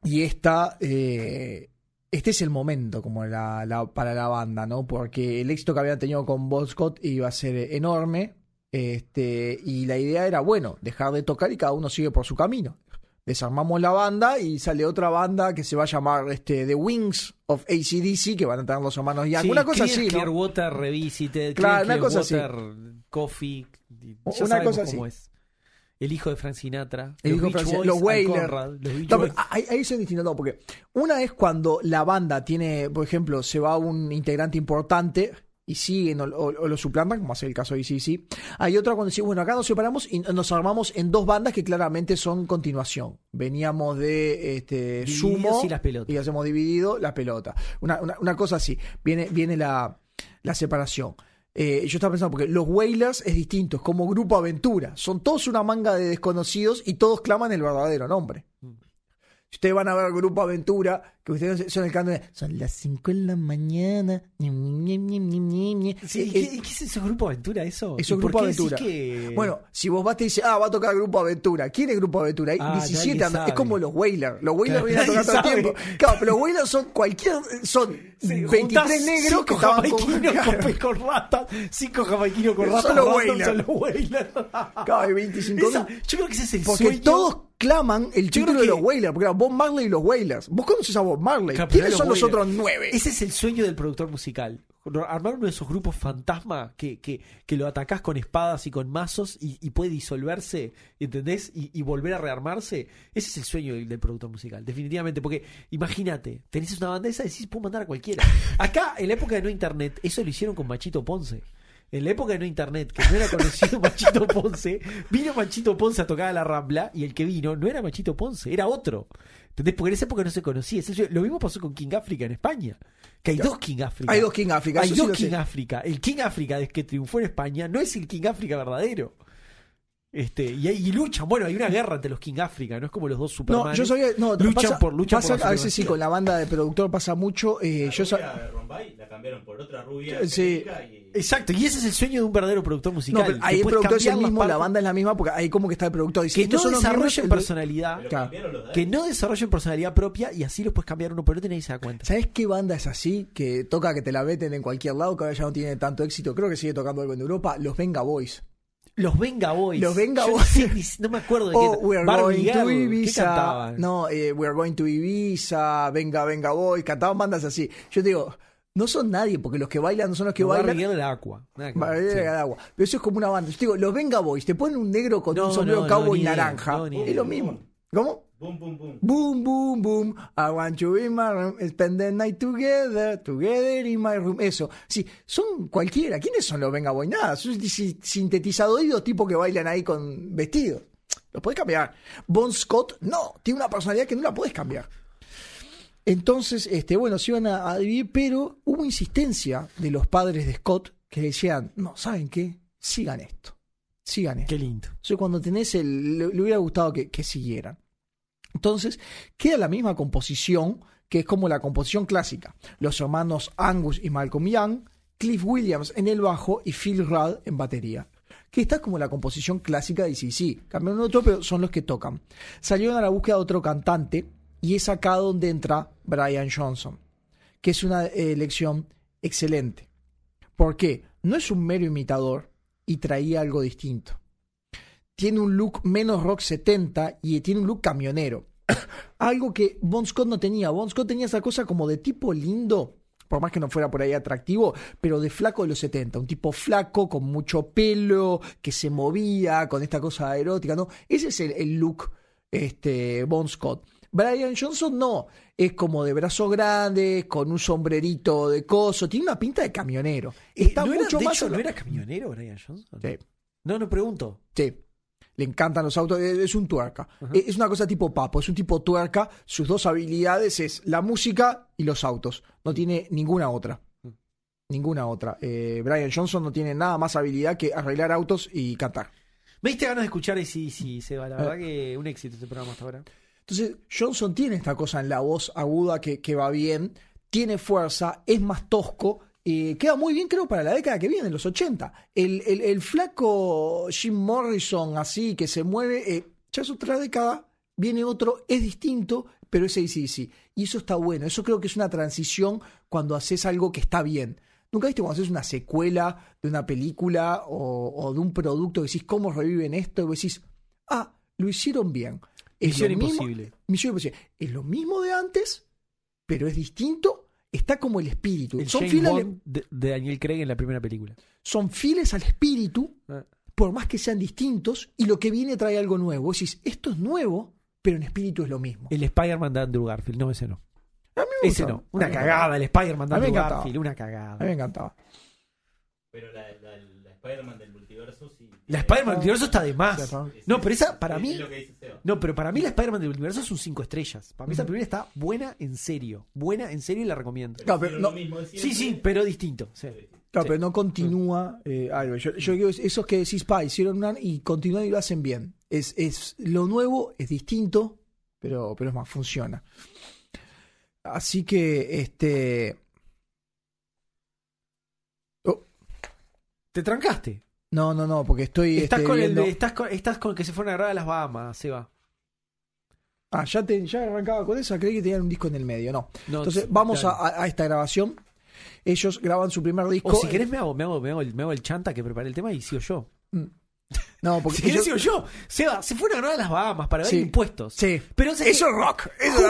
y esta, eh, este es el momento como la, para la banda, ¿no? Porque el éxito que habían tenido con Bon Scott iba a ser enorme. Este, y la idea era, bueno, dejar de tocar y cada uno sigue por su camino. Desarmamos la banda y sale otra banda que se va a llamar este, The Wings of ACDC, que van a tener los hermanos Young. Sí, una cosa Clear- así, ¿no? Clearwater Revisited, Claro, Clear- una cosa así. Coffee. ya Una cosa cómo así. es. El hijo de Frank Sinatra. El los hijo Sinatra, Boys, los. Conrad, los No, Boys. ahí, ahí son distintos, no, porque una es cuando la banda tiene, por ejemplo, se va un integrante importante y siguen o, o- o lo suplantan, como hace el caso de ICC. Hay otra cuando decimos, bueno, acá nos separamos y nos armamos en dos bandas que claramente son continuación. Veníamos de este, Sumo y las pelotas. y hacemos dividido la pelota. Una, una, una cosa así. Viene, viene la, la separación. Eh, yo estaba pensando, porque los Whalers es distinto, es como grupo aventura. Son todos una manga de desconocidos y todos claman el verdadero nombre. Si ustedes van a ver Grupo Aventura, que ustedes son el canto de Son las 5 de la mañana. ñe, ñe, ñe, ñe, ñe, ñe". Sí, Eh, ¿qué, eh, qué es eso, Grupo Aventura? Eso, eso ¿Y es Grupo Aventura. que- Bueno, si vos vas te dice, ah, va a tocar Grupo Aventura. ¿Quién es Grupo Aventura? Hay Ah, 17 nadie andan- Es como los Whalers. Los Whalers Claro, vienen a tocar todo el tiempo. Claro, pero los Whalers son cualquier. Son Sí, 23 juntás negros cinco que jamaiquinos con, ratas, cinco jamaiquinos con Son ratas, los ratas, Wailers. son los Wailers. Claro, hay 25 Esa- yo creo que ese es el Porque sueño. todos claman el título de los Whalers, porque era Bob Marley y los Whalers. ¿Vos conoces a Bob Marley? Claro, ¿Quiénes los son los Wailers. otros nueve? Ese es el sueño del productor musical. Armar uno de esos grupos fantasma que, que, que lo atacás con espadas y con mazos y, y puede disolverse, ¿entendés? Y, y volver a rearmarse. Ese es el sueño del, del productor musical, definitivamente. Porque imagínate, tenés una banda esa y decís, puedo mandar a cualquiera. Acá, en la época de no internet, eso lo hicieron con Machito Ponce. En la época de no internet, que no era conocido Machito Ponce, vino Machito Ponce a tocar a la Rambla y el que vino no era Machito Ponce, era otro. ¿Entendés? Porque en esa época no se conocía. Lo mismo pasó con King Africa en España. Que hay dos King Africa. Hay dos King Africa, Hay sí dos King sé. Africa. El King Africa de que triunfó en España no es el King Africa verdadero. Este, y, hay- y luchan, bueno, hay una guerra entre los King Africa, no es como los dos Superman. No, yo sabía. No, luchan pasa, por luchan pasa- por la A veces sí, con la banda de productor pasa mucho. eh, La yo rubia de Rombay la cambiaron por otra rubia. Sí. y- Exacto, y ese es el sueño de un verdadero productor musical. No, pero que ahí el puedes productor es el mismo, la banda es la misma, porque ahí como que está el productor. Dice, que no desarrollen personalidad, que no desarrollen personalidad propia y así los puedes cambiar uno por otro y nadie se da cuenta. ¿Sabes qué banda es así? Que toca que te la meten en cualquier lado, que ahora ya no tiene tanto éxito. Creo que sigue tocando algo en Europa. Los Venga Boys. Los Venga Boys. Los Venga no Boys. sé no me acuerdo de Oh, qué. We're going to Girl, ¿qué Ibiza. No, eh, We're going to Ibiza. Venga, Venga Boys. Cantaban bandas así. Yo te digo, no son nadie, porque los que bailan no son los que No, bailan. Que ver, Barbie sí. Agua. Pero eso es como una banda. Yo te digo, los Venga Boys, te ponen un negro con No, un sombrero cowboy naranja. Es lo mismo. ¿Cómo? Boom, boom, boom. Boom, boom, boom. I want you in my room. Spend the night together. Together in my room. Eso. Sí, son cualquiera. ¿Quiénes son los Venga Boy? Nada. Son si- sintetizadores tipos que bailan ahí con vestidos. Los puedes cambiar. Bon Scott, no. Tiene una personalidad que no la puedes cambiar. Entonces, este, bueno, se iban a, a dividir, pero hubo insistencia de los padres de Scott que decían, no, ¿saben qué? Sigan esto. Sigan esto. Qué lindo. Entonces, cuando tenés el. Le, le hubiera gustado que, que siguieran. Entonces, queda la misma composición, que es como la composición clásica. Los hermanos Angus y Malcolm Young, Cliff Williams en el bajo y Phil Rudd en batería. Que está como la composición clásica de CC. Cambiaron otro, pero son los que tocan. Salieron a la búsqueda de otro cantante, y es acá donde entra Brian Johnson, que es una elección excelente. ¿Por qué? No es un mero imitador y traía algo distinto tiene un look menos rock 70 y tiene un look camionero. Algo que Bon Scott no tenía. Bon Scott tenía esa cosa como de tipo lindo, por más que no fuera por ahí atractivo, pero de flaco de los 70. Un tipo flaco, con mucho pelo, que se movía, con esta cosa erótica, ¿no? Ese es el, el look este, Bon Scott. Brian Johnson no, es como de brazo grande, con un sombrerito de coso, tiene una pinta de camionero. Está Eh, ¿No era, de más... hecho, ¿no era camionero Brian Johnson? Sí. No, no pregunto. Sí. Le encantan los autos, es un tuerca. Es es una cosa tipo papo, es un tipo tuerca. Sus dos habilidades es la música y los autos. No tiene ninguna otra. Ninguna otra. Eh, Brian Johnson no tiene nada más habilidad que arreglar autos y cantar. Me diste ganas de escuchar y sí, sí, Seba. La verdad que un éxito este programa hasta ahora. Entonces, Johnson tiene esta cosa en la voz aguda que, que va bien, tiene fuerza, es más tosco. Y queda muy bien, creo, para la década que viene, los 80. El, el- el flaco Jim Morrison, así, que se mueve, eh, ya es otra década, viene otro, es distinto, pero es ACDC. Y eso está bueno. Eso creo que es una transición cuando haces algo que está bien. ¿Nunca viste cuando haces una secuela de una película o, o de un producto que decís, ¿cómo reviven esto? Y vos decís, ah, lo hicieron bien. Es Misión lo mismo- imposible. Misión Imposible. Es lo mismo de antes, pero es distinto. Está como el espíritu. El Son James fieles, Bond de, de Daniel Craig en la primera película. son fieles al espíritu, Ah. por más que sean distintos, y lo que viene trae algo nuevo. Vos decís, esto es nuevo, pero en espíritu es lo mismo. El Spider-Man de Andrew Garfield. No, ese no. A mí me Ese no. Una cagada, el Spider-Man de Andrew. Garfield. Una A mí me cagada. encantaba. Pero la, la, la Spider-Man del multiverso sí. La Spider-Man del universo está de más. No, pero esa, para mí. No, pero para mí la Spider-Man del universo es un 5 estrellas. Para mí esa primera está buena en serio. Buena en serio y la recomiendo. Claro, pero no- lo mismo de Sí, sí, pero distinto. sí. Claro, Sí. pero no continúa eh, algo. Yo, yo digo, esos que decís, pa, hicieron una y continúan y lo hacen bien. Es, es lo nuevo, es distinto, pero, pero es más, funciona. Así que, este. Oh, Te trancaste. no, no, no, porque estoy. Estás este, con el de- estás con, estás con el que se fueron a grabar a las Bahamas, Seba. Ah, ya, te, ya arrancaba con esa, creí que tenían un disco en el medio, no. No, Entonces, vamos a esta grabación. Ellos graban su primer disco. O si querés me hago, me hago, me hago el, me hago el chanta que preparé el tema y sigo yo. Mm. No, porque Si querés sigo yo. Seba, se fueron a grabar a las Bahamas para ver Sí. impuestos. Sí. Pero Eso es rock. Eso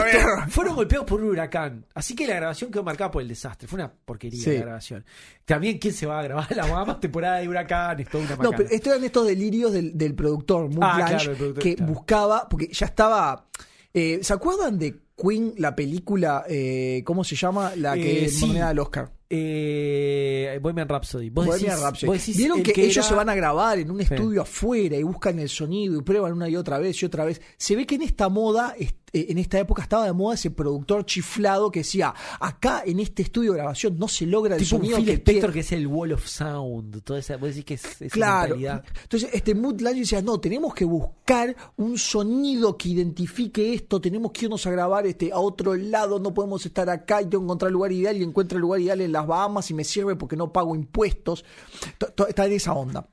fueron golpeados por un huracán. Así que la grabación quedó marcada por el desastre. Fue una porquería Sí. la grabación. También, ¿quién se va a grabar a las Bahamas? Temporada de huracanes, toda una No, pero estos eran estos delirios del, del productor, Mood Ah, Blanche, claro, el productor, que claro. buscaba, porque ya estaba. eh, ¿Se acuerdan de Queen, la película, eh, ¿cómo se llama? La que Eh, sí. nominada al Oscar. Eh, Bohemian Rhapsody. ¿Vos Bohemian decís- Rhapsody. vos decís Vieron que, ellos era- se van a grabar en un Sí. estudio afuera y buscan el sonido y prueban una y otra vez y otra vez. Se ve que en esta moda, est- eh, en esta época estaba de moda ese productor chiflado que decía, acá en este estudio de grabación no se logra el Tipo un sonido Phil que Spector quiero". que es el Wall of Sound. Toda esa, vos decís que es esa Claro. mentalidad. Entonces, este Mood Lange decía, no, tenemos que buscar un sonido que identifique esto, tenemos que irnos a grabar este, a otro lado, no podemos estar acá y tengo que encontrar el lugar ideal y encuentro el lugar ideal en las Bahamas y me sirve porque no pago impuestos. To- to- Está en esa onda.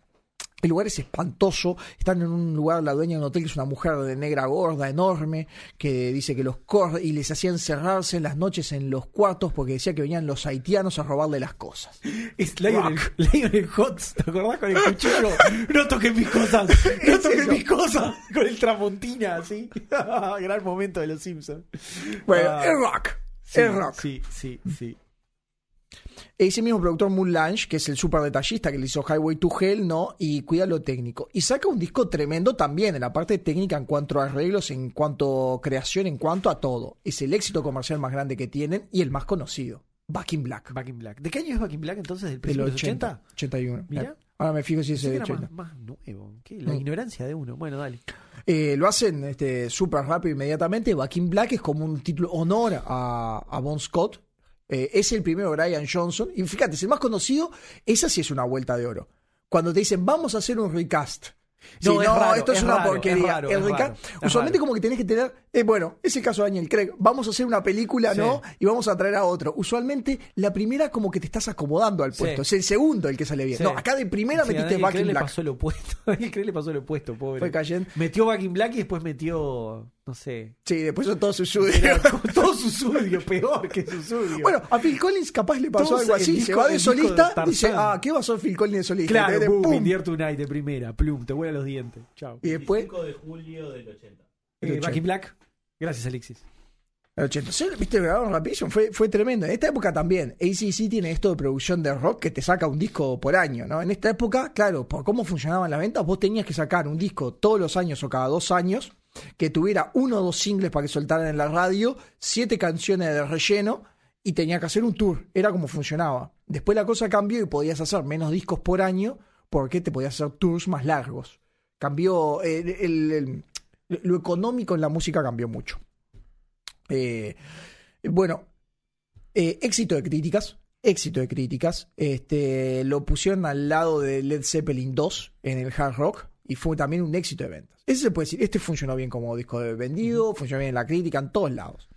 El lugar es espantoso. Están en un lugar, la dueña de un hotel que es una mujer de negra gorda, enorme, que dice que los corre y les hacía encerrarse en las noches en los cuartos porque decía que venían los haitianos a robarle las cosas. Es Lionel, Lionel Hutz, ¿te acordás con el cuchillo? No toques mis cosas, no Es toques mis cosas. Con el Tramontina, así. Gran momento de los Simpsons. Bueno, es rock. sí, es rock. Sí, sí, sí. Ese mismo productor Moon Lange, que es el super detallista que le hizo Highway to Hell, ¿no? Y cuida lo técnico. Y saca un disco tremendo también en la parte técnica, en cuanto a arreglos, en cuanto a creación, en cuanto a todo. Es el éxito comercial más grande que tienen y el más conocido. Back in Black. Back in Black. ¿De qué año es Back in Black entonces? ¿Del principio de los 80. 80? 81. Mirá. Eh, Ahora me fijo si es de que era 80. más, más nuevo. ¿Qué? La Mm. ignorancia de uno. Bueno, dale. Eh, lo hacen este, súper rápido inmediatamente. Back in Black es como un título honor a, a Bon Scott. Eh, es el primero Brian Johnson. Y fíjate, es el más conocido. Esa sí es una vuelta de oro. Cuando te dicen, vamos a hacer un recast. No, Sí, es raro, esto es, es una raro, porquería. es raro, El recast- usualmente como que tenés que tener, eh, bueno, es el caso de Daniel Craig, vamos a hacer una película, Sí. ¿no? Y vamos a traer a otro. Usualmente la primera como que te estás acomodando al Sí. puesto, es el segundo el que sale bien. No, acá de primera metiste Back in le Black. pasó lo opuesto. A Daniel Craig le pasó lo opuesto, pobre. Fue cayendo. Metió Back in Black y después metió, no sé. Sí, después son todos sus Era estudios. como todo su sudio, peor que su sudio. Bueno, a Phil Collins capaz le pasó Todos algo el así. se disco- va el de disco de solista, Tarzán. dice, ah, ¿qué va a hacer Phil Collins de solista? claro, Entonces, boom, ¡pum! Tonight de primera, plum, te vuela los dientes. Chao. Y después, 25 de julio del 80. Eh, Back in Black. Gracias, Alexis. el 80. Sí, viste, grabaron rapidísimo, fue, fue tremendo. En esta época también, ACC tiene esto de producción de rock que te saca un disco por año, ¿no? En esta época, claro, por cómo funcionaban las ventas, vos tenías que sacar un disco todos los años o cada dos años, que tuviera uno o dos singles para que soltaran en la radio, siete canciones de relleno, y tenía que hacer un tour. Era como funcionaba. Después la cosa cambió y podías hacer menos discos por año, porque te podías hacer tours más largos. Cambió, lo económico en la música cambió mucho. Eh, bueno, eh, éxito de críticas. Éxito de críticas. Este, lo pusieron al lado de Led Zeppelin 2 en el hard rock. Y fue también un éxito de ventas. Ese se puede decir, este funcionó bien como disco de vendido, funcionó bien en la crítica, en todos lados.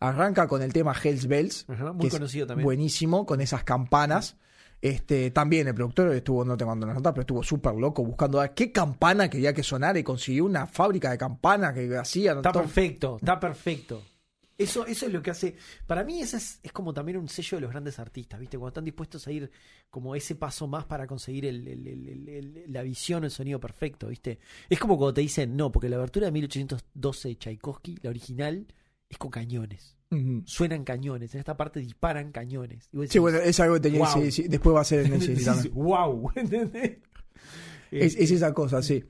Arranca con el tema Hells Bells, muy que es conocido también. buenísimo, con esas campanas. Este, también el productor estuvo, no te mando las notas, pero estuvo súper loco buscando a ver qué campana quería que sonara y consiguió una fábrica de campanas que hacían. Está todo- perfecto, está perfecto. Eso, eso es lo que hace. Para mí, ese es, es como también un sello de los grandes artistas, ¿viste? Cuando están dispuestos a ir como ese paso más para conseguir el- el- la visión, el sonido perfecto, ¿viste? Es como cuando te dicen, no, porque la abertura de 1812 de Tchaikovsky, la original, es con cañones. Suenan cañones. En esta parte disparan cañones. Sí, bueno, es algo que tenía Wow. sí, sí, después va a ser en wow, ¿entendés? Es, es esa cosa, sí.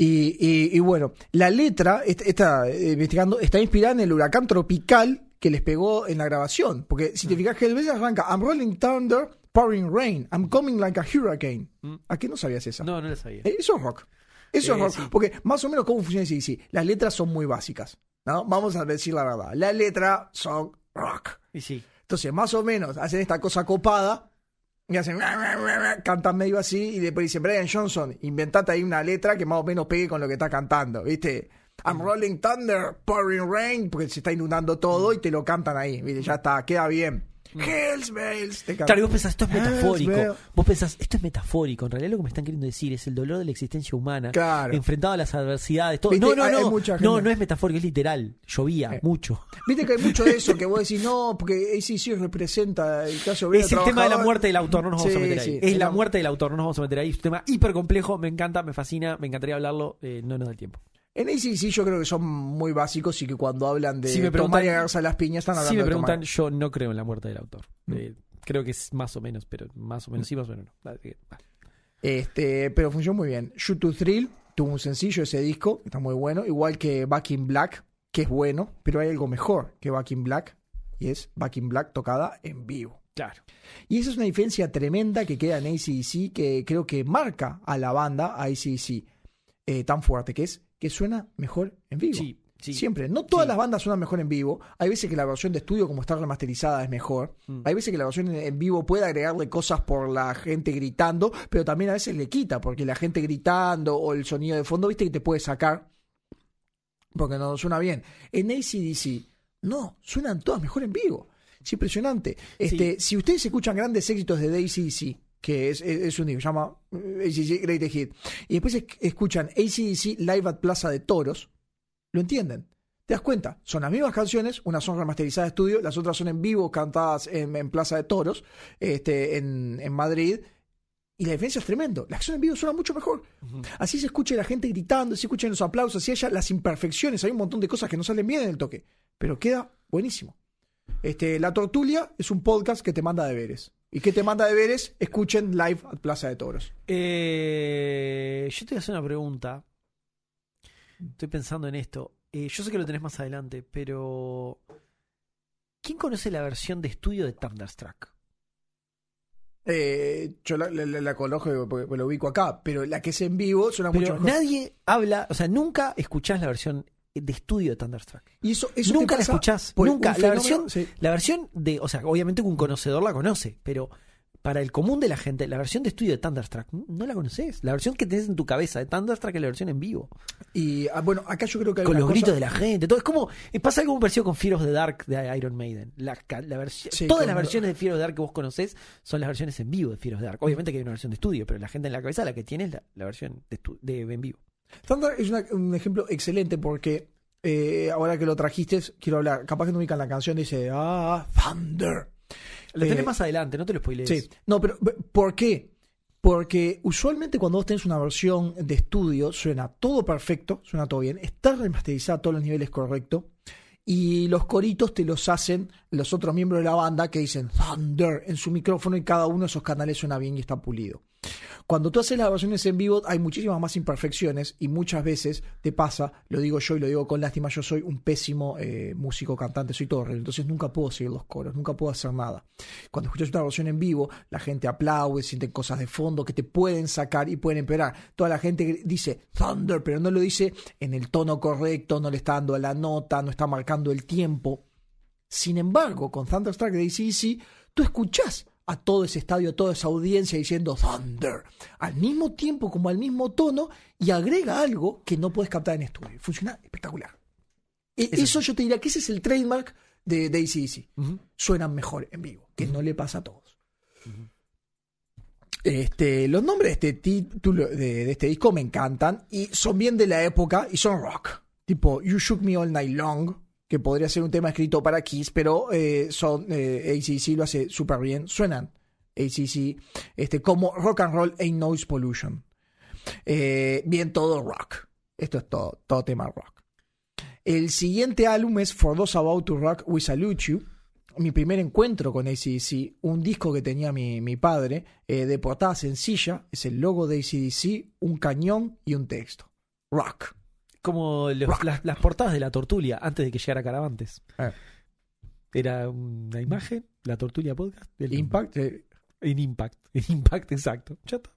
Y, y- y bueno, la letra, esta, esta, eh, investigando, está inspirada en el huracán tropical que les pegó en la grabación. Porque si te Mm. fijas, Hellbells arranca I'm rolling thunder, pouring rain, I'm coming like a hurricane. Mm. ¿A qué no sabías esa? No, no lo sabía. Eh, Eso es rock. Eso Eh, es rock. sí. Porque más o menos cómo funciona sí Las letras son muy básicas. ¿no? Vamos a decir la verdad. Las letras son rock. Y sí. Entonces, más o menos, hacen esta cosa copada y hacen. cantan medio así y después dicen, Brian Johnson, inventate ahí una letra que más o menos pegue con lo que está cantando, ¿viste? I'm rolling thunder, pouring rain, porque se está inundando todo y te lo cantan ahí, ¿viste? Ya está, queda bien. Hells Bells. Claro, y vos pensás, esto es metafórico. Vos pensás, esto es metafórico. En realidad lo que me están queriendo decir es el dolor de la existencia humana. Claro. Enfrentado a las adversidades. Todo. No, no, no. No, no es metafórico, es literal. Llovía Eh. mucho. Viste que hay mucho de eso que vos decís, no, porque ACC representa el caso Es el tema de la trabajador". muerte del autor, no nos vamos Sí, a meter ahí. sí, es la- muerte del autor, no nos vamos a meter ahí. Es un tema hiper complejo, me encanta, me fascina, me encantaría hablarlo, eh, no nos da el tiempo. En ACC yo creo que son muy básicos y que cuando hablan de Si me tomar preguntan- y agarrarse a las piñas están hablando Si me de preguntan, yo no creo en la muerte del autor. Mm. Eh, creo que es más o menos, pero más o menos sí, más o menos no. Este, pero funcionó muy bien. Shoot to Thrill tuvo un sencillo ese disco, está muy bueno, igual que Back in Black, que es bueno, pero hay algo mejor que Back in Black, y es Back in Black tocada en vivo. Claro. Y esa es una diferencia tremenda que queda en ACDC, que creo que marca a la banda, a ACDC, eh, tan fuerte, que es que suena mejor en vivo. Sí, sí. Siempre. No todas Sí. las bandas suenan mejor en vivo. Hay veces que la versión de estudio, como está remasterizada, es mejor. Mm. Hay veces que la versión en- en vivo puede agregarle cosas por la gente gritando, pero también a veces le quita, porque la gente gritando o el sonido de fondo, viste que te puede sacar porque no suena bien. En ACDC, no, suenan todas mejor en vivo. Es impresionante. Este, Si ustedes escuchan grandes éxitos de ACDC, que es, es, es un disco, se llama eh, ACDC Great Hit, y después esc- escuchan ACDC Live at Plaza de Toros, lo entienden. ¿Te das cuenta? Son las mismas canciones, unas son remasterizadas de estudio, las otras son en vivo, cantadas en, en Plaza de Toros, este, en, en Madrid. Y la diferencia es tremendo. La acción en vivo suena mucho mejor. Así se escucha la gente gritando, se escuchan los aplausos, así haya las imperfecciones. Hay un montón de cosas que no salen bien en el toque. Pero queda buenísimo. Este, la Tortulia es un podcast que te manda deberes. ¿Y qué te manda deberes? Escuchen live at Plaza de Toros. Eh, yo te voy a hacer una pregunta. Estoy pensando en esto. Eh, yo sé que lo tenés más adelante, pero. ¿Quién conoce la versión de estudio de Thunderstruck? Eh, yo la, la- la- conozco porque lo ubico acá, pero la que es en vivo suena mucho mejor. nadie habla, o sea, nunca escuchás la versión de estudio de Thunderstruck. Y eso, eso te nunca la escuchás, nunca. un La versión, sí. la versión de, o sea, obviamente que un conocedor la conoce, pero para el común de la gente, la versión de estudio de Thunderstruck no la conoces. La versión que tenés en tu cabeza de Thunderstruck es la versión en vivo. Y ah, bueno, acá yo creo que hay con los cosa- gritos de la gente, todo. Es como, eh, pasa algo muy parecido con Fear of the Dark de Iron Maiden. La, ca- la versi- Sí, todas las versiones de Fear of the Dark que vos conocés son las versiones en vivo de Fear of the Dark. Obviamente que hay una versión de estudio, pero la gente en la cabeza la que tiene es la, la versión de, de en vivo. Thunder es una- un ejemplo excelente porque eh, ahora que lo trajiste, quiero hablar. Capaz que no ubican la canción, dice, ah, Thunder. Lo tenés Eh, más adelante, no te lo spoilees. Sí, no, pero ¿por qué? Porque usualmente cuando vos tenés una versión de estudio suena todo perfecto, suena todo bien, está remasterizada a todos los niveles correctos y los coritos te los hacen los otros miembros de la banda que dicen Thunder en su micrófono y cada uno de esos canales suena bien y está pulido. Cuando tú haces las versiones en vivo hay muchísimas más imperfecciones y muchas veces te pasa, lo digo yo y lo digo con lástima, yo soy un pésimo eh, músico, cantante, soy todo entonces nunca puedo seguir los coros, nunca puedo hacer nada. Cuando escuchas una versión en vivo, la gente aplaude, sienten cosas de fondo que te pueden sacar y pueden empeorar. Toda la gente dice Thunder, pero no lo dice en el tono correcto, no le está dando a la nota, no está marcando el tiempo. Sin embargo, con Thunderstruck de ACDC, tú escuchás a todo ese estadio, a toda esa audiencia diciendo Thunder, al mismo tiempo como al mismo tono, y agrega algo que no puedes captar en estudio. Funciona espectacular. E- Eso, yo te diría que ese es el trademark de, de AC/DC. Ujú. Suenan mejor en vivo, que no le pasa a todos. Este, los nombres de este título de, de este disco me encantan y son bien de la época y son rock. Tipo You Shook Me All Night Long, que podría ser un tema escrito para Kiss, pero eh, son eh, ACC lo hace súper bien. Suenan ACC este, como Rock and Roll Ain't Noise Pollution. Eh, bien todo rock. Esto es todo, todo tema rock. El siguiente álbum es For Those About to Rock We Salute You. Mi primer encuentro con ACDC, un disco que tenía mi, mi padre, eh, de portada sencilla, es el logo de ACDC, un cañón y un texto. Rock. Como los- las, las portadas de la tortulia antes de que llegara Caravantes. Eh. Era una imagen, la tortulia podcast. el- Impact, eh, En Impact. En Impact, exacto. Está.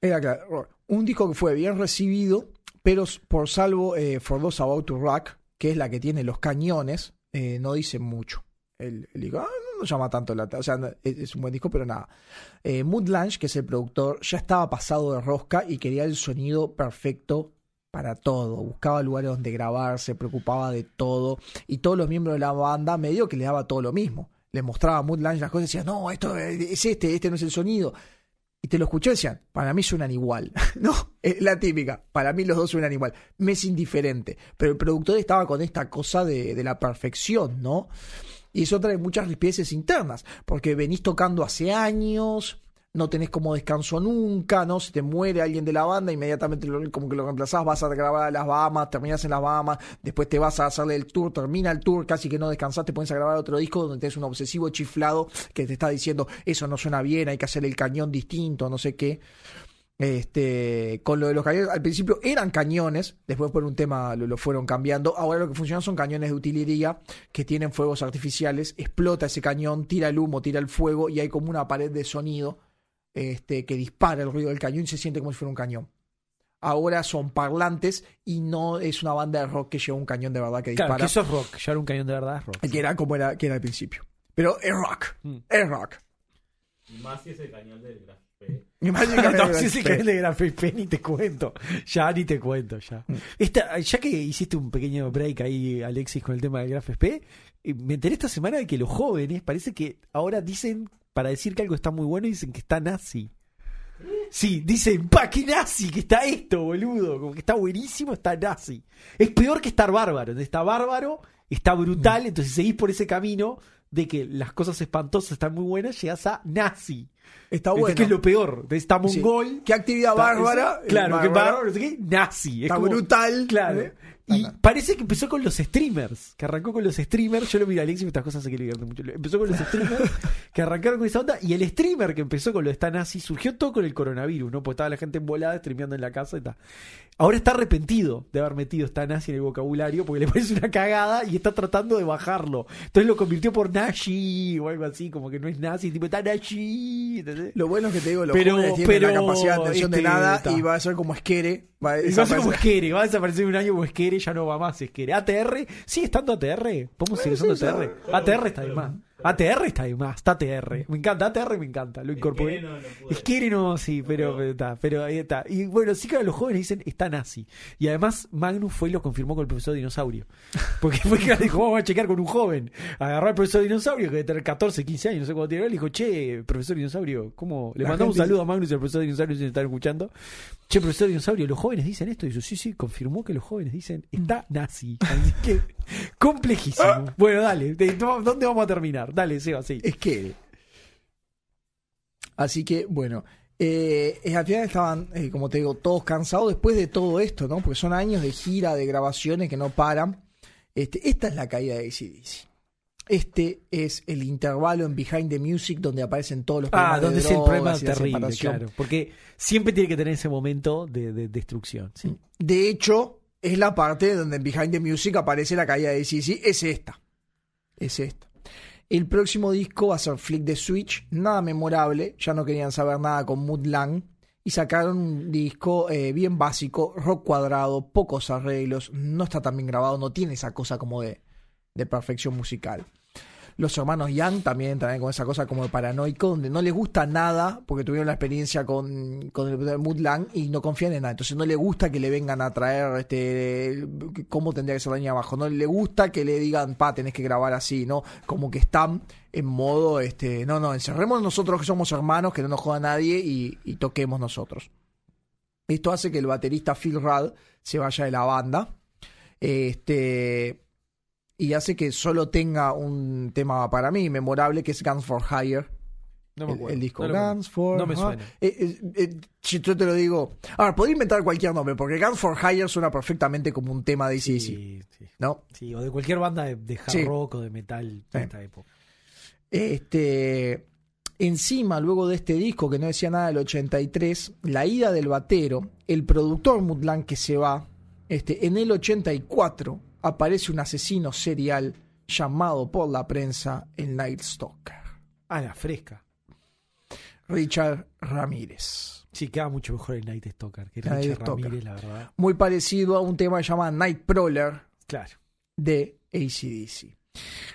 Era claro, un disco que fue bien recibido, pero por salvo eh, For Those About to Rock, que es la que tiene los cañones, eh, no dice mucho. El, el disco ah, no, no llama tanto la O sea, no- es, es un buen disco, pero nada. Eh, Mood Lange, que es el productor, ya estaba pasado de rosca y quería el sonido perfecto para todo. Buscaba lugares donde grabar, se preocupaba de todo. Y todos los miembros de la banda medio que le daba todo lo mismo. Le mostraba a las cosas y decía, no, esto es este, este no es el sonido. Y te lo escuché y decían, para mí suenan igual. no, es la típica, para mí los dos suenan igual. Me es indiferente. Pero el productor estaba con esta cosa de, la perfección, ¿no? Y eso trae muchas rispidezes internas, porque venís tocando hace años, no tenés como descanso nunca, ¿no? Se te muere alguien de la banda, inmediatamente lo- como que lo reemplazás, vas a grabar a las Bahamas, terminás en las Bahamas, después te vas a hacerle el tour, termina el tour, casi que no descansás, te pones a grabar otro disco donde tenés un obsesivo chiflado que te está diciendo, eso no suena bien, hay que hacer el cañón distinto, no sé qué. Este, con lo de los cañones, al principio eran cañones, después por un tema lo, lo fueron cambiando. Ahora lo que funcionan son cañones de utilería que tienen fuegos artificiales. Explota ese cañón, tira el humo, tira el fuego y hay como una pared de sonido este, que dispara el ruido del cañón y se siente como si fuera un cañón. Ahora son parlantes y no es una banda de rock que lleva un cañón de verdad que Claro, dispara. que eso es rock. Ya era un cañón de verdad, es rock. Que era como era, que era al principio. Pero es rock. Mm. Es rock. Y más si es el cañón del Graf P. Y más no, sí, sí, cañón de Gran Pepe, ni te cuento. Ya, ni te cuento, ya. Mm. Esta, ya que hiciste un pequeño break ahí, Alexis, con el tema del SP, eh, me enteré esta semana de que los jóvenes parece que ahora dicen, para decir que algo está muy bueno, dicen que está nazi. Sí, dicen, pa, qué nazi que está esto, boludo. Como que está buenísimo, está nazi. Es peor que estar bárbaro. Está bárbaro, está brutal, entonces seguís por ese camino de que las cosas espantosas están muy buenas, llegás a nazi. Está bueno. que es lo peor. Está Sí. mongol. Qué actividad está- bárbara. es- claro, que bárbara. bárbaro, no sé qué, nazi. Es Está como- brutal. Claro. ¿eh? Y parece que empezó con los streamers. Que arrancó con los streamers. Yo lo miro a Alexis, estas cosas sé que mucho. Empezó con los streamers que arrancaron con esa onda. Y el streamer que empezó con lo de esta nazi surgió todo con el coronavirus, ¿no? Porque estaba la gente embolada streameando en la casa y tal. Ahora está arrepentido de haber metido esta nazi en el vocabulario porque le parece una cagada y está tratando de bajarlo. Entonces lo convirtió por nazi o algo así, como que no es nazi, tipo está nazi. ¿entendés? Lo bueno es que te digo, los Pero- jóvenes tienen la pero, capacidad de atención de este, nada y va a ser como esquere. Va a Y va a ser como. Esquere, va a desaparecer un año como Esquere, ya no va más Esquere. ATR, sigue estando ATR. ¿Podemos seguir usando ATR? ATR está de más. ATR está de más, está ATR. Me encanta, ATR me encanta, lo incorporé. no, no sí, pero, pero está, pero ahí está. Y bueno, sí que los jóvenes dicen está nazi. Y además Magnus fue y lo confirmó con el profesor Dinosaurio. Porque fue que dijo, vamos a checar con un joven. Agarró al profesor Dinosaurio, que debe tener 14, 15 años, no sé cuánto tiene. Le dijo, che, profesor Dinosaurio, ¿cómo? Le mandamos un saludo a Magnus y al profesor Dinosaurio si nos están escuchando. Che, profesor Dinosaurio, los jóvenes dicen esto. Y yo, sí, sí, confirmó que los jóvenes dicen está nazi. Así que, complejísimo. Bueno, dale, de- ¿dónde vamos a terminar? Dale, Seba, sí. Esquere. Así que, bueno. Eh, al final estaban, eh, como te digo, todos cansados después de todo esto, ¿no? Porque son años de gira, de grabaciones que no paran. Este, esta es la caída de ACDC. Este es el intervalo en Behind the Music donde aparecen todos los problemas Ah, donde de es el problema terrible, claro. Porque siempre tiene que tener ese momento de, de destrucción. Sí. De hecho, es la parte donde en Behind the Music aparece la caída de ACDC. Es esta. Es esta. El próximo disco va a ser Flick the Switch. Nada memorable. Ya no querían saber nada con Mood Lang. Y sacaron un disco eh, bien básico, rock cuadrado, pocos arreglos. No está tan bien grabado, no tiene esa cosa como de, de perfección musical. Los hermanos Young también, también con esa cosa como de paranoico, donde no les gusta nada, porque tuvieron la experiencia con, con el Mood Lang y no confían en nada. Entonces no le gusta que le vengan a traer este cómo tendría que ser la niña abajo. No le gusta que le digan, pa, tenés que grabar así, ¿no? Como que están en modo, este, no, no, encerremos nosotros que somos hermanos, que no nos joda nadie y, y toquemos nosotros. Esto hace que el baterista Phil Rudd se vaya de la banda. Este. Y hace que solo tenga un tema para mí memorable que es Guns for Hire. No me acuerdo. el disco No Guns for no me suena. Eh, eh, eh, si yo te lo digo. Ahora, podría inventar cualquier nombre, porque Guns for Hire suena perfectamente como un tema de ACDC, Sí, sí. ¿no? Sí, o de cualquier banda de, de hard rock o de metal de esta época. Este, encima, luego de este disco que no decía nada del 83, la ida del batero, el productor Mutlan que se va, este, en el 84 aparece un asesino serial llamado por la prensa el Night Stalker, Ah, la fresca. Richard Ramírez. Sí, queda mucho mejor el Night Stalker que Night Richard Stalker. Ramírez, la verdad. Muy parecido a un tema que se llama Night Prowler Claro. de ACDC.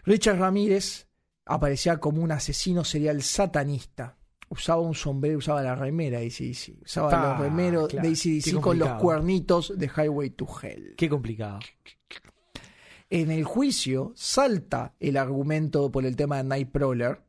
Richard Ramírez aparecía como un asesino serial satanista. Usaba un sombrero, usaba la remera de ACDC. Usaba Ah, los remeros claro. de ACDC con los cuernitos de Highway to Hell. Qué complicado. En el juicio salta el argumento por el tema de Nightcrawler.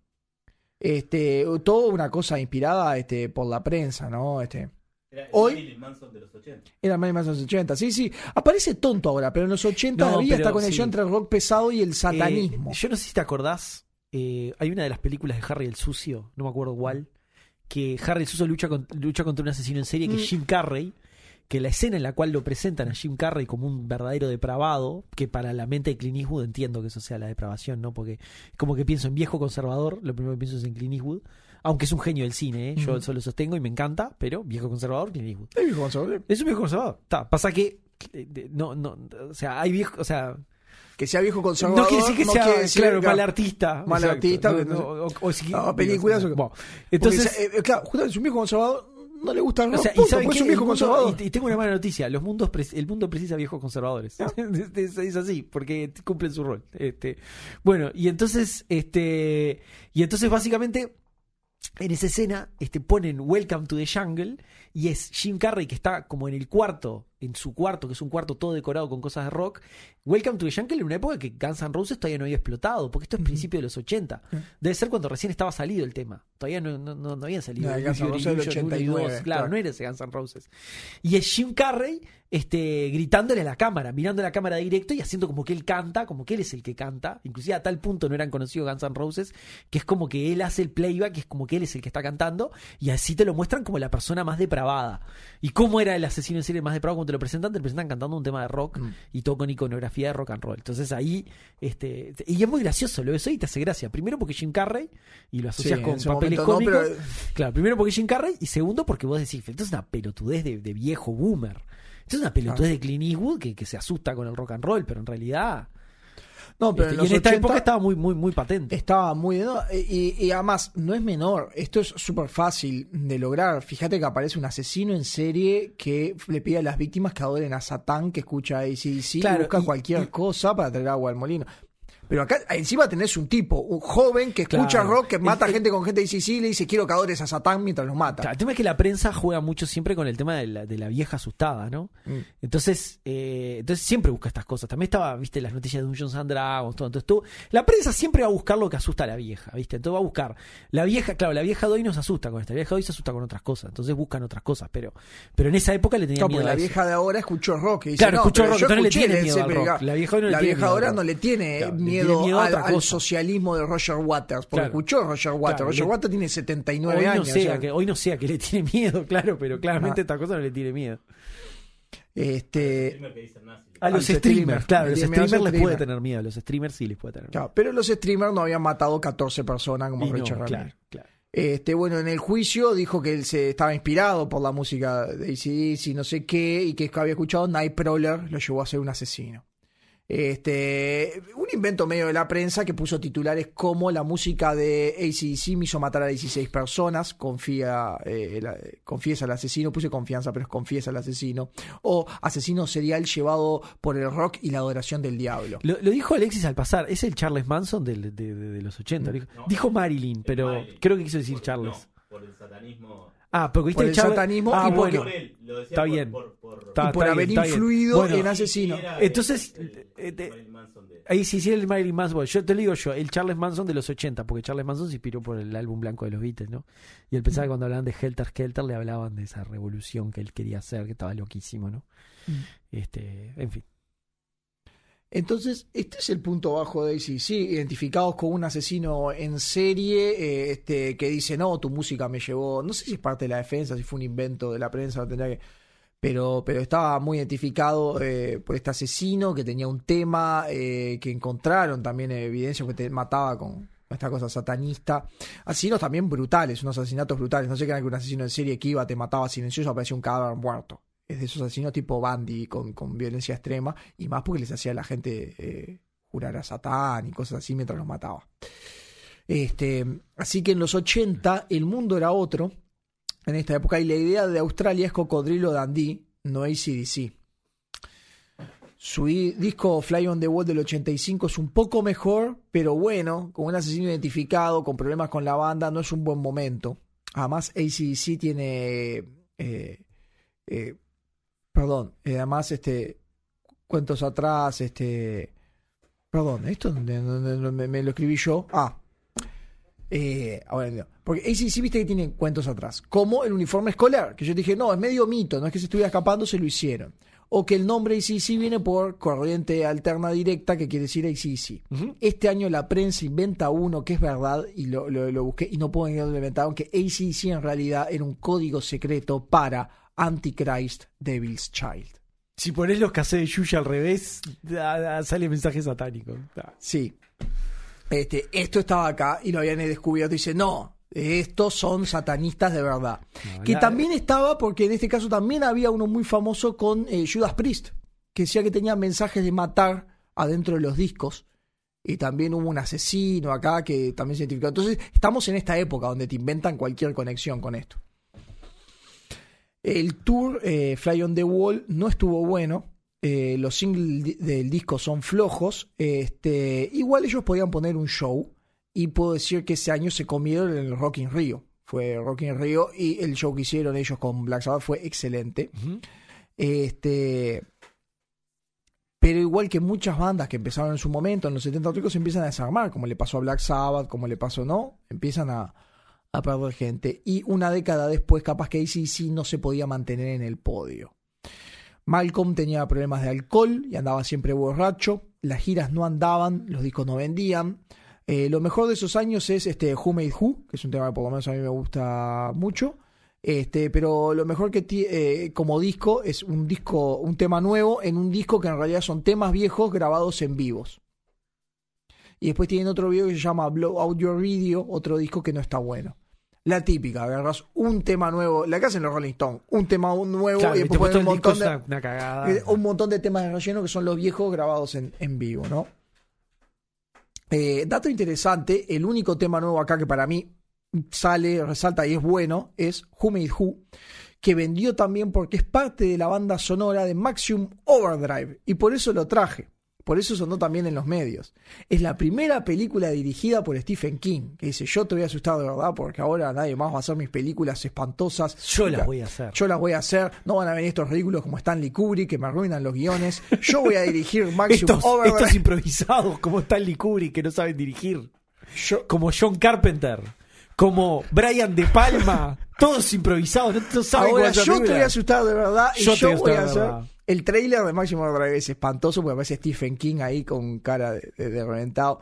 Este, toda una cosa inspirada este, por la prensa, ¿no? Este, Era el Hoy- Marilyn Manson de los 80. era más en los 80. Sí, sí. Aparece tonto ahora, pero en los 80 No, había esta conexión sí. entre el rock pesado y el satanismo. Eh, yo no sé si te acordás, eh, hay una de las películas de Harry el Sucio, no me acuerdo cuál, que Harry el Sucio lucha, con- lucha contra un asesino en serie que es Mm. Jim Carrey, que la escena en la cual lo presentan a Jim Carrey como un verdadero depravado, que para la mente de Clint Eastwood entiendo que eso sea la depravación, ¿no? Porque como que pienso en viejo conservador, lo primero que pienso es en Clint Eastwood, aunque es un genio del cine, ¿eh? yo Ujú. eso lo sostengo y me encanta, pero viejo conservador, Clint Eastwood. Es viejo conservador. Es un viejo conservador. Está, pasa que eh, no, no, o sea, hay viejo, o sea, Que sea viejo conservador. no quiere decir que sea, decir claro, que- mal artista. Mal Exacto. artista, No, no, o, o películas o- Bueno, entonces, eh, eh, claro, justamente es un viejo conservador, no le gusta rock, o sea, y punto, saben qué? es un viejo mundo- conservador. y, y tengo una mala noticia, los mundos el mundo precisa viejos conservadores. Ah. es, es- es así, porque cumplen su rol. Este, bueno, y entonces, este, y entonces básicamente en esa escena este, ponen Welcome to the Jungle y es Jim Carrey que está como en el cuarto, en su cuarto, que es un cuarto todo decorado con cosas de rock. Welcome to the Jungle en una época que Guns N' Roses todavía no había explotado, porque esto es principio de los 80. Debe ser cuando recién estaba salido el tema. Todavía no, no, no, no había salido. No, Use Guns N' Roses del Illusion, uno y 89, dos. Claro, claro. no era ese Guns N' Roses. Y es Jim Carrey este, gritándole a la cámara, mirando la cámara directo y haciendo como que él canta, como que él es el que canta. Inclusive a tal punto no eran conocidos Guns N' Roses, que es como que él hace el playback, que es como que él es el que está cantando, y así te lo muestran como la persona más depravada. ¿Y cómo era el asesino en serie más depravado lo presentan? Te lo presentan cantando un tema de rock Mm. y todo con iconografía de rock and roll. Entonces ahí, este, y es muy gracioso, lo ves hoy y te hace gracia. Primero porque Jim Carrey, y lo asocias Sí, con papeles momento no, cómicos. pero- Claro, primero porque Jim Carrey y segundo porque vos decís, esto es una pelotudez de, de viejo boomer. Esto es una pelotudez de Clint Eastwood que, que se asusta con el rock and roll, pero en realidad... No, pero este, en y los en esta 80 época estaba muy, muy, muy patente. Estaba muy de no, y, y además no es menor, esto es súper fácil de lograr. Fíjate que aparece un asesino en serie que le pide a las víctimas que adoren a Satán, que escucha ACDC, Claro, y busca y- cualquier cosa para traer agua al molino. Pero acá encima tenés un tipo, un joven que escucha Claro. rock, que mata El- el- gente con gente de y le dice quiero que adores a Satán mientras los mata. Claro, el tema es que la prensa juega mucho siempre con el tema de la, de la vieja asustada, ¿no? Mm. Entonces, eh, entonces siempre busca estas cosas. También estaba, viste, las noticias de Dungeons and Dragons, todo. Entonces tú, la prensa siempre va a buscar lo que asusta a la vieja, ¿viste? Entonces va a buscar. La vieja, claro, la vieja de hoy no se asusta con esta. La vieja de hoy se asusta con otras cosas. Entonces buscan otras cosas. Pero, pero en esa época le tenía No, miedo porque a la eso. vieja de ahora escuchó rock y dice, Claro, no, escuchó rock, entonces le escuché tiene miedo al Zeppelin". rock. La vieja hoy no le tiene vieja miedo ahora no le tiene Claro, le tiene miedo, miedo a al, socialismo de Roger Waters, porque Claro. escuchó Roger Waters. Claro, Roger le- Waters tiene 79 Hoy no, años. sea o sea, que, hoy no sea que le tiene miedo, claro, pero claramente Ah. esta cosa no le tiene miedo. este. A los streamers, streamer. claro, los streamers les puede tener miedo, a los streamers sí les puede tener miedo. claro, pero los streamers no habían matado 14 personas como Y no, Richard Ramírez. claro, claro. Este, bueno, en el juicio dijo que él se estaba inspirado por la música de ACDC y no sé qué, y que había escuchado Nightcrawler lo llevó a ser un asesino. Este, un invento medio de la prensa que puso titulares como la música de ACDC me hizo matar a 16 personas, confía, eh, eh, confiesa el asesino, puse confianza, pero es confiesa el asesino, o asesino serial llevado por el rock y la adoración del diablo. Lo, lo dijo Alexis al pasar, es el Charles Manson del- de, de- de los 80. Dijo, No, dijo Marilyn, pero Marilyn. creo que quiso decir Por- Charles. no, por el satanismo. Ah, porque viste Por el satanismo Ah, y bueno. por él, lo decía Está por- bien. por- por- Está- y por haber bien, influido Bueno, en asesino. Entonces, el- el- eh, de- Ahí sí, sí, el Marilyn Manson. Bueno, yo te lo digo yo, el Charles Manson de los 80, porque Charles Manson se inspiró por el álbum blanco de los Beatles, ¿no? Y él pensaba que cuando hablaban de Helter Skelter le hablaban de esa revolución que él quería hacer, que estaba loquísimo, ¿no? Mm. Este, en fin. Entonces, este es el punto bajo de ACC, identificados con un asesino en serie eh, este, que dice, no, tu música me llevó, no sé si es parte de la defensa, si fue un invento de la prensa, lo tendría que... Pero, pero estaba muy identificado eh, por este asesino que tenía un tema, eh, que encontraron también evidencia que te mataba con esta cosa satanista. Asesinos también brutales, unos asesinatos brutales. No sé qué era que un asesino en serie que iba, te mataba silencioso, aparecía un cadáver muerto. Es de esos asesinos tipo Bandy con, con violencia extrema y más porque les hacía a la gente eh, jurar a Satán y cosas así mientras los mataba. Este, así que en los 80 el mundo era otro en esta época y la idea de Australia es Cocodrilo Dundee, no ACDC. Su disco Fly on the Wall del 85 es un poco mejor, pero bueno, con un asesino identificado, con problemas con la banda, no es un buen momento. Además, ACDC tiene. eh, eh, perdón, eh, además, este. Cuentos atrás, este. Perdón, esto me, me lo escribí yo. Ah. Eh, ahora entiendo. Porque ACDC viste que tiene cuentos atrás. Como el uniforme escolar, que yo dije, no, es medio mito, no es que se estuviera escapando, se lo hicieron. O que el nombre ACDC viene por corriente alterna directa, que quiere decir ACDC. Este año la prensa inventa uno que es verdad, y lo, lo- lo busqué, y no puedo ni lo inventaron, que ACDC en realidad era un código secreto para Antichrist Devil's Child. Si pones los cassettes de Yuya al revés, da- da- sale mensaje satánico. Da. Sí. Este, esto estaba acá y lo habían descubierto y dice, no, estos son satanistas de verdad. No, que la- también estaba, porque en este caso también había uno muy famoso con eh, Judas Priest, que decía que tenía mensajes de matar adentro de los discos. Y también hubo un asesino acá que también se identificó. Entonces, estamos en esta época donde te inventan cualquier conexión con esto. El tour eh, Fly on the Wall no estuvo bueno. Eh, los singles del disco son flojos. Este, igual ellos podían poner un show. Y puedo decir que ese año se comieron el Rock in Rio. Fue Rock in Rio y el show que hicieron ellos con Black Sabbath fue excelente. Este, pero igual que muchas bandas que empezaron en su momento, en los 70 ricos, se empiezan a desarmar, como le pasó a Black Sabbath, como le pasó, ¿no? Empiezan a, a perder gente. Y una década después, capaz que ACDC no se podía mantener en el podio. Malcolm tenía problemas de alcohol y andaba siempre borracho. Las giras no andaban, los discos no vendían. Eh, lo mejor de esos años es este Who Made Who, que es un tema que por lo menos a mí me gusta mucho. Este, pero lo mejor que tiene como disco es un disco, un tema nuevo en un disco que en realidad son temas viejos grabados en vivos. Y después tienen otro video que se llama Blow Out Your Video, otro disco que no está bueno. La típica, agarras un tema nuevo, la que hacen los Rolling Stones, un tema nuevo Claro, y después un montón de, una, una cagada. eh, un montón de temas de relleno que son los viejos grabados en, en vivo, ¿no? Eh, dato interesante, el único tema nuevo acá que para mí sale, resalta y es bueno, es Who Made Who, que vendió también porque es parte de la banda sonora de Maximum Overdrive, y por eso lo traje. Por eso sonó también en los medios. Es la primera película dirigida por Stephen King, que dice, yo te voy a asustar de verdad porque ahora nadie más va a hacer mis películas espantosas. Yo las voy a hacer. Yo las voy a hacer, no van a venir estos ridículos como Stanley Kubrick que me arruinan los guiones. Yo voy a dirigir Maximum estos, Overdrive. estos improvisados como Stanley Kubrick que no saben dirigir. Yo- Como John Carpenter. Como Brian De Palma. todos improvisados. No, no saben Ahora yo te voy a asustar de verdad y Yo yo, te voy a voy hacer. El trailer de Maximum Overdrive es espantoso porque aparece Stephen King ahí con cara de, de- de reventado.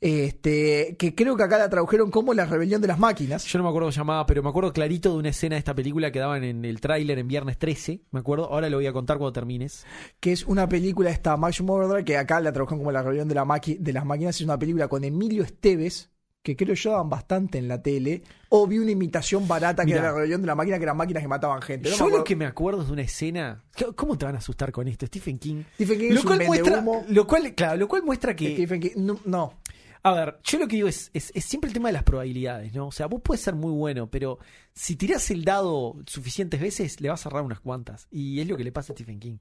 Este, que creo que acá la tradujeron como la rebelión de las máquinas. Yo no me acuerdo llamaba, pero me acuerdo clarito de una escena de esta película que daban en el tráiler en viernes 13. Me acuerdo. Ahora lo voy a contar cuando termines. que es una película esta Maximum Overdrive que acá la trabajan como la rebelión de, la maqui- de las máquinas es una película con Emilio Esteves que creo yo daban bastante en la tele, o vi una imitación barata que Mirá. era la rebelión de la máquina, que eran máquinas que mataban gente. No Yo lo que me acuerdo es de una escena. ¿Cómo te van a asustar con esto? Stephen King. Stephen King Lo es un cual, muestra, lo, cual, claro, lo cual muestra que. Stephen King, no, no. A ver, yo lo que digo es, es, es siempre el tema de las probabilidades, ¿no? O sea, vos puedes ser muy bueno, pero si tirás el dado suficientes veces, le vas a cerrar unas cuantas. Y es lo que le pasa a Stephen King.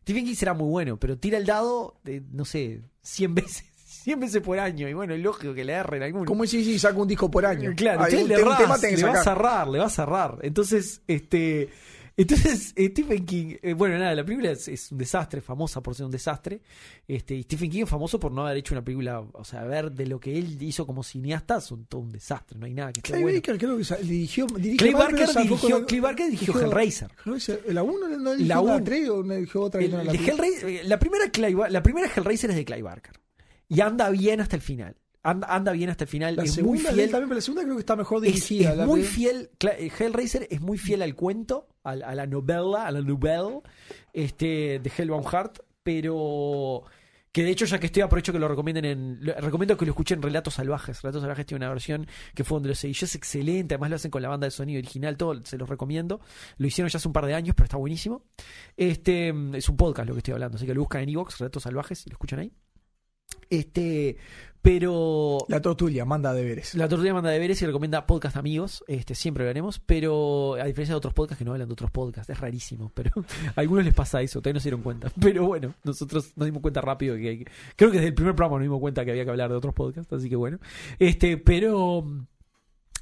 Stephen King será muy bueno, pero tira el dado, de, no sé, 100 veces. 100 veces por año. Y bueno, es lógico que le erren alguno. ¿Cómo si si saca un disco por año? Claro, un, le, tema vas a cerrar, le vas a cerrar. Entonces, este. Entonces, eh, Stephen King, eh, bueno, nada, la película es, es un desastre, famosa por ser un desastre. Este, y Stephen King es famoso por no haber hecho una película, o sea, ver de lo que él hizo como cineasta, son todo un desastre, no hay nada que esté Clay bueno. Baker creo que dirigió. dirigió Clay Barker dirigió, Clay Barker dirigió dirigió- Hellraiser. ¿La 1 no dirigió La la, uno. 3 o no dirigió otra El- no la? Hellraiser- eh, la primera Clay la primera Hellraiser es de Clay Barker. Y anda bien hasta el final. Anda, anda bien hasta el final. La es segunda muy fiel. también, pero la segunda creo que está mejor dirigida. es muy fiel. Eh, Hellraiser es muy fiel al cuento, a, la novela, a la novela este, de Hellbound Heart, pero que de hecho, ya que estoy, aprovecho que lo recomienden en. lo- recomiendo que lo escuchen en Relatos Salvajes. Relatos Salvajes tiene una versión que fue donde lo seguí. Es excelente, además lo hacen con la banda de sonido original, todo, se los recomiendo. Lo hicieron ya hace un par de años, pero está buenísimo. Este es un podcast lo que estoy hablando, así que lo buscan en Evox, Relatos Salvajes, y lo escuchan ahí. Este, pero La tortulia, manda deberes. la tortuga manda deberes y recomienda podcast amigos. Este, siempre lo haremos, pero a diferencia de otros podcasts que no hablan de otros podcasts, es rarísimo, pero a algunos les pasa eso, todavía no se dieron cuenta. Pero bueno, nosotros nos dimos cuenta rápido que hay- creo que desde el primer programa nos dimos cuenta que había que hablar de otros podcasts, así que bueno. Este, pero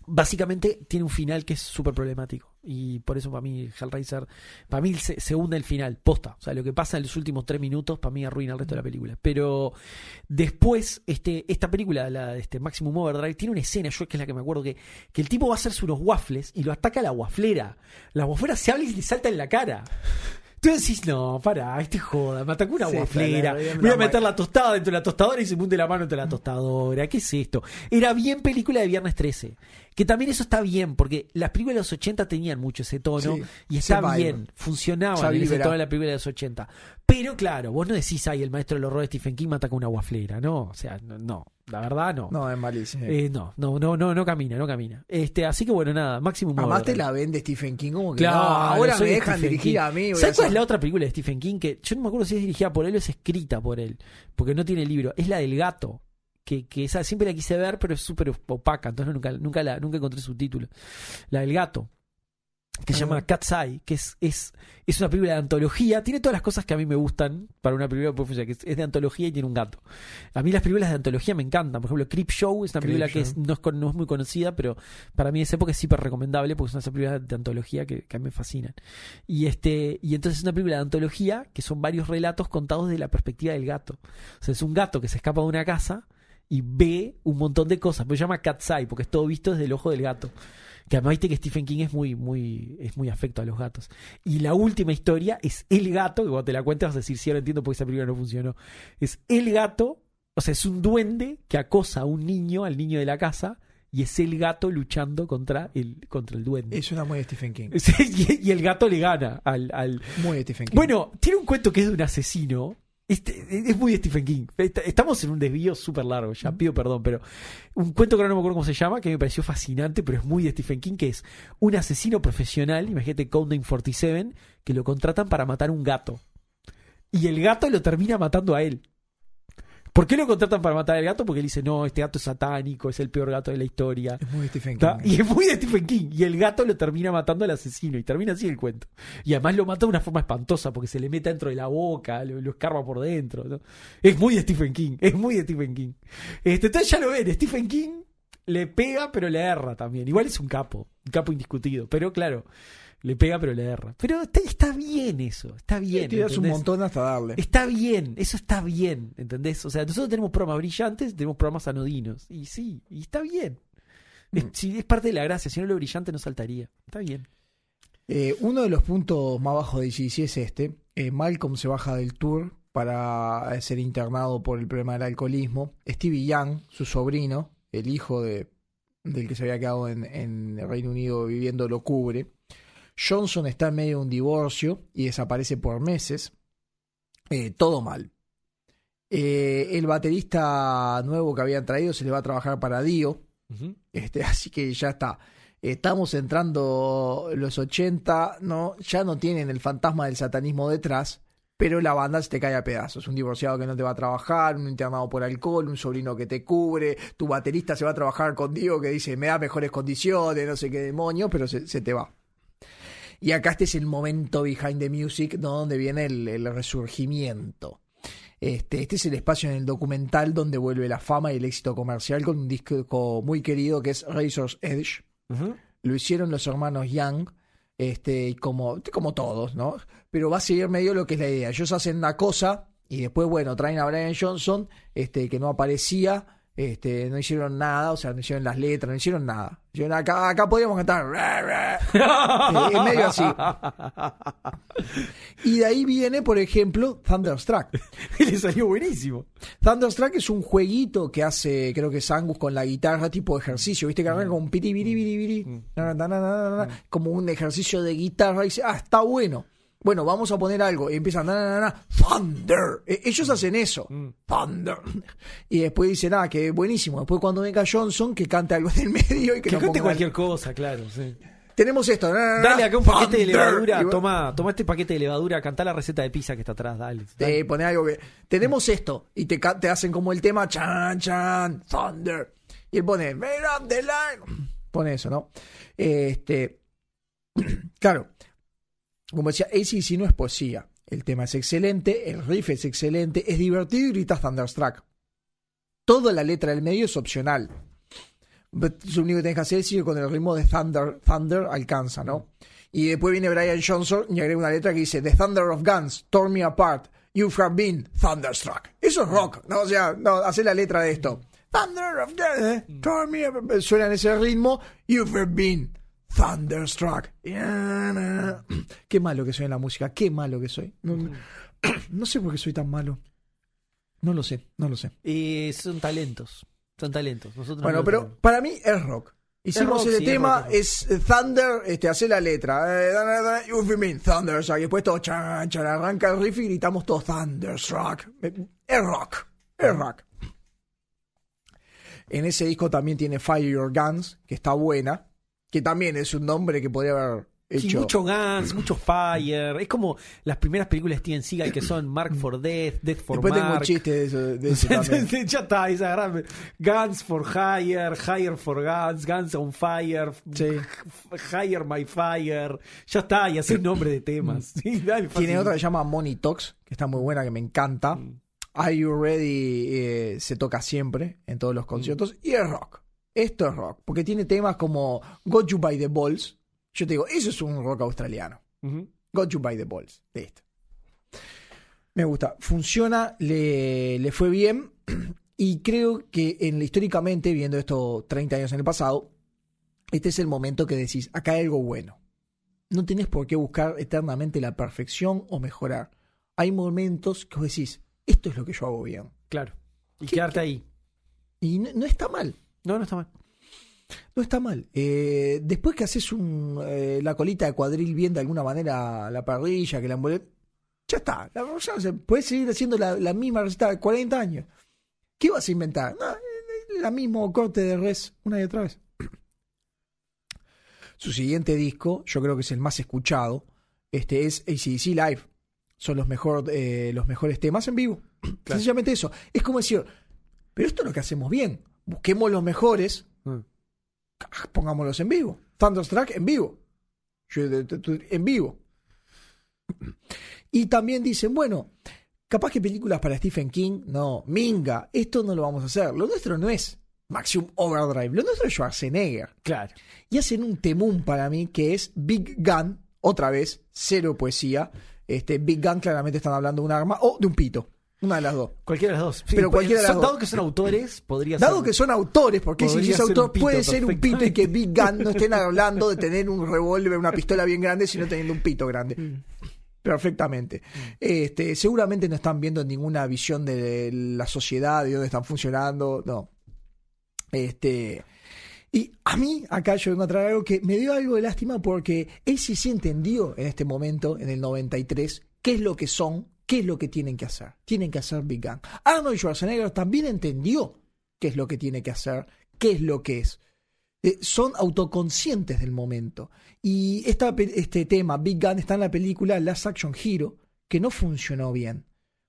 básicamente tiene un final que es súper problemático. Y por eso para mí Hellraiser, para mí se, se hunde el final, posta. O sea, lo que pasa en los últimos tres minutos, para mí arruina el resto de la película. Pero después, este, esta película, la de este Maximum Overdrive, tiene una escena, yo que es la que me acuerdo, que, que el tipo va a hacerse unos waffles y lo ataca la waflera. La waflera se habla y le salta en la cara. Tú decís, no, pará, este joda, me atacó una Sí, guaflera. la- Voy a meter la tostada dentro de la tostadora y se munde la mano entre la tostadora. ¿Qué es esto? Era bien película de Viernes 13. Que también eso está bien, porque las películas de los 80 tenían mucho ese tono Sí, y está bien, funcionaban Esa en ese tono de la película de los 80. Pero claro, vos no decís, ay, el maestro del horror de Stephen King mata con una guaflera, ¿no? O sea, no, no, la verdad no. No, es malísimo. Eh, no, no, no, no, no camina, no camina. Este, así que bueno, nada, máximo Además te la vende Stephen King como que Claro, no, ahora me dejan Stephen dirigir King. a mí. ¿Sabes cuál es la otra película de Stephen King? Que yo no me acuerdo si es dirigida por él o es escrita por él, porque no tiene libro. Es la del gato, que, que esa siempre la quise ver, pero es súper opaca, entonces nunca, nunca, la, nunca encontré su título. La del gato, que se llama Cat's Eye, que es, es, es una película de antología. Tiene todas las cosas que a mí me gustan para una película funcionar, que es, es de antología y tiene un gato. A mí las películas de antología me encantan. Por ejemplo, Creep Show es una Creep película que es- no, es, no es muy conocida, pero para mí en esa época es súper recomendable porque son esas películas de antología que, que a mí me fascinan. Y este y entonces es una película de antología que son varios relatos contados desde la perspectiva del gato. O sea, es un gato que se escapa de una casa y ve un montón de cosas. Se llama Cat's Eye porque es todo visto desde el ojo del gato. Que además viste que Stephen King es muy, muy, es muy afecto a los gatos. Y la última historia es el gato, que cuando te la cuentas vas a decir, sí, ahora entiendo por qué esa película no funcionó. Es el gato, o sea, es un duende que acosa a un niño, al niño de la casa, y es el gato luchando contra el, contra el duende. Es una muy de Stephen King. Y el gato le gana al, al, Muy de Stephen King. bueno, tiene un cuento que es de un asesino. Este, es muy de Stephen King. Est- Estamos en un desvío súper largo, ya pido perdón, pero un cuento que no me acuerdo cómo se llama, que me pareció fascinante, pero es muy de Stephen King, que es un asesino profesional, imagínate Countdown 47, que lo contratan para matar un gato. Y el gato lo termina matando a él. ¿Por qué lo contratan para matar al gato? Porque él dice, no, este gato es satánico, es el peor gato de la historia. es muy de Stephen King. ¿Está? Y es muy de Stephen King. Y el gato lo termina matando al asesino. Y termina así el cuento. Y además lo mata de una forma espantosa porque se le mete dentro de la boca, lo, lo escarba por dentro. ¿no? Es muy de Stephen King. Es muy de Stephen King. Este, entonces ya lo ven. Stephen King le pega, pero le erra también. Igual es un capo. Un capo indiscutido. Pero claro, le pega, pero le erra. Pero está, está bien eso. Está bien. Tiras un montón hasta darle. Está bien, eso está bien, ¿entendés? O sea, nosotros tenemos programas brillantes, tenemos programas anodinos. Y sí, y está bien. Es, Mm. sí, es parte de la gracia, si no lo brillante no saltaría. Está bien. Eh, uno de los puntos más bajos de DC es este. Eh, Malcolm se baja del tour para eh, ser internado por el problema del alcoholismo. Stevie Young, su sobrino, el hijo de, del que se había quedado en, en el Reino Unido viviendo, lo cubre. Johnson está en medio de un divorcio y desaparece por meses. Eh, todo mal. Eh, el baterista nuevo que habían traído se le va a trabajar para Dio. Este, así que ya está. Estamos entrando los 80, ¿no? Ya no tienen el fantasma del satanismo detrás, pero la banda se te cae a pedazos. Un divorciado que no te va a trabajar, un internado por alcohol, un sobrino que te cubre, tu baterista se va a trabajar contigo que dice, me da mejores condiciones, no sé qué demonio, pero se, se te va. Y acá este es el momento behind the music, ¿no? Donde viene el, el resurgimiento. Este, este es el espacio en el documental donde vuelve la fama y el éxito comercial con un disco muy querido que es Razor's Edge. Lo hicieron los hermanos Young, este, y como, como todos, ¿no? Pero va a seguir medio lo que es la idea. Ellos hacen una cosa y después, bueno, traen a Brian Johnson, este, que no aparecía, este, no hicieron nada, o sea, no hicieron las letras, no hicieron nada. Dijeron, acá, acá podíamos cantar. Eh, es medio así. Y de ahí viene, por ejemplo, Thunderstruck. Y le salió buenísimo. Thunderstruck es un jueguito que hace, creo que es Angus con la guitarra, tipo ejercicio, ¿viste? Que arranca con un piti, biri, biri, biri, na, na, na, na, na, na, como un ejercicio de guitarra. Y dice, ah, está bueno. Bueno, vamos a poner algo. Y empiezan, na, na, na, Thunder. E- Ellos hacen eso. Thunder. Y después dicen, ah, que buenísimo. Después cuando venga Johnson, que cante algo en el medio y que, Que no cante ponga- cualquier cosa, claro. sí. Tenemos esto. Dale acá un paquete de levadura. Toma, toma este paquete de levadura. Cantá la receta de pizza que está atrás. Dale. dale. Pone algo que. Tenemos esto. Y te, te hacen como el tema. Chan, chan, Thunder. Y él pone. Made up the line. Pone eso, ¿no? Este. Claro. Como decía, ACC no es poesía. El tema es excelente. El riff es excelente. Es divertido y gritas Thunderstruck. Toda la letra del medio es opcional. Lo único que tenés que hacer es ir con el ritmo de Thunder, Thunder alcanza, ¿no? Y después viene Brian Johnson y agrega una letra que dice The Thunder of Guns, tore me apart, you have been thunderstruck. Eso es rock, ¿no? O sea, no, hace la letra de esto. Thunder of Guns, eh, tore me apart. Suena en ese ritmo, you have been thunderstruck. Qué malo que soy en la música, qué malo que soy. No, sé por qué soy tan malo. No lo sé, no lo sé. Eh, son talentos. Son talentos. Nosotros Bueno, no pero tenemos. para mí es rock. Hicimos rock, ese sí, es tema, rock, es es, Thunder, este, hace la letra. Eh, you y después todo chan, chan, arranca el riff y gritamos todo Thunderstruck. Eh, Es rock, es rock. En ese disco también tiene Fire Your Guns, que está buena, que también es un nombre que podría haber Sí, hecho. mucho Guns, mucho Fire. Es como las primeras películas de Steven Seagal que son Mark for Death, Death for Después tengo un Mark. chiste de eso, de eso también. ya está, esa gran. Guns for Hire, Hire for Guns, Guns on Fire, Sí. Hire My Fire. Ya está, y hace un nombre de temas. Sí, dale, Tiene otra que se llama Money Talks, que está muy buena, que me encanta. Mm. Are You Ready eh, se toca siempre en todos los conciertos. Y es rock. Esto es rock. Porque tiene temas como Got You by the Balls. Yo te digo, eso es un rock australiano. Ujú. Got You by the Balls. Listo. Me gusta. Funciona, le, le fue bien. Y creo que en, históricamente, viendo esto 30 años en el pasado, este es el momento que decís, acá hay algo bueno. No tenés por qué buscar eternamente la perfección o mejorar. Hay momentos que vos decís, esto es lo que yo hago bien. Claro. Y ¿Qué- quedarte ahí. Y no, no está mal. No, no está mal. No está mal. Eh, después que haces un, eh, la colita de cuadril bien de alguna manera la parrilla, que la envuelve, ya está. La, ya puedes seguir haciendo la, la misma receta de 40 años. ¿Qué vas a inventar? No, eh, la mismo corte de res una y otra vez. Su siguiente disco, yo creo que es el más escuchado, este es ACDC Live. Son los, mejor, eh, los mejores temas en vivo. Sencillamente eso. Es como decir, pero esto es lo que hacemos bien. Busquemos los mejores Mm. pongámoslos en vivo. Thunderstruck en vivo. En vivo. Y también dicen, bueno, capaz que películas para Stephen King, no, Minga, esto no lo vamos a hacer. Lo nuestro no es Maximum Overdrive, lo nuestro es Schwarzenegger. Claro. Y hacen un temún para mí que es Big Gun, otra vez, cero poesía. Este, Big Gun claramente están hablando de un arma o de un pito. Una de las dos. Cualquiera de las dos. Sí, Pero cualquiera de las son- dos. Dado que son autores, podría Dado ser. que son autores, porque si es autor pito puede ser un pito y que Big. Gun no estén hablando de tener un revólver, una pistola bien grande, sino teniendo un pito grande. Mm. Perfectamente. Este, seguramente no están viendo ninguna visión de la sociedad, de dónde están funcionando, no. Este, y a mí, acá yo vengo a traer algo que me dio algo de lástima porque él sí sí entendió en este momento, en el 93, qué es lo que son, qué es lo que tienen que hacer. Tienen que hacer Big Gun. Arnold Schwarzenegger también entendió qué es lo que tiene que hacer, qué es lo que es. Eh, son autoconscientes del momento. Y esta este tema, Big Gun, está en la película Last Action Hero, que no funcionó bien.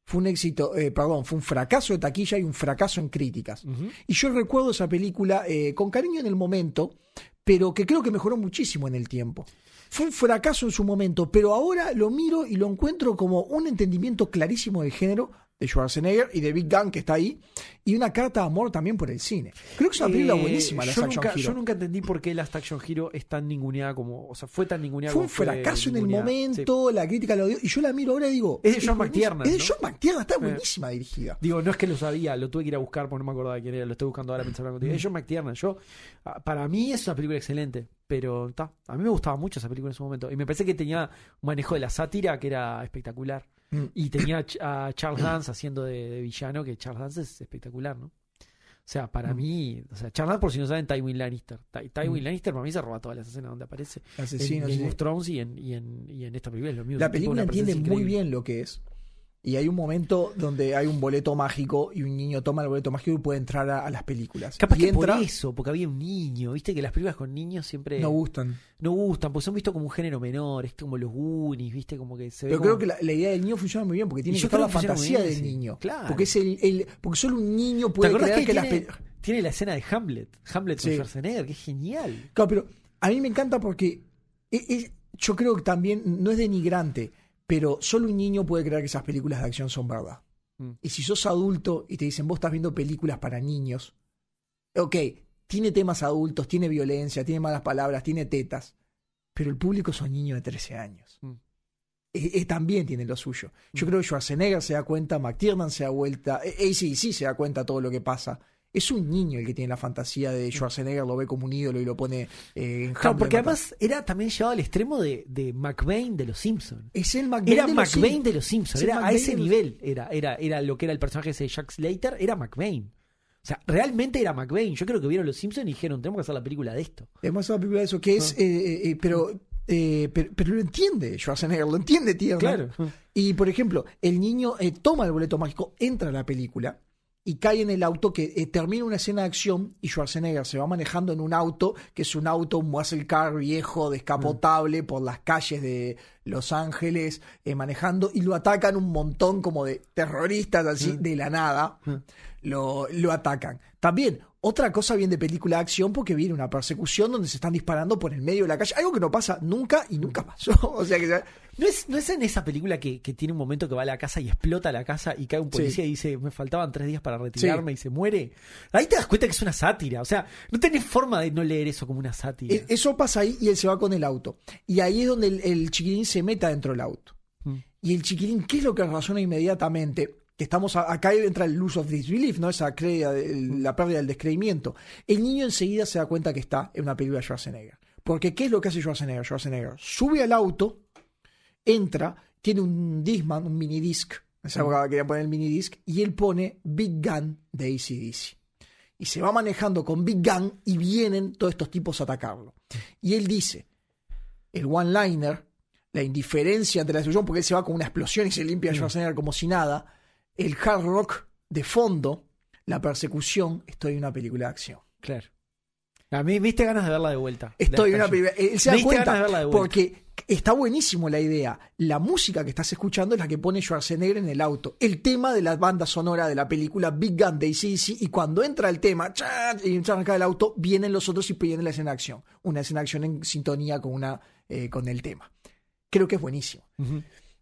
Fue un éxito, eh, perdón, fue un fracaso de taquilla y un fracaso en críticas. Y yo recuerdo esa película eh, con cariño en el momento, pero que creo que mejoró muchísimo en el tiempo. Fue un fracaso en su momento, pero ahora lo miro y lo encuentro como un entendimiento clarísimo del género de Schwarzenegger y de Big Gun que está ahí, y una carta de amor también por el cine. Creo que es una película Eh, buenísima, la yo, Action nunca, Hero. yo nunca entendí por qué Last Action Hero es tan ninguneada como. O sea, fue tan ninguneada Fue un como fue fracaso en el momento, la crítica lo dio, y yo la miro ahora y digo... Es de John. McTiernan, Es de ¿no? John McTiernan, está Eh. buenísima dirigida. Digo, no es que lo sabía, lo tuve que ir a buscar porque no me acordaba de quién era, lo estoy buscando ahora pensando contigo. Es John McTiernan. Yo, ah, para mí es una película excelente, pero ta, a mí me gustaba mucho esa película en su momento. Y me parece que tenía un manejo de la sátira que era espectacular. Mm. Y tenía a Ch- a Charles Dance haciendo de, de villano, que Charles Dance es espectacular, ¿no? O sea, para Mm. mí, o sea, Charles Dance, por si no saben, Tywin Lannister. Ty- Tywin Lannister para mí se roba todas las escenas donde aparece. Asesino, en sí. Thrones y en, y en, y en esta película es lo mismo. La película entiende muy bien lo que es. Y hay un momento donde hay un boleto mágico y un niño toma el boleto mágico y puede entrar a, a las películas. Capaz y que entra, por eso, porque había un niño, viste que las películas con niños siempre no gustan. no gustan, porque son vistos como un género menor, es como los Goonies, viste, como que se ve Pero como- creo que la, la idea del niño funciona muy bien porque tiene que estar la fantasía bien, del niño. Claro. Porque es el, el- porque solo un niño ¿Te puede creer que, tiene, tiene la escena de Hamlet? Hamlet con Sí. Schwarzenegger, que es genial. Claro, pero a mí me encanta porque es- es- yo creo que también no es denigrante, pero solo un niño puede creer que esas películas de acción son verdad. Mm. Y si sos adulto y te dicen, vos estás viendo películas para niños, ok, tiene temas adultos, tiene violencia, tiene malas palabras, tiene tetas, pero el público son niños de 13 años. Mm. Eh, eh, también tiene lo suyo. Yo creo que Schwarzenegger se da cuenta, McTiernan se da vuelta, eh, sí, sí se da cuenta todo lo que pasa. Es un niño el que tiene la fantasía de Schwarzenegger, lo ve como un ídolo y lo pone eh, en Claro, porque además era también llevado al extremo de, de McBain de los Simpsons. es el McBain Era de los McBain de los Simpsons, era a ese nivel, era, era, era lo que era el personaje ese de Jack Slater, era McBain. O sea, realmente era McBain. Yo creo que vieron los Simpsons y dijeron, tenemos que hacer la película de esto. Hemos una película de eso que es, Ah. eh, eh, eh, pero, eh, pero, pero lo entiende Schwarzenegger, lo entiende Tiernan. Y por ejemplo, el niño eh, toma el boleto mágico, entra a la película y cae en el auto que eh, termina una escena de acción y Schwarzenegger se va manejando en un auto que es un auto, un muscle car viejo, descapotable por las calles de Los Ángeles, eh, manejando y lo atacan un montón como de terroristas así de la nada. Lo, lo atacan. También, otra cosa bien de película de acción porque viene una persecución donde se están disparando por el medio de la calle. Algo que no pasa nunca y nunca pasó. O sea que ¿No es, ¿No es en esa película que, que tiene un momento que va a la casa y explota la casa y cae un policía y dice, me faltaban tres días para retirarme y se muere? Ahí te das cuenta que es una sátira. O sea, no tenés forma de no leer eso como una sátira. E- Eso pasa ahí y él se va con el auto. Y ahí es donde el, el chiquilín se meta dentro del auto. Mm. Y el chiquilín, ¿qué es lo que razona inmediatamente? Que estamos a- acá entra el lose of disbelief, ¿no? Esa crédida, el- la pérdida del descreimiento. El niño enseguida se da cuenta que está en una película de Schwarzenegger. Porque ¿qué es lo que hace Schwarzenegger? Schwarzenegger sube al auto, entra, tiene un Discman, un minidisc. Esa abogada quería poner el minidisc. Y él pone Big Gun de ACDC. Y se va manejando con Big Gun y vienen todos estos tipos a atacarlo. Y él dice, el one-liner, la indiferencia ante la destrucción, porque él se va con una explosión y se limpia a Schwarzenegger como si nada, el hard rock de fondo, la persecución, estoy en una película de acción. Claro. A mí me diste ganas de verla de vuelta. Estoy en una película. Él se da diste ganas de cuenta verla de vuelta. porque está buenísimo la idea. La música que estás escuchando es la que pone Schwarzenegger en el auto. El tema de la banda sonora de la película Big Gun de ACDC y cuando entra el tema y entra acá el auto, vienen los otros y viene la escena de acción. Una escena de acción en sintonía con, una, eh, con el tema. Creo que es buenísimo.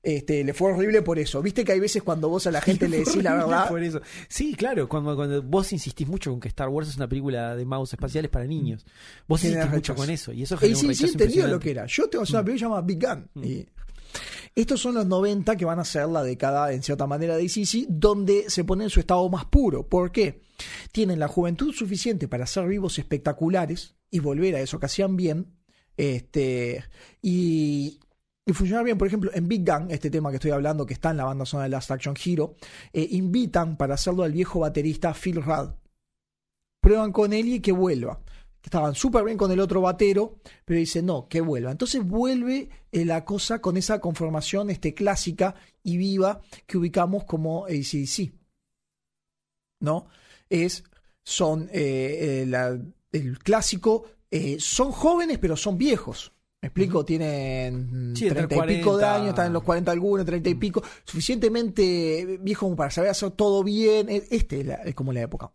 Este, le fue horrible por eso. Viste que hay veces cuando vos a la gente le decís la verdad. por eso. Sí, claro, cuando, cuando vos insistís mucho con que Star Wars es una película de magos espaciales para niños. Vos insistís mucho con eso y eso genera un sí, sí, rechazo entendió lo que era. Yo tengo una Mm. película llamada Big Gun. Y estos son los 90 que van a ser la década, en cierta manera, de ICC, donde se pone en su estado más puro. ¿Por qué? Tienen la juventud suficiente para ser vivos espectaculares y volver a eso que hacían bien. Este, y, y funcionar bien. Por ejemplo, en Big Gun, este tema que estoy hablando, que está en la banda sonora de Last Action Hero, eh, invitan para hacerlo al viejo baterista Phil Rudd. Prueban con él y que vuelva. Estaban súper bien con el otro batero, pero dicen no, que vuelva. Entonces vuelve eh, la cosa con esa conformación este, clásica y viva que ubicamos como ACDC. ¿No? Es son eh, eh, el clásico, eh, son jóvenes pero son viejos. ¿Me explico? Tienen Sí, entre 30 y pico de 40. años, están en los 40 algunos, 30 y pico, suficientemente viejos como para saber hacer todo bien. Eh, Este es, la- es como la época.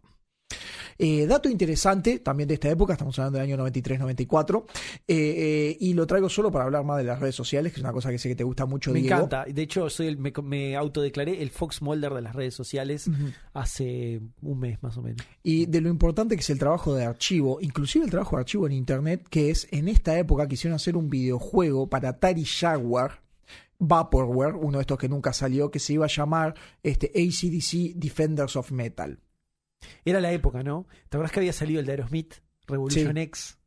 Eh, dato interesante también de esta época, estamos hablando del año 93-94, eh, eh, y lo traigo solo para hablar más de las redes sociales, que es una cosa que sé que te gusta mucho, Me Diego. encanta. De hecho, soy el, me, me autodeclaré el Fox Mulder de las redes sociales hace un mes más o menos. Y de lo importante que es el trabajo de archivo, inclusive el trabajo de archivo en Internet, que es en esta época quisieron hacer un videojuego para Atari Jaguar, Vaporware, uno de estos que nunca salió, que se iba a llamar este, ACDC Defenders of Metal. Era la época, ¿no? ¿Te acuerdas que había salido el de Aerosmith? Revolution Sí. X,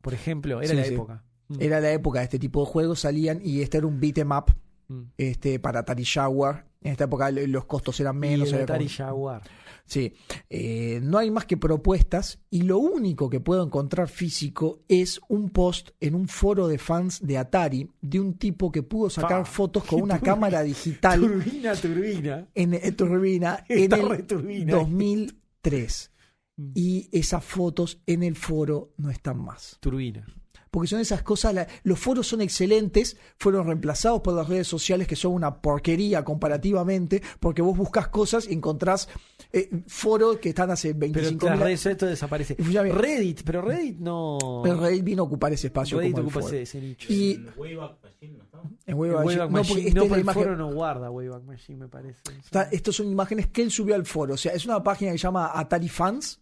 por ejemplo. Era Sí, la sí. época. Mm, Era la época de este tipo de juegos, salían y este era un beat 'em up mm. este, para Atari Jaguar. En esta época los costos eran menos. y el era Atari como- Jaguar. Sí, eh, no hay más que propuestas y lo único que puedo encontrar físico es un post en un foro de fans de Atari de un tipo que pudo sacar fotos con una turbina. cámara digital Turbina, turbina. en, en Turbina en el turbina. 2003 Mm. y esas fotos en el foro no están más. Turbina. Porque son esas cosas, la- los foros son excelentes, fueron reemplazados por las redes sociales que son una porquería comparativamente, porque vos buscas cosas y encontrás eh, foros que están hace Pero 25 las mil redes esto desaparece. Reddit, pero Reddit no. Pero Reddit vino a ocupar ese espacio Reddit como el ocupa foro. ese, ese nicho. Y Machine, en Wayback Wayback Machine- no, porque no, esta es la pero el imagen- foro no guarda Wayback Machine, me parece. Está- estos son imágenes que él subió al foro. O sea, es una página que se llama Atari Fans.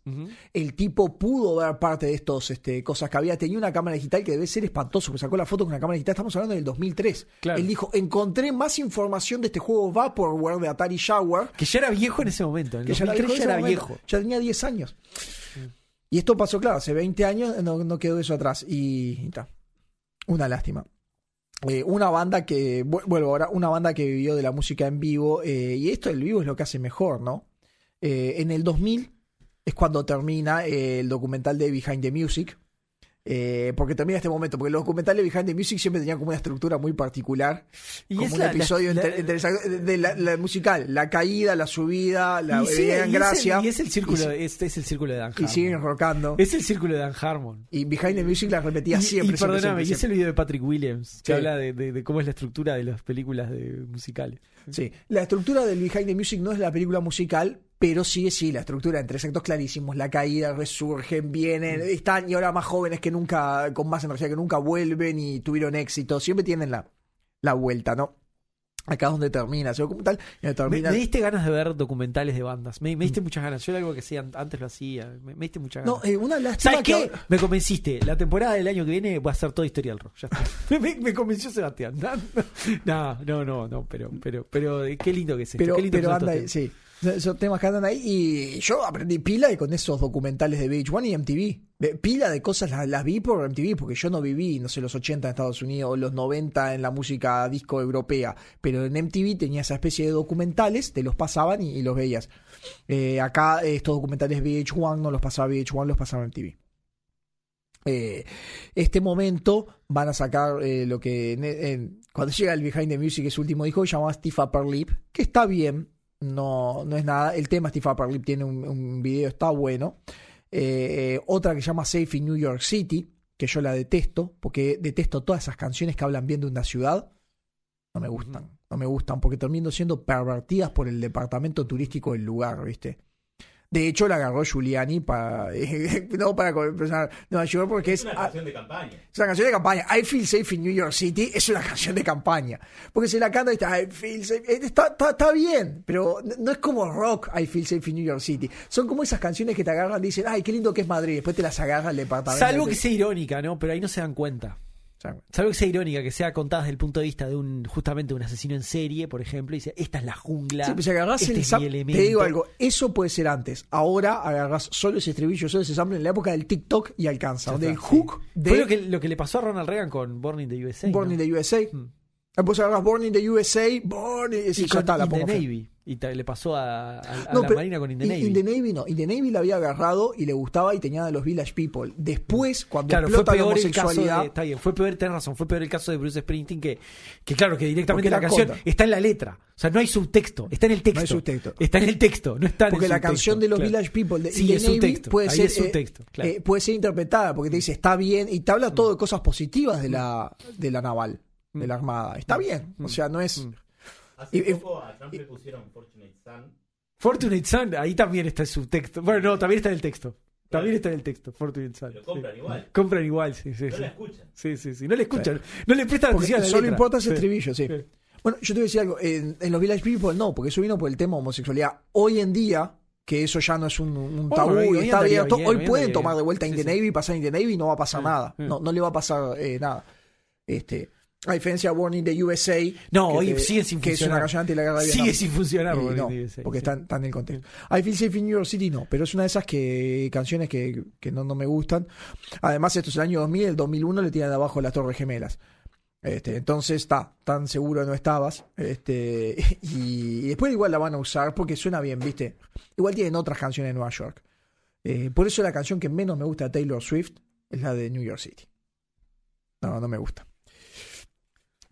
El tipo pudo ver parte de estos este, cosas que había. Tenía una cámara digital que debe ser espantoso, porque sacó la foto con una cámara digital. Estamos hablando del 2003. Claro. Él dijo: Encontré más información de este juego Vaporware de Atari Jaguar. Que ya era viejo en ese momento. En que ya, la 2003 dijo en ya ese era momento. viejo. Ya tenía 10 años. Y esto pasó, claro, hace 20 años no, no quedó eso atrás. Y, y ta. Una lástima. Eh, una banda que, vu- vuelvo ahora, una banda que vivió de la música en vivo, eh, y esto del vivo es lo que hace mejor, ¿no? Eh, en el 2000 es cuando termina eh, el documental de Behind the Music, eh, porque termina este momento, porque los documentales Behind the Music siempre tenían como una estructura muy particular, Y como es un la- episodio la- inter- interesante de, la, la musical, la caída, la subida, la y sí, y en es el- gracia, Y es el círculo, y este es el círculo de Dan y siguen Harmon. rockando. Es el círculo de Dan Harmon. Y Behind the Music la repetía Y, siempre. y perdóname, siempre, y es el video de Patrick Williams que Sí. habla de, de- de cómo es la estructura de las películas de musicales. Sí, la estructura del Behind the Music no es la película musical, pero sigue, sí, la estructura en tres actos clarísimos. La caída, resurgen, vienen, están y ahora más jóvenes que nunca, con más energía que nunca vuelven y tuvieron éxito. Siempre tienen la, la vuelta, ¿no? Acá es donde termina ese documental. y donde Me, termina- me diste ganas de ver documentales de bandas. Me, me diste muchas ganas. Yo era algo que hacía, antes lo hacía. Me, me diste muchas ganas. No, eh, una lástima ¿Sabes que- qué? Me convenciste. La temporada del año que viene va a ser toda historia del rock. Ya está. me, convenció Sebastián. No, no, no, no, pero, pero, pero eh, qué lindo que es esto. pero, qué lindo que pero estos anda, sí. Esos temas que andan ahí. Y yo aprendí pila con esos documentales de VH1 y MTV. Pila de cosas las, vi por MTV, porque yo no viví, no sé, los 80 en Estados Unidos los 90 en la música disco europea. Pero en MTV tenía esa especie de documentales, te los pasaban y, y los veías. Eh, acá eh, estos documentales VH1 no los pasaba VH1, los pasaba MTV. Eh, este momento van a sacar lo que cuando llega el Behind the Music, su último disco, se llama Steve Upper Lip, que está bien, no, no es nada. El tema Steve Upper Lip tiene un, un video, está bueno. Eh, eh, otra que se llama Safe in New York City, que yo la detesto, porque detesto todas esas canciones que hablan bien de una ciudad. No me gustan, no me gustan, porque terminan siendo pervertidas por el departamento turístico del lugar, ¿viste? De hecho, la agarró Giuliani para. no para empezar Nueva York, porque Es es. una canción de campaña. es una canción de campaña. I Feel Safe in New York City es una canción de campaña. Porque se la canta y está, I Feel Safe. eh, Está, está, está bien, pero no- es como rock I Feel Safe in New York City. Son como esas canciones que te agarran y dicen, ay, qué lindo que es Madrid. Después te las agarra el departamento. Salvo que sea irónica, ¿no? Pero ahí no se dan cuenta. Salvo que sea irónica, que sea contada desde el punto de vista de un, justamente un asesino en serie, por ejemplo, y dice, esta es la jungla. Sí, pues si agarrás este el es mi te elemento. digo algo, eso puede ser antes. Ahora agarras solo ese estribillo, solo ese sample en la época del TikTok y alcanza. Donde el sí. hook de Fue lo que, lo que le pasó a Ronald Reagan con Born in the USA. Born ¿no? in the USA. Mm. Después agarras Born in the USA, Born in... Sí, Y ya con está, la In the. Navy. Y le pasó a, a- la Marina con In the Navy. In the Navy no. In the Navy la había agarrado y le gustaba y tenía a los Village People. Después, cuando Claro, fue explota la peor el caso homosexualidad. de, está bien, fue peor, tenés razón, fue peor el caso de Bruce Springsteen que, que claro, que directamente la la canción contra. está en la letra. O sea, no hay subtexto, está en el texto. No hay subtexto. Está en el texto, no está en Porque el la subtexto, canción de los claro. Village People de Sí, In the es Navy subtexto, puede ahí ser, es subtexto, eh, claro. eh, puede ser interpretada porque te dice está bien y te habla todo de cosas positivas de la, de la naval, de la armada. Está bien, o sea, no es. Hace Y- poco a Trump le pusieron Fortunate Son. Fortunate Son, ahí también está el subtexto. Bueno, no, también está en el texto. También está en el texto, Fortunate Son. Pero compran sí. igual. Compran igual, sí, sí. No sí. la escuchan. Sí, sí, sí. No le escuchan, no le prestan Porque atención a la solo letra. importa ese Sí. estribillo, sí. Sí. Bueno, yo te voy a decir algo. En, en los Village People no, porque eso vino por el tema homosexualidad. Hoy en día, que eso ya no es un, un tabú hoy- y hoy está bien, hoy hoy pueden tomar de vuelta sí. Navy, pasar the Navy y no va a pasar Sí, nada. sí. No, no le va a pasar eh, nada. Este, a diferencia de Born in the USA. No, hoy te- sigue sin Que es una funcionar. canción anti la guerra de Sigue sin funcionar. In no, USA, porque sí. está, está en el contexto. I Feel Safe in New York City no, pero es una de esas que canciones que, que no, no me gustan. Además, esto es el año 2000, el 2001 le tiran abajo las Torres Gemelas. Este, entonces, está, tan seguro no estabas. Este, y, y después igual la van a usar porque suena bien, ¿viste? Igual tienen otras canciones de Nueva York. Eh, por eso la canción que menos me gusta de Taylor Swift es la de New York City. No, no me gusta.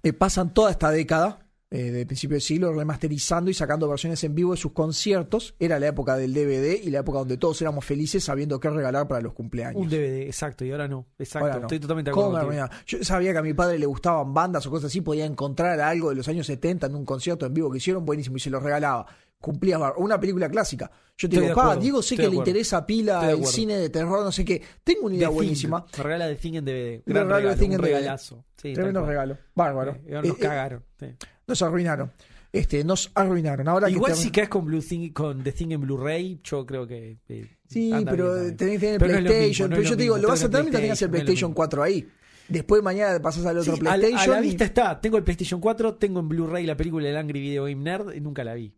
Eh, pasan toda esta década, eh, de principio del siglo, remasterizando y sacando versiones en vivo de sus conciertos. Era la época del DVD y la época donde todos éramos felices sabiendo qué regalar para los cumpleaños. Un DVD, exacto, y ahora no. Exacto, Ahora no. estoy totalmente de ¿Cómo acuerdo. Yo sabía que a mi padre le gustaban bandas o cosas así, podía encontrar algo de los años 70 en un concierto en vivo que hicieron buenísimo y se lo regalaba. Cumplía o una película clásica. Yo te Estoy de digo, pa, acuerdo, Diego sé estoy que de le acuerdo. interesa pila Estoy de el acuerdo. cine de terror, no sé qué. Tengo una idea buenísima. Me regala de Thing en DVD. Gran regalo regalo, The Thing un en DVD. regalazo. Sí, Tremendo tal cual. regalo. Bárbaro. Eh, nos Eh, eh, cagaron. sí. nos arruinaron. Este, nos arruinaron. Ahora que Igual termi- si caes con Blue Thing, con The Thing en Blu-ray, yo creo que. eh, Sí, anda pero bien, tenés que tener Pero no es lo PlayStation. mismo, no pero es yo te digo, mismo, lo vas a tenés tener mientras tengas el PlayStation, no es lo PlayStation mismo. 4 ahí. Después mañana pasas al otro Sí, a, la- PlayStation. a la y- vista está. Tengo el PlayStation 4, tengo en Blu-ray la película del Angry Video Game Nerd y nunca la vi.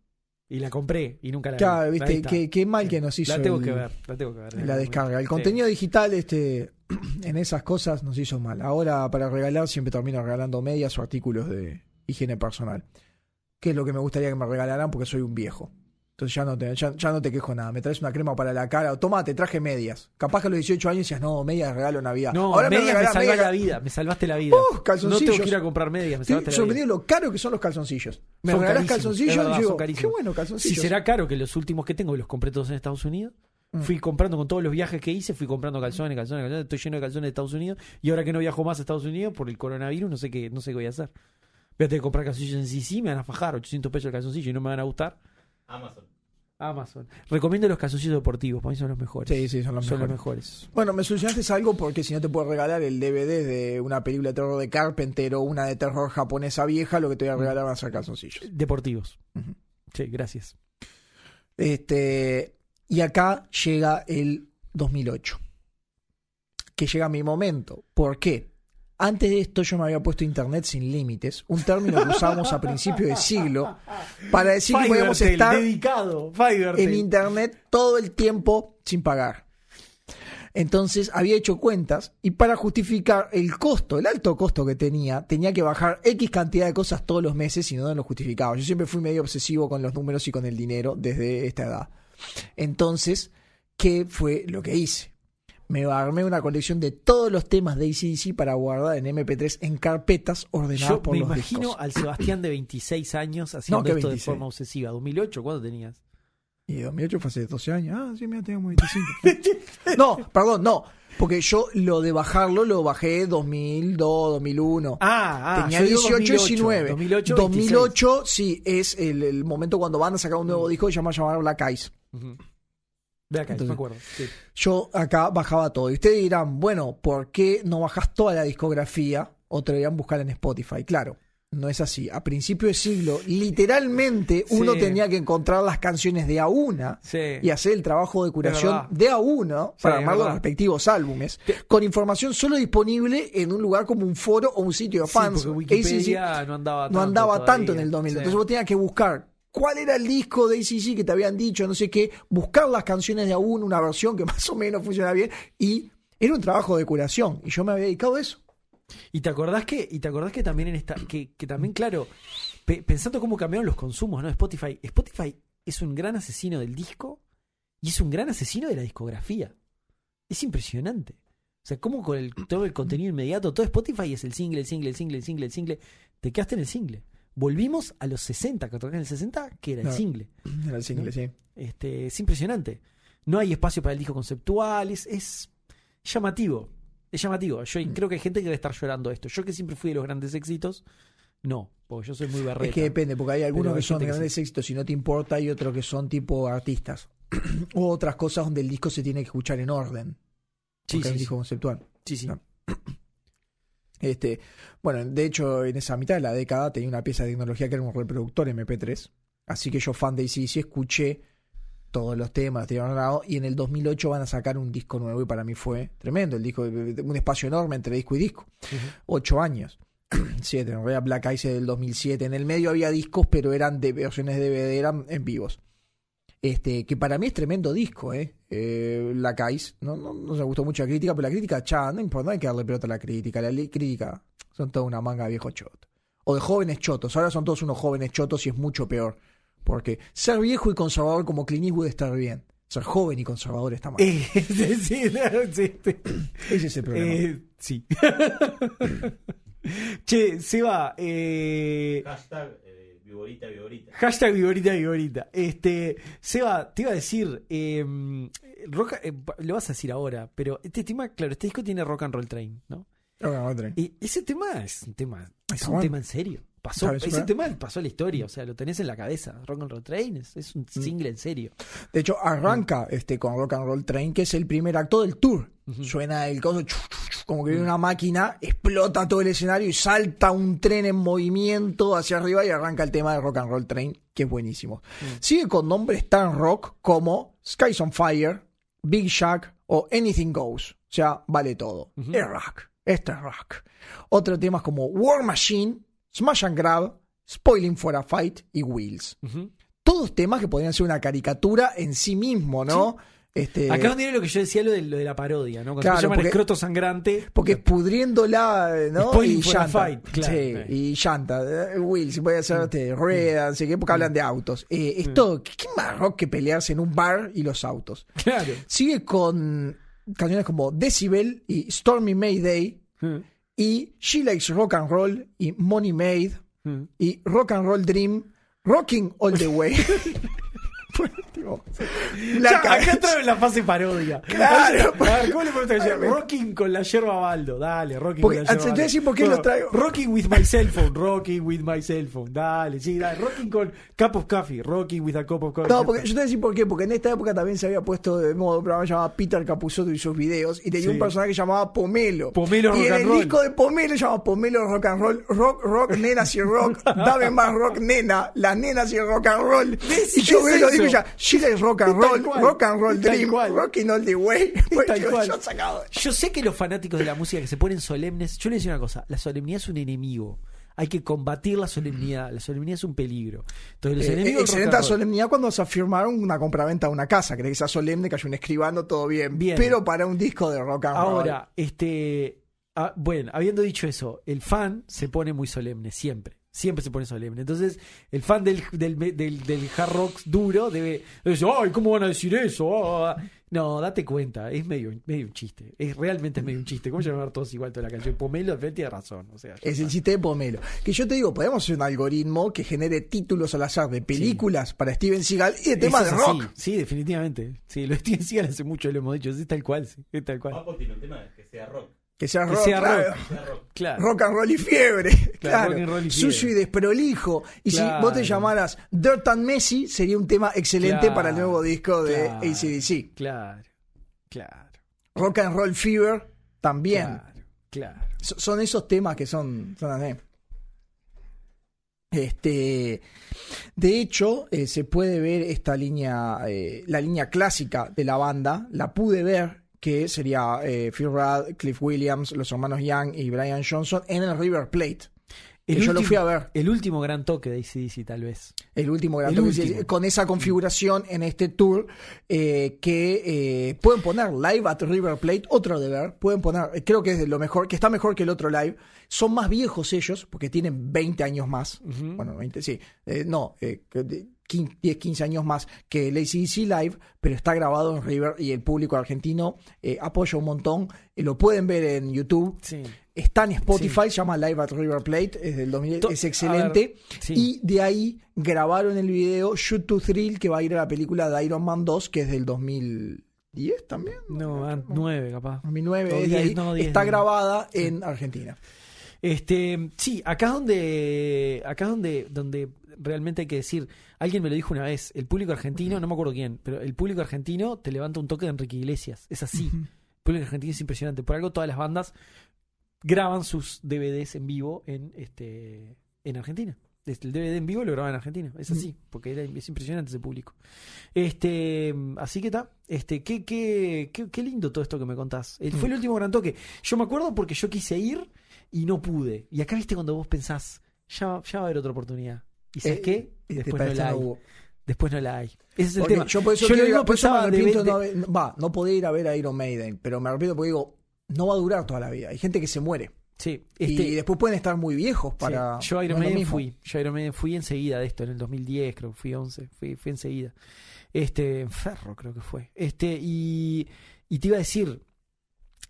Y la compré y nunca la Claro, vi. Ahí viste, qué, qué mal que nos hizo La tengo el- que ver, la tengo que ver. la descarga. El Sí. contenido digital este, en esas cosas nos hizo mal. Ahora para regalar siempre termino regalando medias o artículos de higiene personal. Que es lo que me gustaría que me regalaran porque soy un viejo. Entonces ya no te, ya, ya no te quejo nada. Me traes una crema para la cara. O toma, te traje medias. Capaz que a los 18 años decías, no, medias regalo Navidad. No, Ahora medias me, medias- la vida, me salvaste la vida. Uh, no calzoncillos. tengo que ir a comprar medias, me salvaste la vida. sorprendido lo caro que son los calzoncillos. Me Son regalás calzoncillos verdad, y digo, qué bueno Si calzoncillos. será caro que los últimos que tengo, los compré todos en Estados Unidos. Mm. Fui comprando con todos los viajes que hice, fui comprando calzones, calzones, calzones. Estoy lleno de calzones de Estados Unidos. Y ahora que no viajo más a Estados Unidos por el coronavirus, no sé qué, no sé qué voy a hacer. Voy a tener que comprar calzoncillos en CC, me van a fajar 800 pesos el calzoncillo y no me van a gustar. Amazon. Amazon. Recomiendo los calzoncillos deportivos, para mí son los mejores. Sí, sí, son los son mejores. los mejores. Bueno, me solucionaste algo porque si no te puedo regalar el DVD de una película de terror de Carpenter o una de terror japonesa vieja, lo que te voy a regalar van a ser calzoncillos. Deportivos. Ujú. Sí, gracias. Este, y acá llega el 2008. Que llega mi momento. ¿Por qué? Antes de esto yo me había puesto internet sin límites, un término que usábamos a principios de siglo para decir que podíamos estar dedicado. Fivertel. en internet todo el tiempo sin pagar. Entonces había hecho cuentas y para justificar el costo, el alto costo que tenía, tenía que bajar X cantidad de cosas todos los meses y no lo justificaba. Yo siempre fui medio obsesivo con los números y con el dinero desde esta edad. Entonces, ¿qué fue lo que hice? Me armé una colección de todos los temas de ACDC para guardar en MP3 en carpetas ordenadas Yo por me los imagino discos. al Sebastián de 26 años haciendo que esto de 26. forma obsesiva. ¿2008? ¿Cuánto tenías? Y 2008 fue hace 12 años. Ah, sí, mira, teníamos 25. no, perdón, no. Porque yo lo de bajarlo lo bajé 2002, 2001. Ah, Tenía 18, 19. 2008, 2008, sí, es el, el momento cuando van a sacar un nuevo disco que se llama llamar Black Eyes. 26. Ujú. De acá, Entonces- me acuerdo. sí. Yo acá bajaba todo. Y ustedes dirán, bueno, ¿por qué no bajas toda la discografía o te deberían buscar en Spotify? Claro, no es así. A principio de siglo, literalmente uno tenía que encontrar las canciones de a una Sí. y hacer el trabajo de curación de a uno Sí, para armar los respectivos álbumes, con información solo disponible en un lugar como un foro o un sitio de fans. no andaba tanto. no andaba tanto en el 2000. Sí. Entonces vos tenías que buscar cuál era el disco de ACC que te habían dicho, no sé qué, buscar las canciones de a uno, una versión que más o menos funciona bien, y era un trabajo de curación. Y yo me había dedicado a eso. Y te acordás que, y te acordás que también en esta, que, que también, claro, pe- pensando cómo cambiaron los consumos, ¿no? Spotify. Spotify es un gran asesino del disco y es un gran asesino de la discografía. Es impresionante. O sea, cómo con el, todo el contenido inmediato, todo Spotify es el single, el single, el single, el single, el single. Te quedaste en el single. Volvimos a los 60, que en el 60, que era el Claro. single. Era el single, sí. Este, es impresionante. No hay espacio para el disco conceptual, es, es llamativo. Es llamativo. Yo Mm. creo que hay gente que debe estar llorando esto. Yo que siempre fui de los grandes éxitos, no, porque yo soy muy berreta. Es que depende, porque hay algunos Pero hay que son que grandes éxitos y no te importa, y otros que son tipo artistas. o otras cosas donde el disco se tiene que escuchar en orden. Sí, sí, es un sí. disco conceptual. Sí, sí. No. Este, bueno, de hecho, en esa mitad de la década tenía una pieza de tecnología que era un reproductor MP3. Así que yo, fan de ACDC, escuché todos los temas, grabado, y en el 2008 van a sacar un disco nuevo y para mí fue tremendo. El disco, un espacio enorme entre disco y disco. Ocho años. Siete, en realidad Black Ice del 2007. En el medio había discos, pero eran de versiones de DVD, eran en vivos. Este, que para mí es tremendo disco, ¿eh? Eh Black Ice. No, no, no se gustó mucho la crítica, pero la crítica, cha, no importa, no hay que darle pelota a la crítica. La crítica son toda una manga de viejo choto. O de jóvenes chotos. Ahora son todos unos jóvenes chotos y es mucho peor. Porque ser viejo y conservador como Clint Eastwood está bien. Ser joven y conservador está mal. Eh, sí, sí, sí, sí. Ese es el problema. Eh, sí. che, Seba, eh, Hashtag eh, Viborita, Viborita. Hashtag Viborita Viborita. Este, Seba, te iba a decir, eh, rock, eh, lo vas a decir ahora, pero este tema, claro, este disco tiene Rock and Roll Train, ¿no? Ahora, otra. Y ese tema es un tema, es Está un bueno. tema en serio. Pasó, ¿Sabes, ese tema pasó a la historia, o sea, lo tenés en la cabeza. Rock and Roll Train es, es un single en serio. De hecho, arranca Mm. este con Rock and Roll Train, que es el primer acto del tour. Suena el coso, como que Mm. viene una máquina, explota todo el escenario y salta un tren en movimiento hacia arriba y arranca el tema de Rock and Roll Train, que es buenísimo. Mm. Sigue con nombres tan rock como Skies on Fire, Big Shack o Anything Goes. O sea, vale todo. Es rock. Este es rock. Otros temas como War Machine, Smash and Grab, Spoiling for a Fight y Wheels. Todos temas que podrían ser una caricatura en sí mismo, ¿no? Este, Acá es donde viene lo que yo decía, lo de, lo de la parodia, ¿no? Cuando Claro, se llama el porque- escroto sangrante. porque es pudriéndola, ¿no? Spoiling y for a llanta. fight, claro. Sí, Eh. y llanta. eh, Will, si puede hacer este, ruedas, no sé qué, porque hablan de autos. Eh, esto, ¿qué, qué más rock que pelearse en un bar y los autos? Claro. Sigue con canciones como Decibel y Stormy Mayday y She Likes Rock and Roll y Money Made y Rock and Roll Dream, Rocking All the Way. Tipo, la Ya, acá entra en la fase parodia. Claro. A ver, ¿cómo le canción? Rocking con la yerba baldo. Dale, rocking Porque- con la yerba Baldo. decir por qué lo traigo. Rocking with my cell phone. Rocking with my cell phone. Dale, sí, dale. Rocking con cup of coffee. Rocking with a cup of coffee. No, porque yo te voy a decir por qué, porque en esta época también se había puesto de modo un programa llamado Peter Capusotto y sus videos, y tenía Sí. un personaje que llamaba Pomelo. Pomelo y Rock en and el Roll. disco de Pomelo se llama Pomelo Rock and Roll, Rock, Rock, Nenas y Rock, dame más rock, nena, las nenas y rock and roll. Y yo veo y lo digo eso. ya, Chile es rock and roll, cual. rock and roll dream, cual. rocking all the way. Yo- cual. yo sacado. Yo sé que los fanáticos de la música que se ponen solemnes, yo les decía una cosa, la solemnidad es un enemigo. Hay que combatir la solemnidad. La solemnidad es un peligro. Entonces, los Eh, enemigos del excelente la solemnidad cuando se afirmaron una compraventa de una casa. Crees que sea solemne, que haya un escribano, todo bien. Bien. Pero para un disco de rock and roll. Ahora, este. ah, bueno, habiendo dicho eso, el fan se pone muy solemne, siempre. Siempre se pone solemne. Entonces, el fan del, del, del, del hard rock duro debe decir, ay, ¿cómo van a decir eso? Ah". No, date cuenta, es medio, medio un chiste. Es realmente es medio un chiste. ¿Cómo llamar todos igual toda la canción? Pomelo, al frente tiene razón. O sea, Es el chiste de Pomelo. Que yo te digo, podemos hacer un algoritmo que genere títulos al azar de películas para Steven Seagal y de temas de rock. así. Sí, definitivamente. Sí, lo Steven Seagal hace mucho, lo hemos dicho. Es tal cual, sí, es tal cual. Papo tiene un tema que sea rock. Que sea Que rock, sea claro. rock. Que sea rock. Claro. Rock and roll y fiebre. Claro. roll y Sucio y desprolijo. Y si Claro. vos te llamaras Dirt and Messi, sería un tema excelente Claro, para el nuevo disco de claro. ACDC. Claro, claro. Rock and roll fever también. Claro, claro. So- Son esos temas que son, son así. Este, de hecho, eh, se puede ver esta línea, eh, la línea clásica de la banda, la pude ver, que sería eh, Phil Rudd, Cliff Williams, los hermanos Young y Brian Johnson en el River Plate. El que yo lo fui a ver. El último gran toque de ACDC, tal vez. El último gran El toque, último. con esa configuración en este tour eh, que eh, pueden poner live at River Plate, otro de ver, pueden poner, eh, creo que es de lo mejor, que está mejor que el otro live. Son más viejos ellos, porque tienen 20 años más. Bueno, 20, sí. Eh, no, eh, que de 15, 10, 15 años más que el ACDC Live, pero está grabado en River y el público argentino eh, apoya un montón. Eh, lo pueden ver en YouTube. Sí. Está en Spotify, se llama Live at River Plate, es del 2000, To- es excelente. ver, sí. Y de ahí grabaron el video Shoot to Thrill, que va a ir a la película de Iron Man 2, que es del 2010 también. No, ah, nueve capaz. 2009, No, es de 10, ahí. no, 10, está grabada en Argentina. Este, sí, acá es donde, acá es donde, donde realmente hay que decir, alguien me lo dijo una vez, el público argentino, no me acuerdo quién, pero el público argentino te levanta un toque de Enrique Iglesias, es así. El público argentino es impresionante. Por algo todas las bandas graban sus DVDs en vivo en este en Argentina. El DVD en vivo lo graban en Argentina, es así, porque era- es impresionante ese público. Este, así que está, este, qué, qué, qué, qué lindo todo esto que me contás. Fue el último gran toque. Yo me acuerdo porque yo quise ir y no pude. Y acá viste cuando vos pensás, ya, ya va a haber otra oportunidad. ¿Y sabes Eh, qué? Después no la no hay. Después no la hay. Ese es el Porque tema. Yo por eso, Yo a- mismo por eso me pensaba de- arrepiento de- no va, no podía ir a ver a Iron Maiden, pero me arrepiento porque digo, no va a durar toda la vida. Hay gente que se muere. Sí, y este, después pueden estar muy viejos para. Sí, Yo a Iron no Maiden fui. Yo a Iron Maiden fui enseguida de esto, en el 2010, creo que fui 11. Fui, fui enseguida. Este, en Ferro creo que fue. Este, y, y te iba a decir,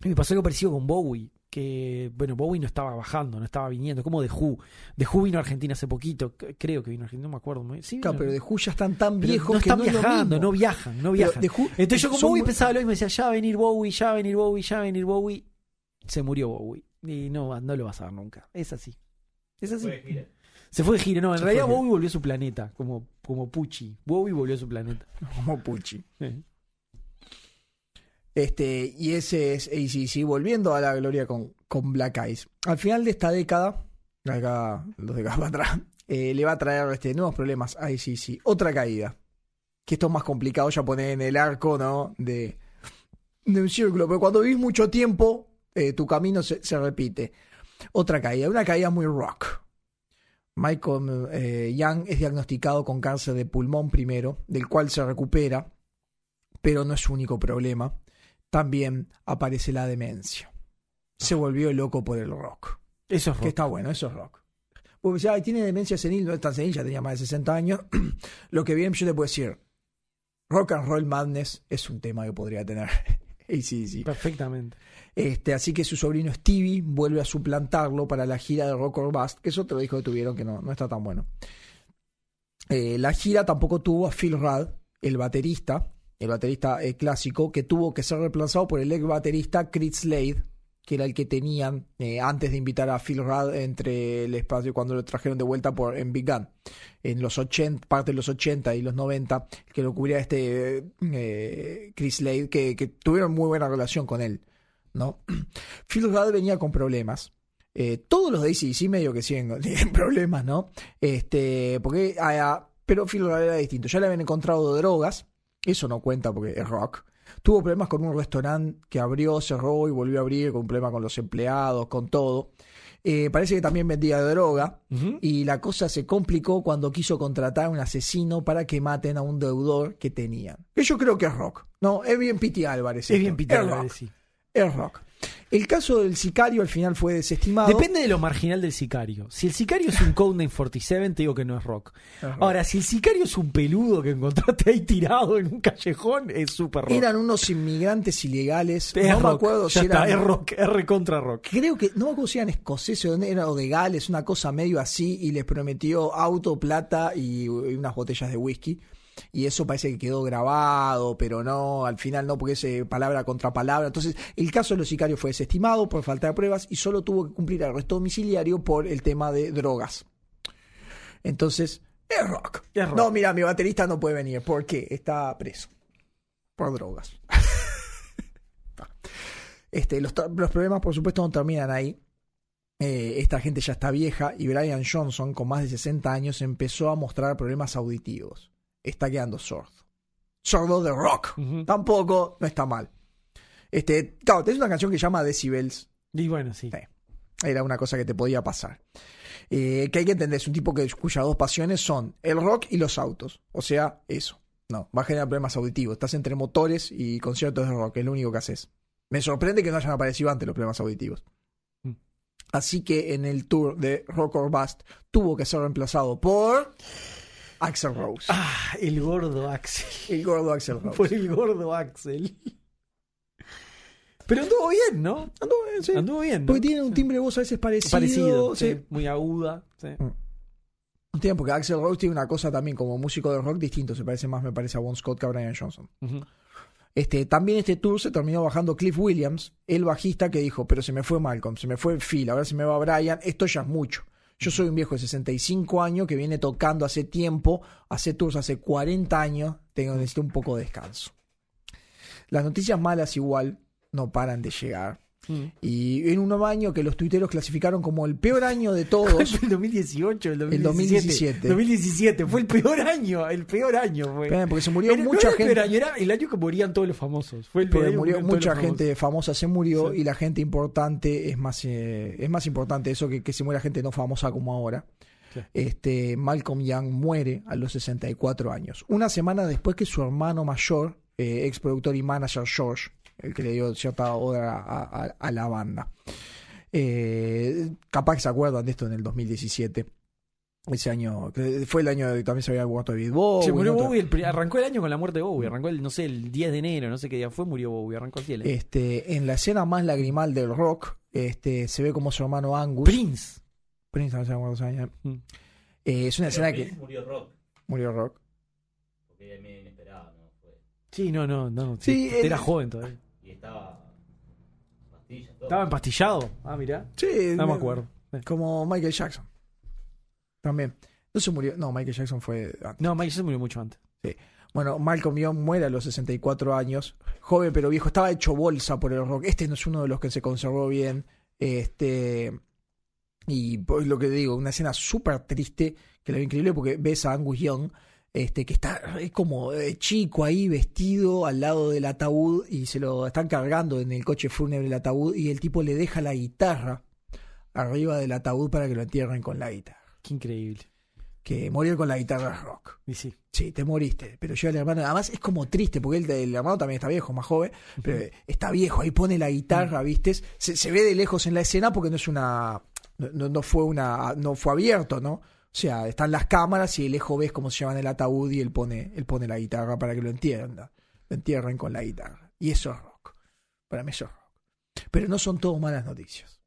me pasó algo parecido con Bowie. Que, bueno, Bowie no estaba bajando, no estaba viniendo, como de Who. De Who vino a Argentina hace poquito, creo que vino a Argentina, no me acuerdo. muy- Sí, Claro, pero de Who ya están tan viejos no que están no viajando, no viajan, no viajan. The Who- Entonces yo con son Bowie muy- pensaba lo mismo, decía, ya va a venir Bowie, ya va a venir Bowie, ya va a venir Bowie. Se murió Bowie. Y no, no lo vas a ver nunca. Es así. Es así. Se fue de gira, no, en Se realidad. Bowie volvió a su planeta, como, como Pucci. Bowie volvió a su planeta. Como Pucci. Eh. Este, y ese es ACC, volviendo a la gloria con, con Black Eyes. Al final de esta década, década, dos décadas para atrás, eh, le va a traer este, nuevos problemas a ACC. Otra caída. Que esto es más complicado ya poner en el arco, ¿no? De, de un círculo. Pero cuando vivís mucho tiempo, eh, tu camino se, se repite. Otra caída, una caída muy rock. Michael eh, Young es diagnosticado con cáncer de pulmón primero, del cual se recupera, pero no es su único problema. También aparece la demencia. Se volvió loco por el rock. Eso es Que rock. está bueno, eso es rock. "Ay, tiene demencia senil, no es tan senil, ya tenía más de 60 años. Lo que bien yo te puedo decir, Rock and Roll Madness es un tema que podría tener ACDC. Perfectamente. Este, así que su sobrino Stevie vuelve a suplantarlo para la gira de Rock or Bust, que es otro disco que tuvieron que no, no está tan bueno. Eh, la gira tampoco tuvo a Phil Rudd, el baterista, el baterista eh, clásico, que tuvo que ser reemplazado por el ex baterista Chris Slade, que era el que tenían eh, antes de invitar a Phil Rudd entre el espacio cuando lo trajeron de vuelta por, en Big Gun. En los 80, parte de los 80 y los 90, que lo cubría este eh, Chris Slade, que, tuvieron muy buena relación con él. ¿no? Phil Rudd venía con problemas. Todos los de ACDC medio que siguen tienen problemas, ¿no? Este, porque, ah, ah, pero Phil Rudd era distinto. Ya le habían encontrado drogas, eso no cuenta porque es rock. Tuvo problemas con un restaurante que abrió, cerró y volvió a abrir, con un problema con los empleados, con todo. Eh, parece que también vendía droga y la cosa se complicó cuando quiso contratar a un asesino para que maten a un deudor que tenían. Que yo creo que es rock. No, es bien Piti Álvarez. Es esto. bien rock. Álvarez, sí. Es rock. El caso del sicario al final fue desestimado. Depende de lo marginal del sicario. Si el sicario es un Codename 47, te digo que no es rock. Ahora, si el sicario es un peludo que encontraste ahí tirado en un callejón, es súper rock. Eran unos inmigrantes ilegales. es no me acuerdo Ya si está, eran. es rock, es recontra rock. Creo que, no me acuerdo si eran escoceses o de- era- o de Gales, una cosa medio así, y les prometió auto, plata y, y unas botellas de whisky. Y eso parece que quedó grabado, pero no, al final no, porque es eh, palabra contra palabra. Entonces, el caso de los sicarios fue desestimado por falta de pruebas y solo tuvo que cumplir arresto domiciliario por el tema de drogas. Entonces, es rock. Es rock. No, mira, mi baterista no puede venir. ¿Por qué? Está preso. Por drogas. Este, los problemas, por supuesto, no terminan ahí. Eh, esta gente ya está vieja y Brian Johnson, con más de 60 años, empezó a mostrar problemas auditivos. Está quedando sordo. Sordo de rock. Tampoco no está mal. Este, claro, tenés una canción que se llama Decibels. Y bueno, sí. Sí. era una cosa que te podía pasar. Eh, que hay que entender, es un tipo que, cuyas dos pasiones son el rock y los autos. O sea, eso. No, va a generar problemas auditivos. Estás entre motores y conciertos de rock, es lo único que haces. Me sorprende que no hayan aparecido antes los problemas auditivos. Mm. Así que en el tour de Rock or Bust tuvo que ser reemplazado por Axel Rose. Ah, el gordo Axel. El gordo Axel Rose. Por el gordo Axel. Pero anduvo bien, ¿no? Anduvo bien, sí. Anduvo bien. ¿no? Porque tiene un timbre de voz a veces parecido. parecido, sí. sí, muy aguda. sí. Tiene, porque Axel Rose tiene una cosa también como músico de rock distinto. Se parece más, me parece, a Bon Scott que a Brian Johnson. Este, también este tour se terminó bajando Cliff Williams, el bajista que dijo, pero se me fue Malcolm, se me fue Phil, ahora se me va Brian, esto ya es mucho. Yo soy un viejo de 65 años que viene tocando hace tiempo, hace tours hace 40 años, tengo necesito un poco de descanso. Las noticias malas igual no paran de llegar. Mm. Y en un nuevo año que los tuiteros clasificaron como el peor año de todos. ¿El 2018 el 2017? El 2017. 2017. Fue el peor año. El peor año fue. Porque se murió Era- no mucha era el gente. año, era el año que morían todos los famosos. Fue el peor Porque año que murió mucha gente famosa se murió Sí. y la gente importante es más eh, es más importante eso que, que se muera gente no famosa como ahora. Sí. Este Malcolm Young muere a los 64 años. Una semana después que su hermano mayor, eh, ex productor y manager George, el que le dio cierta obra a, a- a la banda. Eh, capaz que se acuerdan de esto en el 2017. Ese año, fue el año que también se había muerto David Bowie. Se murió. Bowie, el arrancó el año con la muerte de Bowie, arrancó el, no sé, el 10 de enero, no sé qué día fue, murió Bowie, arrancó el año. Este, en la escena más lagrimal del rock, este, se ve como su hermano Angus. Prince. Prince, no sé cuántos años. Mm. Eh, es una Pero escena Prince que murió rock, murió rock. porque era medio inesperado, ¿no? Fue- Sí, no, no, no. Sí, Sí, el- era joven todavía. Estaba. Pastillas, todo. ¿Estaba empastillado? Ah, mirá. Sí, No me acuerdo. Como Michael Jackson. También. No se murió. No, Michael Jackson fue antes. No, Mike Jackson murió mucho antes. Bueno, Malcolm Young muere a los 64 años. Joven pero viejo. Estaba hecho bolsa por el rock. Este no es uno de los que se conservó bien. Este. Y pues lo que digo, una escena súper triste, que la veo increíble porque ves a Angus Young, este, que está es como eh, chico ahí, vestido al lado del ataúd, y se lo están cargando en el coche fúnebre el ataúd, y el tipo le deja la guitarra arriba del ataúd para que lo entierren con la guitarra. Qué increíble. Que morir con la guitarra es rock. Y sí. Sí, te moriste. Pero yo el hermano, además es como triste, porque el, el hermano también está viejo, más joven, pero está viejo, ahí pone la guitarra, ¿viste? Se, se ve de lejos en la escena porque no es una. No, no- no fue una. no fue abierto, ¿no? O sea, están las cámaras y de lejos ves cómo se llevan el ataúd y él pone, él pone la guitarra para que lo entierren. Lo entierren con la guitarra. Y eso es rock. Para mí eso es rock. Pero no son todo malas noticias.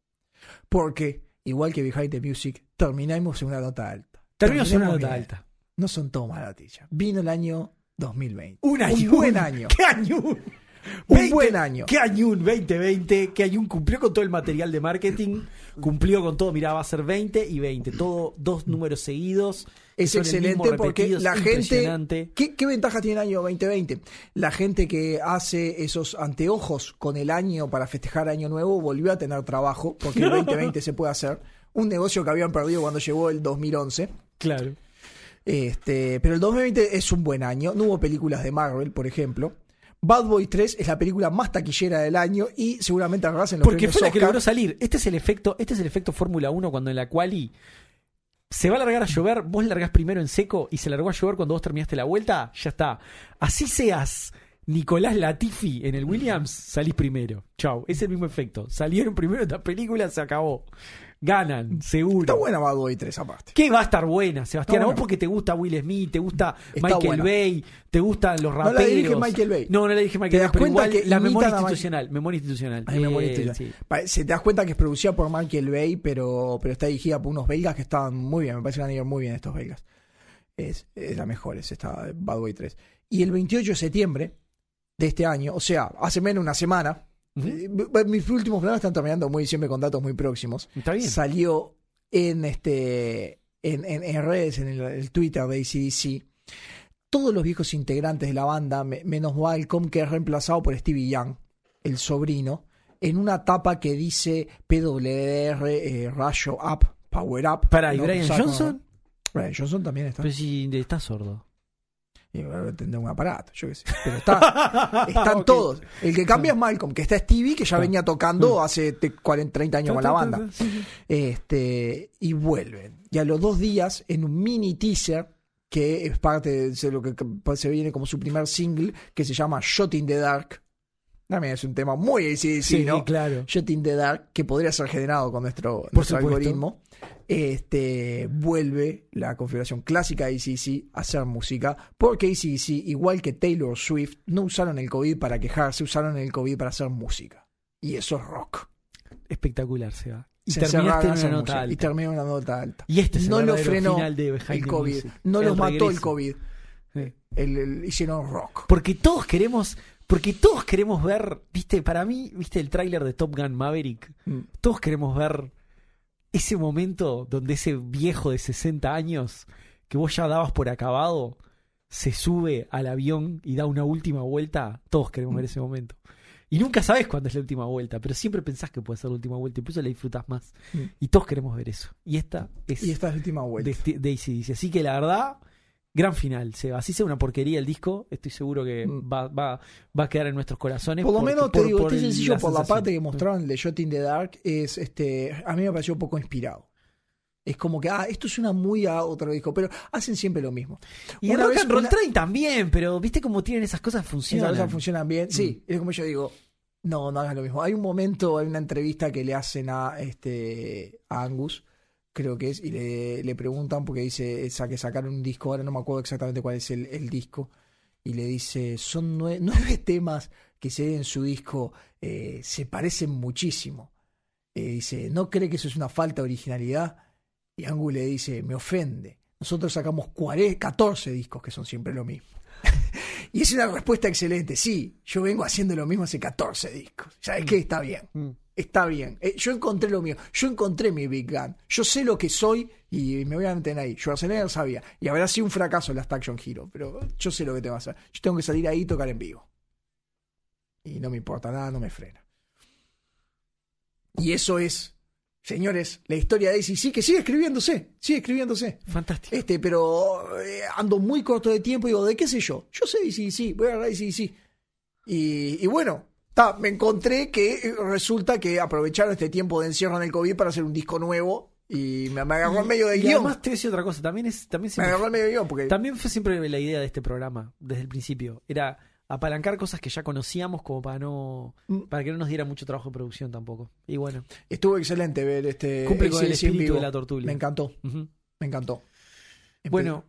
Porque, igual que Behind the Music, terminamos en una nota alta. Terminó en una Terminamos nota bien. alta. No son todo malas noticias. Vino el año 2020. Un año. Un buen año. ¿Qué año? Un buen año. ¿Qué año 2020? ¿Qué año cumplió con todo el material de marketing? Cumplió con todo. Mirá, va a ser 20 y 20. Todo, dos números seguidos. Es excelente porque la gente. ¿qué, ¿Qué ventaja tiene el año 2020? La gente que hace esos anteojos con el año para festejar Año Nuevo volvió a tener trabajo porque el 2020 se puede hacer. Un negocio que habían perdido cuando llegó el 2011. Claro. Este, pero el 2020 es un buen año. No hubo películas de Marvel, por ejemplo. Bad Boy 3 es la película más taquillera del año y seguramente arrasen los Porque premios fue la que Oscar. logró salir. Este es el efecto, este es el efecto Fórmula 1 cuando en la quali se va a largar a llover, vos largás primero en seco y se largó a llover cuando vos terminaste la vuelta, ya está. Así seas Nicolás Latifi en el Williams, salís primero. Chau, es el mismo efecto. Salieron primero esta película, se acabó. Ganan, seguro. Está buena Bad Boy 3 aparte. Que va a estar buena, Sebastián. A vos porque te gusta Will Smith, te gusta Está Michael buena. Bay, te gustan los No raperos. la dirige Michael Bay. No, no la dije ¿Te Michael Bay, pero cuenta igual que la memoria institucional, memoria institucional. Ay, memoria institucional. sí. Se te das cuenta que es producida por Michael Bay, pero, pero está dirigida por unos belgas que estaban muy bien. Me parece que a ir muy bien estos belgas. Es, es la mejor, es esta Bad Boy 3. Y el 28 de septiembre de este año, o sea, hace menos de una semana, Eh, mis últimos planos están terminando muy siempre con datos muy próximos. Está bien. Salió en este en, en- en redes, en el, el Twitter de ACDC, todos los viejos integrantes de la banda, me- menos Malcolm, que es reemplazado por Stevie Young, el sobrino, en una tapa que dice PWR eh, Rayo Up, Power Up. Para, ¿y No, Brian. Johnson? Brian Johnson también está. Pero si está sordo. Y tendrá un aparato, yo qué sé. Pero está, están todos. El que cambia es Malcolm, que está Stevie, que ya venía tocando hace te- 40, 30 años con la banda. Este, y vuelven. Y a los dos días, en un mini teaser, que es parte de lo que se viene como su primer single, que se llama Shot in the Dark. También es un tema muy ACDC, Sí, ¿no? claro. Shot in the Dark, que podría ser generado con nuestro, Por nuestro algoritmo. Este, vuelve la configuración clásica de ACDC a hacer música, porque ACDC, igual que Taylor Swift, no usaron el COVID para quejarse, usaron el COVID para hacer música. Y eso es rock. Espectacular, Seba. Y Se terminaste en una Y terminó una nota alta. Y este es el no lo verdadero frenó final de el COVID. Music. No El los mató el. COVID. Sí. El- el- hicieron rock. Porque todos queremos, porque todos queremos ver, viste, para mí, viste el tráiler de Top Gun Maverick, Mm. todos queremos ver ese momento donde ese viejo de 60 años que vos ya dabas por acabado se sube al avión y da una última vuelta, todos queremos ver ese momento. Y nunca sabes cuándo es la última vuelta, pero siempre pensás que puede ser la última vuelta y por eso la disfrutas más. Mm. Y todos queremos ver eso. Y esta es Y esta es la última vuelta. de, de AC/DC. Así que la verdad, gran final, Seba. Así sea una porquería el disco, estoy seguro que Mm. va, va, va a quedar en nuestros corazones. Por lo menos te digo, por este sencillo, por la sensación. parte que mostraron de Shot in the Dark, es este. A mí me pareció un poco inspirado. Es como que, ah, esto suena muy a otro disco, pero hacen siempre lo mismo. Y en Rock and Roll una- Train también, pero viste cómo tienen esas cosas Esas funcionan. cosas funcionan bien. Mm. Sí, es como yo digo, no, no hagas lo mismo. Hay un momento, hay una entrevista que le hacen a este a Angus, creo que es, y le, le preguntan porque dice que sacaron un disco, ahora no me acuerdo exactamente cuál es el, el disco, y le dice, son nue- nueve temas que se ven en su disco, eh, se parecen muchísimo. Eh, dice, ¿no cree que eso es una falta de originalidad? Y Angus le dice, me ofende. Nosotros sacamos 40, 14 discos que son siempre lo mismo. y es una respuesta excelente. Sí, yo vengo haciendo lo mismo hace 14 discos. ¿Sabes qué? Está bien. Está bien. Eh, yo encontré lo mío. Yo encontré mi Big Gun. Yo sé lo que soy y me voy a mantener ahí. Schwarzenegger sabía. Y habrá sido un fracaso Last Action Hero. Pero yo sé lo que tengo que hacer. Yo tengo que salir ahí y tocar en vivo. Y no me importa nada, no me frena. Y eso es, señores, la historia de ACC que sigue escribiéndose. Sigue escribiéndose. Fantástico. Este, pero eh, ando muy corto de tiempo y digo, ¿de qué sé yo? Yo sé sí, sí, voy a agarrar sí, sí. Y, y bueno, ta, me encontré que eh, resulta que aprovecharon este tiempo de encierro en el COVID para hacer un disco nuevo y me, me agarró en medio de y guion. además te voy a decir otra cosa, también es también Me siempre, agarró en medio de guion porque también fue siempre la idea de este programa desde el principio, era apalancar cosas que ya conocíamos como para no Mm. para que no nos diera mucho trabajo de producción tampoco. Y bueno, estuvo excelente ver este cumple con el espíritu de la tortulia. Me encantó, me encantó. Bueno,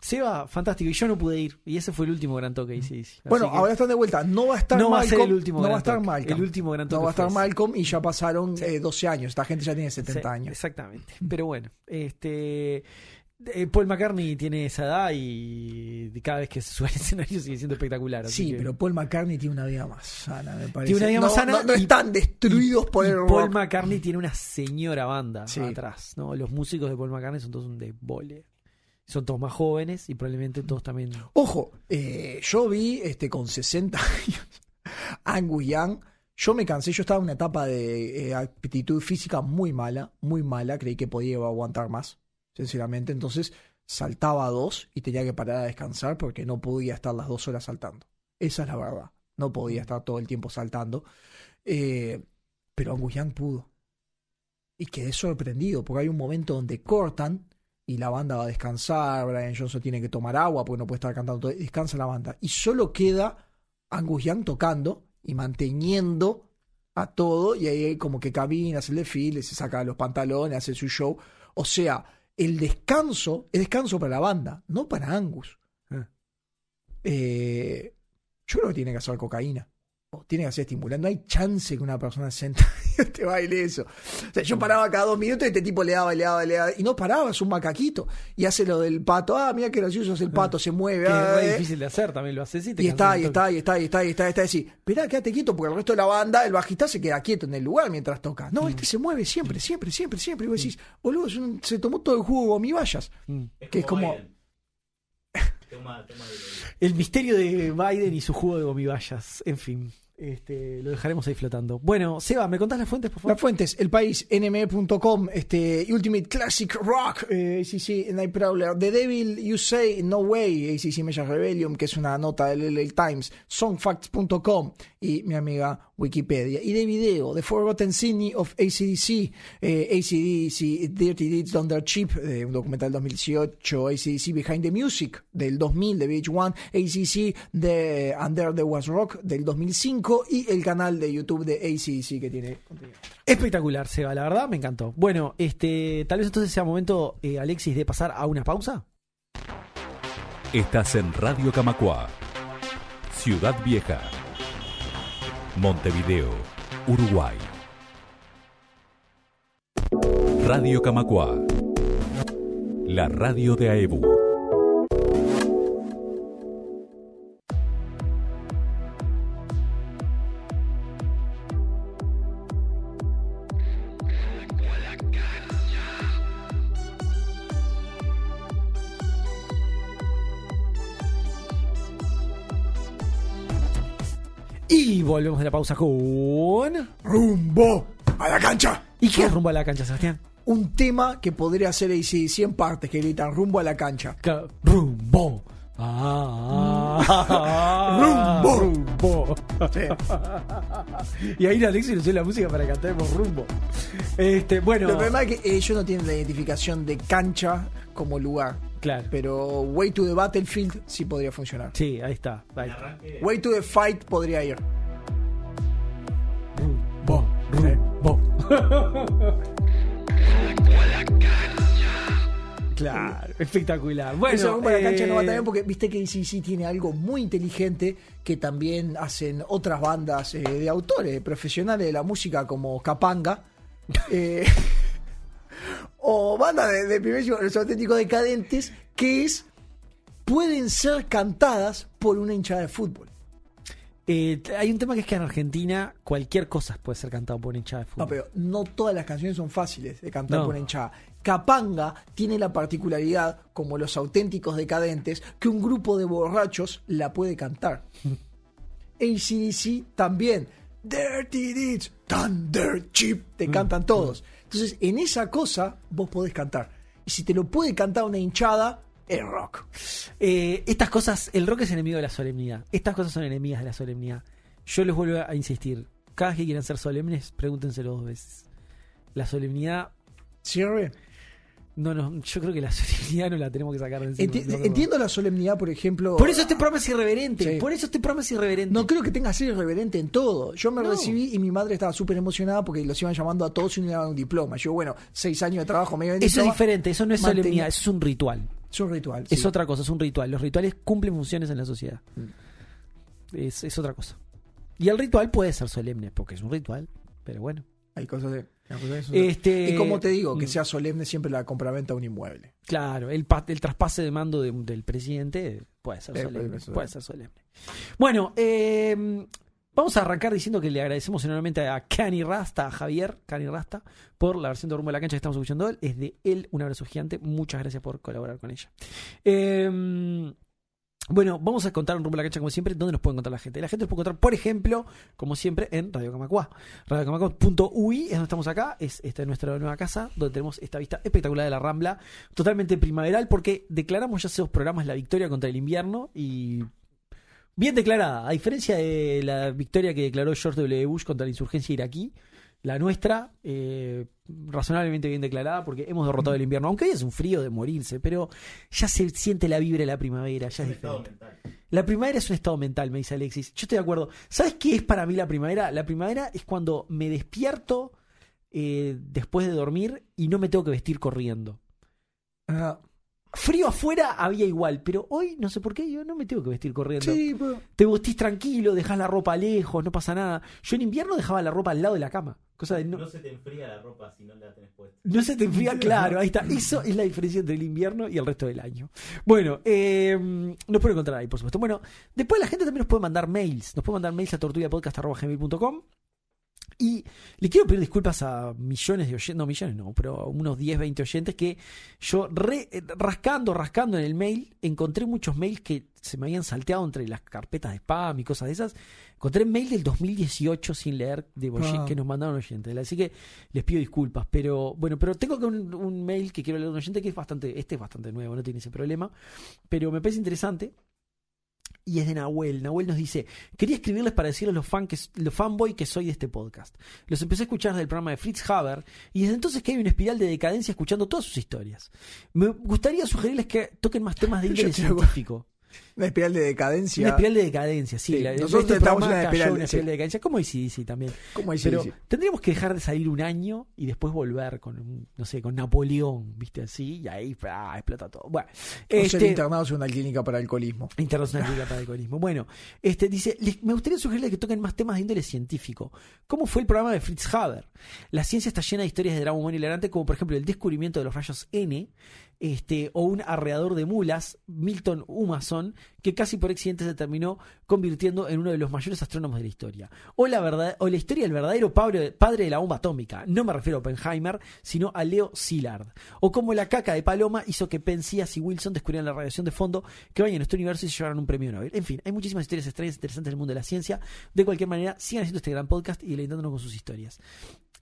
Seba, fantástico. Y yo no pude ir. Y ese fue el último gran toque. Bueno, que ahora están de vuelta. No va a estar no va a Malcolm. ser el último no gran va a estar. Malcolm. El último gran no toque va a estar. Malcolm y ya pasaron Sí. eh, 12 años. Esta gente ya tiene 70 Sí, años. Exactamente. Pero bueno, este eh, Paul McCartney tiene esa edad y cada vez que se sube al escenario sigue siendo espectacular. así Sí, que- pero Paul McCartney tiene una vida más sana, me parece. Tiene una vida más No, sana No, no y- están destruidos por el Paul rock. McCartney tiene una señora banda Sí. atrás, ¿no? Los músicos de Paul McCartney son todos un debole. Son todos más jóvenes y probablemente todos también. Ojo, eh, yo vi este con 60 años Angus Young. Yo me cansé, yo estaba en una etapa de eh, aptitud física muy mala, muy mala. Creí que podía aguantar más, sinceramente. Entonces saltaba a dos y tenía que parar a descansar porque no podía estar las dos horas saltando. Esa es la verdad. No podía estar todo el tiempo saltando. Eh, pero Angus pudo. Y quedé sorprendido porque hay un momento donde cortan y la banda va a descansar. Brian Johnson tiene que tomar agua porque no puede estar cantando todo. Descansa la banda. Y solo queda Angus Young tocando y manteniendo a todo. Y ahí como que camina, hace el desfile, se saca los pantalones, hace su show. O sea, el descanso es descanso para la banda, no para Angus. Eh, yo creo que tiene que hacer cocaína. O tiene que hacer estimulante. No hay chance que una persona senta te baile eso. O sea, yo paraba cada dos minutos y este tipo le daba, le daba, le daba. Y no paraba, es un macaquito. Y hace lo del pato. Ah, mira qué gracioso es el pato, se mueve. Que ah, es eh. difícil de hacer, también lo haces y te Y está, y está, y está, y está, y está, y está, y está. Decís, esperá, quédate quieto, porque el resto de la banda, el bajista se queda quieto en el lugar mientras toca. No, este se mueve siempre, siempre, siempre, siempre. Y vos decís, boludo, se tomó todo el jugo mi vallas. Mm. Que es como-. Toma, toma de- El misterio de Biden y su juego de gomibayas. En fin. Este, lo dejaremos ahí flotando. Bueno, Seba, ¿me contás las fuentes, por favor? Las fuentes, el país, nme.com, este, Ultimate Classic Rock, eh, ACC, Night Prowler, The Devil You Say, No Way, ACC Measure Rebellion, que es una nota del LA Times, Songfacts.com y mi amiga Wikipedia. Y de video, The Forgotten City of ACDC, eh, ACDC Dirty Deeds Done Their Cheap, de un documental del 2018, ACDC Behind the Music, del 2000, de VH1, ACC de Under the Was Rock, del 2005, y el canal de YouTube de ACDC que tiene contenido. Espectacular, Seba, la verdad me encantó. Bueno, este, tal vez entonces sea momento, eh, Alexis, de pasar a una pausa. Estás en Radio Camacua, Ciudad Vieja, Montevideo, Uruguay. Radio Camacua, la radio de AEBU. Volvemos de la pausa con. Rumbo a la cancha. ¿Y qué es rumbo a la cancha, Sebastián? Un tema que podría ser ACDC en partes que gritan rumbo a la cancha. Ca- Rumbo. Ah, Rumbo. rumbo. Y ahí Alexis nos dio la música para cantemos rumbo. Este, bueno, Lo problema es que ellos no tienen la identificación de cancha como lugar. claro. Pero Way to the Battlefield sí podría funcionar. Sí, ahí está. Ahí. Way to the Fight podría ir. Rumbo. Claro, espectacular. Bueno, la cancha no va eh, también porque viste que ACDC tiene algo muy inteligente que también hacen otras bandas eh, de autores profesionales de la música como Capanga. eh, o bandas de, de primer los auténticos decadentes que es pueden ser cantadas por una hinchada de fútbol. Eh, hay un tema que es que en Argentina cualquier cosa puede ser cantado por hinchada de fútbol. No, pero no todas las canciones son fáciles de cantar No. por una hinchada. Capanga tiene la particularidad, como los auténticos decadentes, que un grupo de borrachos la puede cantar. ACDC también. Dirty Deeds, Thunder Chip, Mm, te cantan todos. Entonces, en esa cosa vos podés cantar. Y si te lo puede cantar una hinchada, es rock. Eh, estas cosas, el rock es enemigo de la solemnidad. Estas cosas son enemigas de la solemnidad. Yo les vuelvo a insistir. Cada vez que quieran ser solemnes, pregúntenselo dos veces. La solemnidad, ¿Sirve? no, no, yo creo que la solemnidad no la tenemos que sacar de encima. Enti- No, no. entiendo la solemnidad, por ejemplo. Por eso este programa es irreverente. Sí. Por eso este programa es irreverente. No creo que tenga que ser irreverente en todo. Yo me No. recibí y mi madre estaba súper emocionada porque los iban llamando a todos y no le daban un diploma. Yo, bueno, seis años de trabajo, me iban eso es diferente, eso no es solemnidad, eso es un ritual. Es un ritual. Es sí. otra cosa, es un ritual. Los rituales cumplen funciones en la sociedad. Es, es otra cosa. Y el ritual puede ser solemne, porque es un ritual, pero bueno. Hay cosas de. hay cosas de eso. Este- Y como te digo, que Mm. sea solemne siempre la compraventa de un inmueble. Claro, el, el traspase de mando de- del presidente puede ser Eh, solemne. puede ser. Puede ser solemne. Bueno, eh, vamos a arrancar diciendo que le agradecemos enormemente a Cani Rasta, a Javier Cani Rasta, por la versión de Rumbo a la Cancha que estamos escuchando él. Es de él un abrazo gigante. Muchas gracias por colaborar con ella. Eh, bueno, vamos a contar en Rumbo a la Cancha como siempre. ¿Dónde nos puede encontrar la gente? La gente nos puede encontrar, por ejemplo, como siempre, en Radio Camacua. RadioCamacua.ui es donde estamos acá. Es esta es nuestra nueva casa, donde tenemos esta vista espectacular de la Rambla. Totalmente primaveral, porque declaramos ya hace dos programas la victoria contra el invierno y. Bien declarada, a diferencia de la victoria que declaró George W. Bush contra la insurgencia iraquí, la nuestra, eh, razonablemente bien declarada, porque hemos derrotado el invierno, aunque hoy es un frío de morirse, pero ya se siente la vibra de la primavera, ya es Un estado diferente. mental. La primavera es un estado mental, me dice Alexis. Yo estoy de acuerdo. ¿Sabes qué es para mí la primavera? La primavera es cuando me despierto eh, después de dormir y no me tengo que vestir corriendo. Ah, Frío afuera había igual, pero hoy no sé por qué yo no me tengo que vestir corriendo. sí, pero. Te vestís tranquilo, dejás la ropa lejos, no pasa nada. Yo en invierno dejaba la ropa al lado de la cama. Cosa de no, No se te enfría la ropa si no la tenés puesta. no se te enfría, claro, ahí está. Eso es la diferencia entre el invierno y el resto del año. Bueno, eh, nos pueden encontrar ahí, por supuesto. Bueno, después la gente también nos puede mandar mails. Nos puede mandar mails a tortullapodcast.gmail.com Y le quiero pedir disculpas a millones de oyentes, no millones no, pero a unos 10, 20 oyentes que yo re- eh, rascando, rascando en el mail, encontré muchos mails que se me habían salteado entre las carpetas de spam y cosas de esas. Encontré mail del 2018 sin leer de oyen- Ah. que nos mandaron oyentes. Así que les pido disculpas. Pero bueno, pero tengo que un, un mail que quiero leer de un oyente que es bastante, este es bastante nuevo, no tiene ese problema. Pero me parece interesante. Y es de Nahuel. Nahuel nos dice: Quería escribirles para decirles lo, fan que, lo fanboy que soy de este podcast. Los empecé a escuchar del programa de Fritz Haber y desde entonces que hay una espiral de decadencia escuchando todas sus historias. Me gustaría sugerirles que toquen más temas de hago- científico. Una espiral de decadencia. Una espiral de decadencia, sí. Sí, la- nosotros este programa en una cayó espiral, una espiral sí. de decadencia, como ICDC también. ¿Cómo dice? Pero tendríamos que dejar de salir un año y después volver con, un- no sé, con Napoleón, ¿viste? Así, y ahí ah, explota todo. Bueno, O ser este, internados en una clínica para alcoholismo. Internacional Liga para el Alcoholismo. Bueno, este dice, "Les- me gustaría sugerirle que toquen más temas de índole científico. ¿Cómo fue el programa de Fritz Haber? La ciencia está llena de historias de drama humano hilarante, como por ejemplo el descubrimiento de los rayos N, este, o un arreador de mulas, Milton Humason, que casi por accidente se terminó convirtiendo en uno de los mayores astrónomos de la historia. O la, verdad, o la historia del verdadero padre, padre de la bomba atómica. No me refiero a Oppenheimer, sino a Leo Szilard. O cómo la caca de Paloma hizo que Penzias y Wilson descubrieran la radiación de fondo que baña nuestro universo y se llevaron un premio Nobel. En fin, hay muchísimas historias extrañas interesantes del mundo de la ciencia. De cualquier manera, sigan haciendo este gran podcast y deleitándonos con sus historias.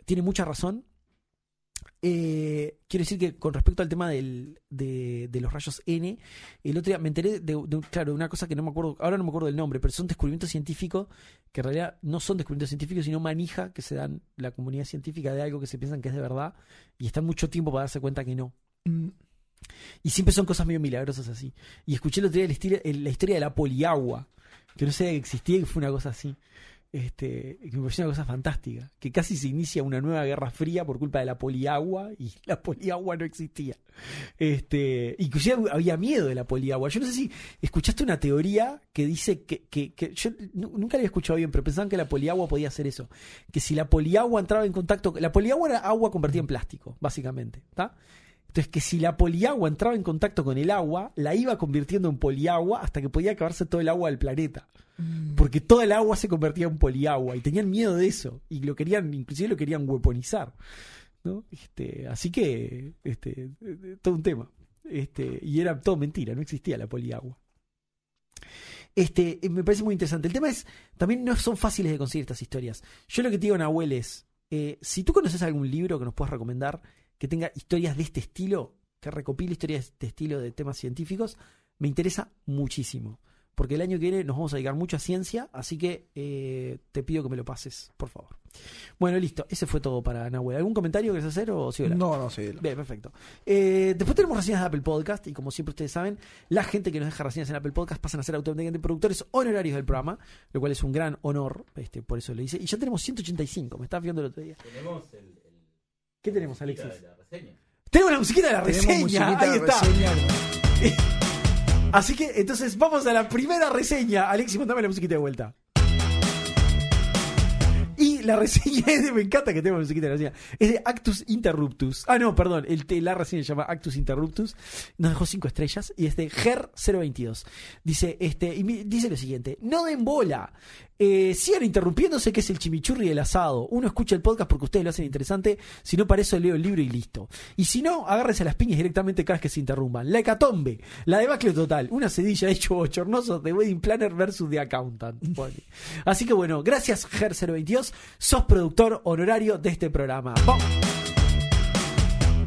Tiene mucha razón. Eh, quiero decir que con respecto al tema del- de, de los rayos N, el otro día me enteré de, de claro, de una cosa que no me acuerdo, ahora no me acuerdo del nombre, pero son descubrimientos científicos que en realidad no son descubrimientos científicos, sino manija que se dan la comunidad científica de algo que se piensan que es de verdad y están mucho tiempo para darse cuenta que no. Mm, Y siempre son cosas medio milagrosas así. Y escuché el otro día estilo- el- la historia de la poliagua, que no sabía que existía y que fue una cosa así. Este, que me pareció una cosa fantástica. Que casi se inicia una nueva guerra fría por culpa de la poliagua y la poliagua no existía. Este, inclusive había miedo de la poliagua. Yo no sé si escuchaste una teoría que dice que, que, yo nu- nunca la había escuchado bien, pero pensaban que la poliagua podía hacer eso. Que si la poliagua entraba en contacto, la poliagua era agua convertida en plástico, básicamente. ¿está? Entonces, que si la poliagua entraba en contacto con el agua, la iba convirtiendo en poliagua hasta que podía acabarse todo el agua del planeta. Porque toda el agua se convertía en poliagua y tenían miedo de eso. Y lo querían, inclusive lo querían weaponizar. ¿no? Este, así que, este, todo un tema. Este, y era todo mentira, no existía la poliagua. Este, eh, me parece muy interesante. El tema es, también no son fáciles de conseguir estas historias. Yo lo que te digo, Nahuel, es, eh, si tú conoces algún libro que nos puedas recomendar que tenga historias de este estilo, que recopile historias de este estilo de temas científicos, me interesa muchísimo. Porque el año que viene nos vamos a dedicar mucho a ciencia, así que eh, te pido que me lo pases, por favor. Bueno, listo, ese fue todo para Nahuel. ¿Algún comentario que quieres hacer o largo? No, no sé. Bien, perfecto. Eh, después tenemos reseñas de Apple Podcast y como siempre ustedes saben, la gente que nos deja reseñas en Apple Podcast pasan a ser automáticamente productores honorarios del programa, lo cual es un gran honor, este, por eso lo hice. Y ya tenemos 185, me estaba viendo el otro día. Tenemos el ¿Qué tenemos, la, Alexis? la reseña. Tenemos la musiquita de la reseña, ahí está. reseña. Así que entonces vamos a la primera reseña. Alexis, mandame la musiquita de vuelta. Y la reseña es de, me encanta que tenga musiquita de reseña, es de Actus Interruptus. Ah, no, perdón, el, la reseña se llama Actus Interruptus. Nos dejó cinco estrellas y es de Ger022. Dice, este, y dice lo siguiente, no den bola. Eh, sigan interrumpiéndose que es el chimichurri del asado. Uno escucha el podcast porque ustedes lo hacen interesante, si no para eso leo el libro y listo. Y si no, agárrense a las piñas directamente cada vez que se interrumpan. La hecatombe, la debacle total, una sedilla hecho bochornoso de Wedding Planner versus The Accountant. Así que bueno, gracias Ger022, sos productor honorario de este programa. Vamos.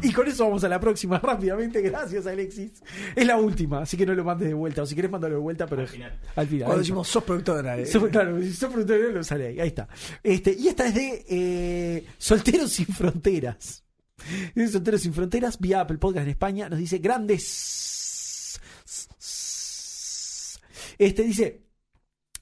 Y con eso vamos a la próxima rápidamente. Gracias, Alexis. Es la última, así que no lo mandes de vuelta. O si querés, mándalo de vuelta, pero Al final. al final. Cuando decimos sos productora. eh. So- claro, si sos productor, lo sale ahí. Ahí está. Este, y esta es de eh, Solteros sin Fronteras. Dice Solteros sin Fronteras, vía Apple Podcast en España. Nos dice grandes. Este dice.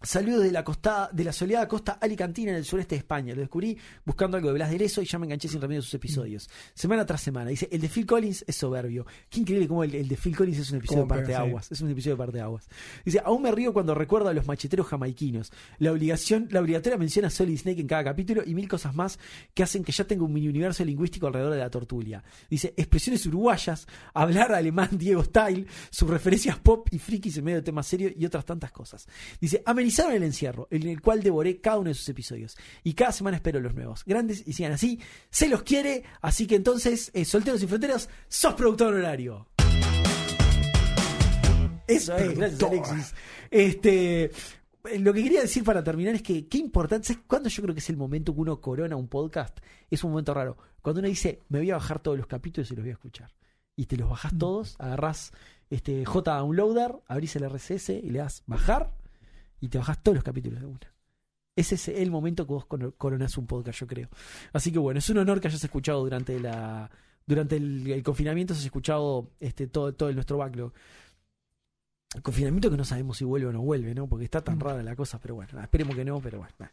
Saludos de la costa, de la soleada costa alicantina en el sureste de España. Lo descubrí buscando algo de Blas de Lezo y ya me enganché sin remedio a sus episodios. Semana tras semana. Dice, el de Phil Collins es soberbio. Qué increíble cómo el, el de Phil Collins es un episodio de parte de sí. aguas. Es un episodio de parte de aguas. Dice, aún me río cuando recuerdo a los macheteros jamaiquinos. La obligación, la obligatoria mención a Solid Snake en cada capítulo y mil cosas más que hacen que ya tenga un mini universo lingüístico alrededor de la tortulia. Dice, expresiones uruguayas, hablar alemán Diego Style, sus referencias pop y frikis en medio de temas serios y otras tantas cosas. Dice, amen y finalizaron el encierro, en el cual devoré cada uno de sus episodios. Y cada semana espero los nuevos. Grandes y sigan así. Se los quiere. Así que entonces, eh, Solteros y Fronteras, sos productor honorario. Eso es, gracias Alexis. Este, lo que quería decir para terminar es que qué importante, ¿sabes cuándo yo creo que es el momento que uno corona un podcast? Es un momento raro. Cuando uno dice, me voy a bajar todos los capítulos y los voy a escuchar. Y te los bajás todos, agarrás este J Downloader, abrís el RSS y le das bajar y te bajás todos los capítulos de una. Ese es el momento que vos cor- coronás un podcast, yo creo. Así que bueno, es un honor que hayas escuchado durante la durante el, el confinamiento, has escuchado este todo, todo nuestro backlog. Confinamiento que no sabemos si vuelve o no vuelve, ¿no? Porque está tan rara la cosa, pero bueno, nada, esperemos que no, pero bueno.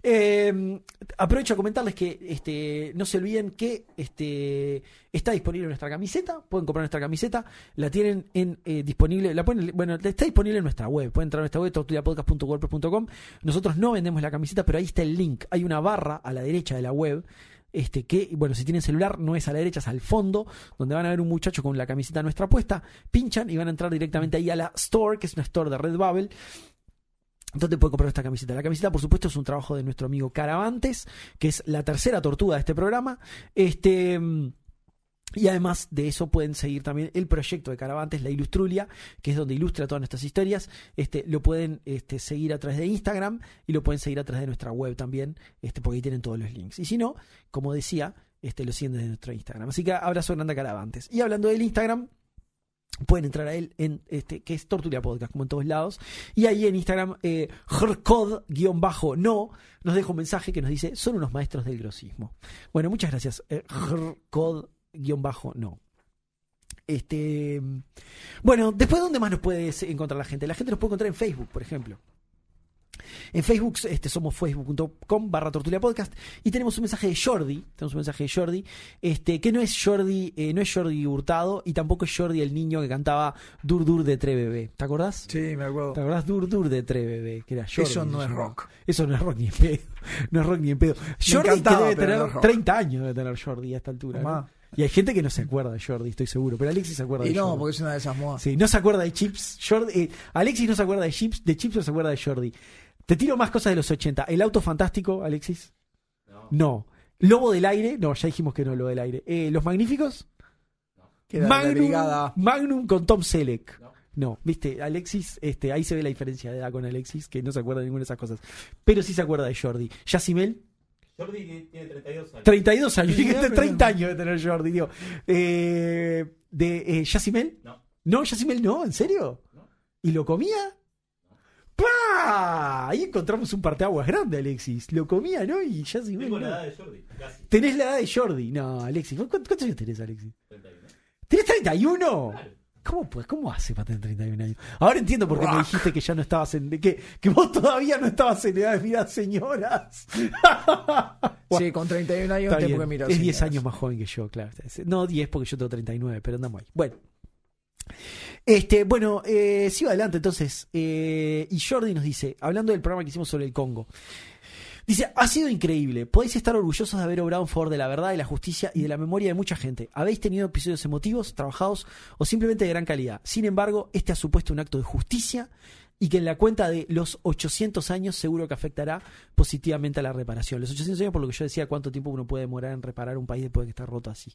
Eh, aprovecho a comentarles que este, no se olviden que este, está disponible nuestra camiseta, pueden comprar nuestra camiseta, la tienen en eh, disponible, la pueden, bueno, está disponible en nuestra web, pueden entrar a nuestra web, tortuliapodcast.wordpress.com. Nosotros no vendemos la camiseta, pero ahí está el link, hay una barra a la derecha de la web este que, bueno, si tienen celular, no es a la derecha, es al fondo, donde van a ver un muchacho con la camiseta nuestra puesta, pinchan y van a entrar directamente ahí a la store, que es una store de Redbubble. Entonces pueden comprar esta camiseta. La camiseta, por supuesto, es un trabajo de nuestro amigo Caravantes, que es la tercera tortuga de este programa. Este. Y además de eso pueden seguir también el proyecto de Caravantes, la Ilustrulia, que es donde ilustra todas nuestras historias. Este, lo pueden este, seguir a través de Instagram y lo pueden seguir a través de nuestra web también, este, porque ahí tienen todos los links. Y si no, como decía, este, lo siguen desde nuestro Instagram. Así que abrazo grande a Caravantes. Y hablando del Instagram, pueden entrar a él en este que es Tortulia Podcast como en todos lados y ahí en Instagram eh, bajo no nos deja un mensaje que nos dice son unos maestros del grosismo bueno muchas gracias eh, bajo no este bueno después dónde más nos puede encontrar la gente la gente nos puede encontrar en Facebook por ejemplo en Facebook este, somos facebook.com barra tortulia podcast y tenemos un mensaje de Jordi, tenemos un mensaje de Jordi, este, que no es Jordi, eh, no es Jordi Hurtado y tampoco es Jordi el niño que cantaba Dur Dur de Trebebé. ¿Te acordás? Sí, me acuerdo. ¿Te acordás Dur Dur de Trebebé? Que era Jordi, Eso no es rock. Eso no es rock ni en pedo. No es rock ni en pedo. Jordi que debe tener no es rock. 30 años debe tener Jordi a esta altura. ¿no? Y hay gente que no se acuerda de Jordi, estoy seguro, pero Alexis se acuerda Y de no, Jordi. porque es una de esas modas. Sí, no se acuerda de Chips. Jordi, eh, Alexis no se acuerda de Chips, de Chips no se acuerda de Jordi. Te tiro más cosas de los 80. El auto fantástico, Alexis. No. No. Lobo del aire. No, ya dijimos que no, lo del aire. Eh, Los Magníficos. La Magnum, brigada. Magnum con Tom Selleck. No. No, viste, Alexis, este, ahí se ve la diferencia de edad con Alexis, que no se acuerda de ninguna de esas cosas. Pero sí se acuerda de Jordi. Yacimel, Jordi tiene- tiene 32 años. 32 años. Sí, Dijiste pero- 30 años de tener Jordi, digo. Eh, de eh, Yacimel. No. No, Yacimel no, ¿en serio? No. ¿Y lo comía? ¡Pah! Ahí encontramos un parteaguas grande, Alexis. Lo comía, ¿no? Y Yacimel Tengo la edad de Jordi, casi. Tenés la edad de Jordi. No, Alexis. ¿cu- ¿Cuántos años tenés, Alexis? 31. ¿Tenés 31? Claro. ¿Cómo, pues, ¿Cómo hace para tener 31 años? Ahora entiendo por qué me dijiste que ya no estabas en. Que, que vos todavía no estabas en edad de mirar señoras. Sí, con 31 años Está tengo bien. que mirar. Es 10 señoras. años más joven que yo, claro. No 10 porque yo tengo 39, pero andamos ahí. Bueno. Este, bueno, eh, sigo adelante entonces. Eh, y Jordi nos dice, hablando del programa que hicimos sobre el Congo. Dice, ha sido increíble. Podéis estar orgullosos de haber obrado en favor de la verdad y la justicia y de la memoria de mucha gente. Habéis tenido episodios emotivos, trabajados o simplemente de gran calidad. Sin embargo, este ha supuesto un acto de justicia y que en la cuenta de los 800 años seguro que afectará positivamente a la reparación. Los 800 años, por lo que yo decía, cuánto tiempo uno puede demorar en reparar un país después de que está roto así.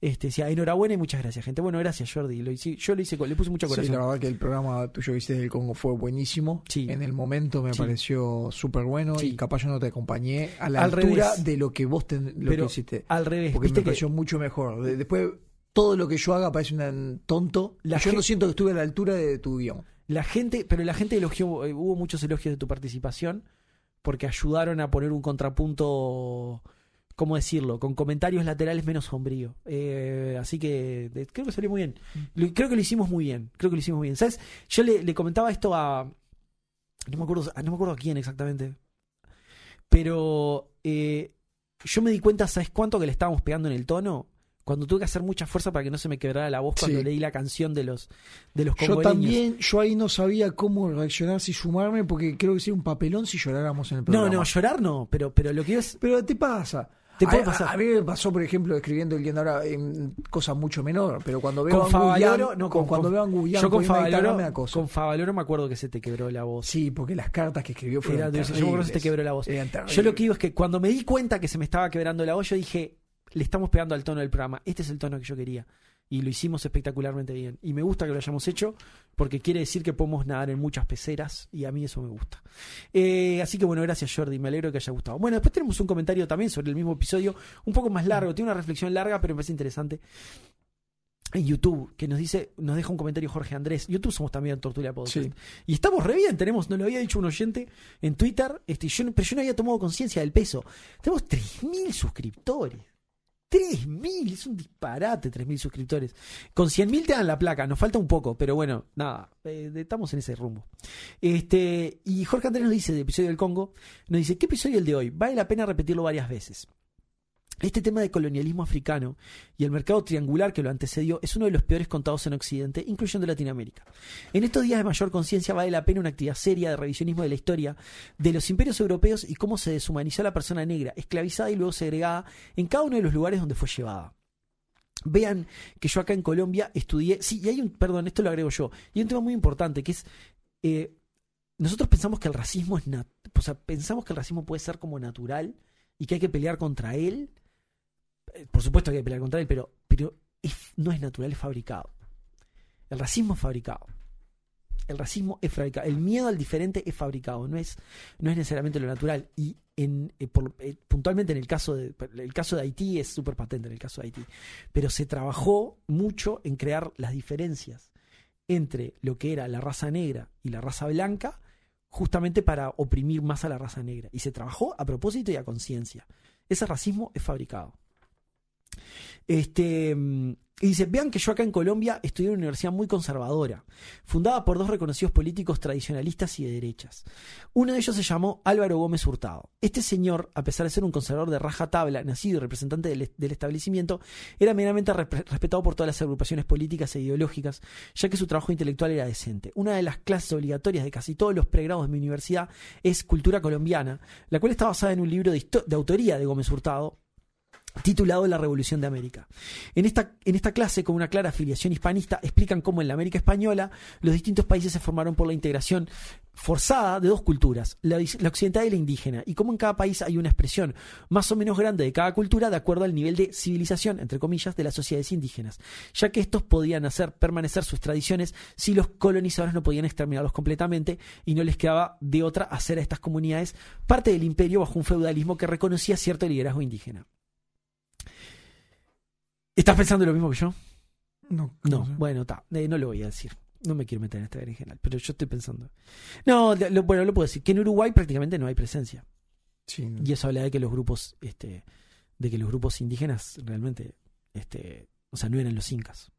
Este, decía, enhorabuena y muchas gracias, gente. Bueno, gracias, Jordi. Lo hice- yo lo hice, le puse mucho Sí, corazón. la verdad que el programa tuyo que hiciste del Congo fue buenísimo. Sí. En el momento me Sí. pareció súper bueno Sí. y capaz yo no te acompañé a la Al altura revés. de lo que vos ten- lo Pero que hiciste. al revés, Porque viste me que pareció mucho mejor. De- después, todo lo que yo haga parece un tonto. La yo no siento que estuve a la altura de tu guion. La gente, pero la gente elogió, eh, hubo muchos elogios de tu participación porque ayudaron a poner un contrapunto, ¿cómo decirlo? Con comentarios laterales menos sombrío. Eh, así que creo que salió muy bien. Lo- Creo que lo hicimos muy bien. Creo que lo hicimos muy bien. ¿Sabes? Yo le, le comentaba esto a. No me acuerdo, no me acuerdo a quién exactamente. Pero eh, yo me di cuenta, ¿sabes cuánto que le estábamos pegando en el tono? Cuando tuve que hacer mucha fuerza para que no se me quebrara la voz cuando Sí. leí la canción de los de los Yo también, yo ahí no sabía cómo reaccionar, si sumarme, porque creo que sería un papelón si lloráramos en el No, programa. no, llorar no, pero, pero lo que es. Pero te pasa. Te puede a, pasar. a- a mí me pasó, por ejemplo, escribiendo el guion ahora en cosa mucho menor, pero cuando veo con a Favaloro, no, con- con, cuando veo a yo con Favaloro, me con Favaloro me acuerdo que se te quebró la voz. Sí, porque las cartas que escribió fueron Era yo me acuerdo que se te quebró la voz. Yo lo que digo es que cuando me di cuenta que se me estaba quebrando la voz, yo dije, le estamos pegando al tono del programa. Este es el tono que yo quería. Y lo hicimos espectacularmente bien. Y me gusta que lo hayamos hecho porque quiere decir que podemos nadar en muchas peceras y a mí eso me gusta. Eh, así que bueno, gracias Jordi, me alegro que haya gustado. Bueno, después tenemos un comentario también sobre el mismo episodio, un poco más largo, tiene una reflexión larga, pero me parece interesante. En YouTube, que nos dice, nos deja un comentario Jorge Andrés. YouTube somos también Tortulia Podcast. Sí. Y estamos re bien, tenemos, nos lo había dicho un oyente en Twitter, este, yo, no- pero yo no había tomado conciencia del peso. Tenemos 3.000 suscriptores. 3.000, es un disparate 3.000 suscriptores. Con 100.000 te dan la placa, nos falta un poco, pero bueno, nada, eh, estamos en ese rumbo. Este, y Jorge Andrés nos dice, del episodio del Congo, nos dice, ¿qué episodio el de hoy? Vale la pena repetirlo varias veces. Este tema de colonialismo africano y el mercado triangular que lo antecedió es uno de los peores contados en Occidente, incluyendo Latinoamérica. En estos días de mayor conciencia vale la pena una actividad seria de revisionismo de la historia de los imperios europeos y cómo se deshumanizó a la persona negra, esclavizada y luego segregada en cada uno de los lugares donde fue llevada. Vean que yo acá en Colombia estudié, sí, y hay un, perdón, esto lo agrego yo, y hay un tema muy importante que es, eh, nosotros pensamos que el racismo es, o sea, pensamos que el racismo puede ser como natural y que hay que pelear contra él. Eh, Por supuesto que hay que pelear contra él, pero, pero no es natural, es fabricado. El racismo es fabricado. El racismo es fabricado. El miedo al diferente es fabricado, no es, no es necesariamente lo natural. Y en, eh, eh, puntualmente en el caso, de, el caso de Haití es súper patente en el caso de Haití. Pero se trabajó mucho en crear las diferencias entre lo que era la raza negra y la raza blanca, justamente para oprimir más a la raza negra. Y se trabajó a propósito y a conciencia. Ese racismo es fabricado. Este, y dice, vean que yo acá en Colombia estudié en una universidad muy conservadora, fundada por dos reconocidos políticos tradicionalistas y de derechas. Uno de ellos se llamó Álvaro Gómez Hurtado. Este señor, a pesar de ser un conservador de raja tabla, nacido y representante del, establecimiento, era meramente respetado por todas las agrupaciones políticas e ideológicas, ya que su trabajo intelectual era decente. Una de las clases obligatorias de casi todos los pregrados de mi universidad es Cultura Colombiana, la cual está basada en un libro de autoría de Gómez Hurtado, titulado La Revolución de América. En esta, en esta clase, con una clara afiliación hispanista, explican cómo en la América Española los distintos países se formaron por la integración forzada de dos culturas, la, occidental y la indígena, y cómo en cada país hay una expresión más o menos grande de cada cultura de acuerdo al nivel de civilización, entre comillas, de las sociedades indígenas, ya que estos podían hacer permanecer sus tradiciones si los colonizadores no podían exterminarlos completamente y no les quedaba de otra hacer a estas comunidades parte del imperio bajo un feudalismo que reconocía cierto liderazgo indígena. ¿Estás pensando lo mismo que yo? No, No, sé. bueno, está, eh, no lo voy a decir. No me quiero meter en este general, pero yo estoy pensando. No, lo- bueno, lo puedo decir, que en Uruguay prácticamente no hay presencia. Sí, Y eso habla de que los grupos, este, de que los grupos indígenas realmente, este, o sea, no eran los incas,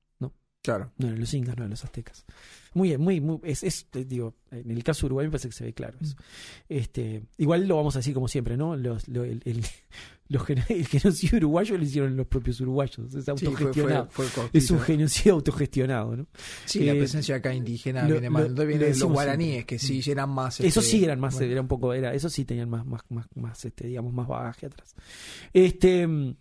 claro. no eran los incas, no eran los aztecas. Muy bien, muy, muy, es, es, digo, en el caso de Uruguay me parece que se ve claro eso. Este, igual lo vamos a decir como siempre, ¿no? Los, lo- el, el, los el genocidio uruguayo lo hicieron los propios uruguayos, es Sí, fue, autogestionado. fue, fue cortito. es un genocidio autogestionado, ¿no? Sí, la eh, presencia acá indígena lo- viene más. lo- Entonces lo viene de los guaraníes, siempre. que sí eran más. Eso este, sí eran más, bueno, era un poco, era, eso sí tenían más, más, más, más, este, digamos, más bagaje atrás. Este mm,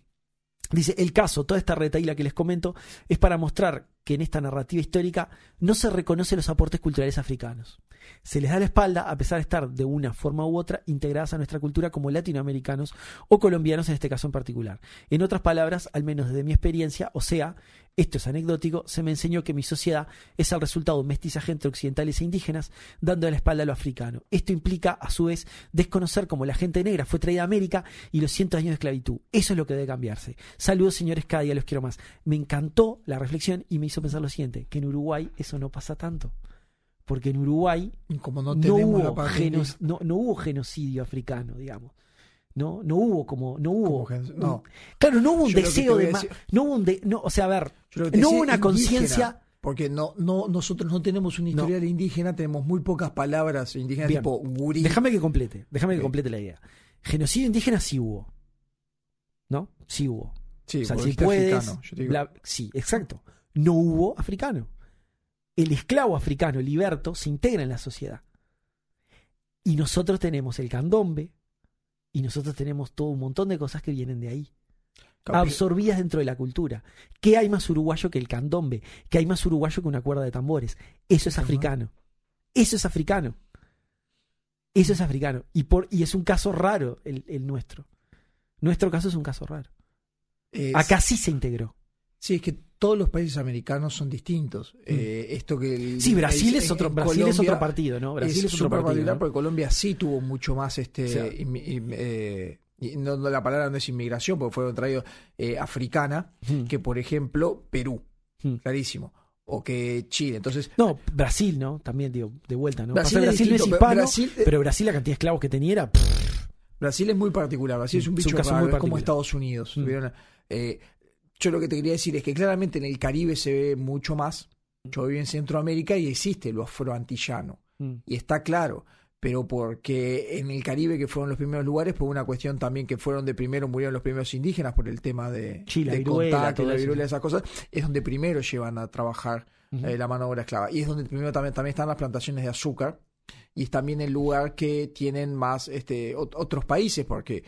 dice, el caso, toda esta retaíla que les comento, es para mostrar que en esta narrativa histórica no se reconoce los aportes culturales africanos. Se les da la espalda a pesar de estar de una forma u otra integradas a nuestra cultura como latinoamericanos o colombianos en este caso en particular. En otras palabras, al menos desde mi experiencia, o sea, esto es anecdótico, se me enseñó que mi sociedad es el resultado de un mestizaje entre occidentales e indígenas, dando la espalda a lo africano. Esto implica, a su vez, desconocer cómo la gente negra fue traída a América y los cientos de años de esclavitud. Eso es lo que debe cambiarse. Saludos, señores, cada día los quiero más. Me encantó la reflexión y me hizo pensar lo siguiente, que en Uruguay eso no pasa tanto. Porque en Uruguay Como no no, hubo geno- no, no hubo genocidio africano, digamos. No, no hubo como, no hubo. Como no. Claro, no hubo un Yo deseo de decir- no hubo un de- no, o sea, a ver, no hubo una conciencia. Porque no, no, nosotros no tenemos un No. historial indígena, tenemos muy pocas palabras indígenas Bien. tipo gurí. Déjame que complete, déjame que complete la idea. Genocidio indígena sí hubo. ¿No? Sí hubo. Sí, o sea, vos si puedes. africano, yo te digo. bla- sí, exacto. No hubo africano. El esclavo africano liberto se integra en la sociedad. Y nosotros tenemos el candombe Y nosotros tenemos todo un montón de cosas que vienen de ahí. Absorbidas dentro de la cultura. ¿Qué hay más uruguayo que el candombe? ¿Qué hay más uruguayo que una cuerda de tambores? Eso es africano. Eso es africano. Eso es africano. Y, por, y es un caso raro el, el nuestro. Nuestro caso es un caso raro. Acá sí se integró. Sí, es que todos los países americanos son distintos. Eh, esto que el- Mm. Sí, Brasil el- es otro, Brasil es otro partido, ¿no? Brasil es, es otro partido. particular ¿no? porque Colombia sí tuvo mucho más este O sea- eh, no, no, la palabra no es inmigración porque fueron traídos eh, africana Mm. que por ejemplo Perú Mm. clarísimo o que Chile entonces No, Brasil, ¿no? También, digo, de vuelta, ¿no? Brasil Brasil no es hispano, Brasil- eh, pero Brasil la cantidad de esclavos que tenía era... pff, Brasil es muy particular Brasil es un Es un bicho caso raro muy es como particular. Estados Unidos Mm. Eh, yo lo que te quería decir es que claramente en el Caribe se ve mucho más. Yo vivo en Centroamérica y existe lo afroantillano. Mm. y está claro, pero porque en el Caribe, que fueron los primeros lugares, por una cuestión también que fueron de primero, murieron los primeros indígenas por el tema de, la de viruela, contagio, todo la viruela, esas cosas, es donde primero llevan a trabajar eh, la mano de obra esclava. Y es donde primero también, también están las plantaciones de azúcar, y es también el lugar que tienen más este, ot- otros países, porque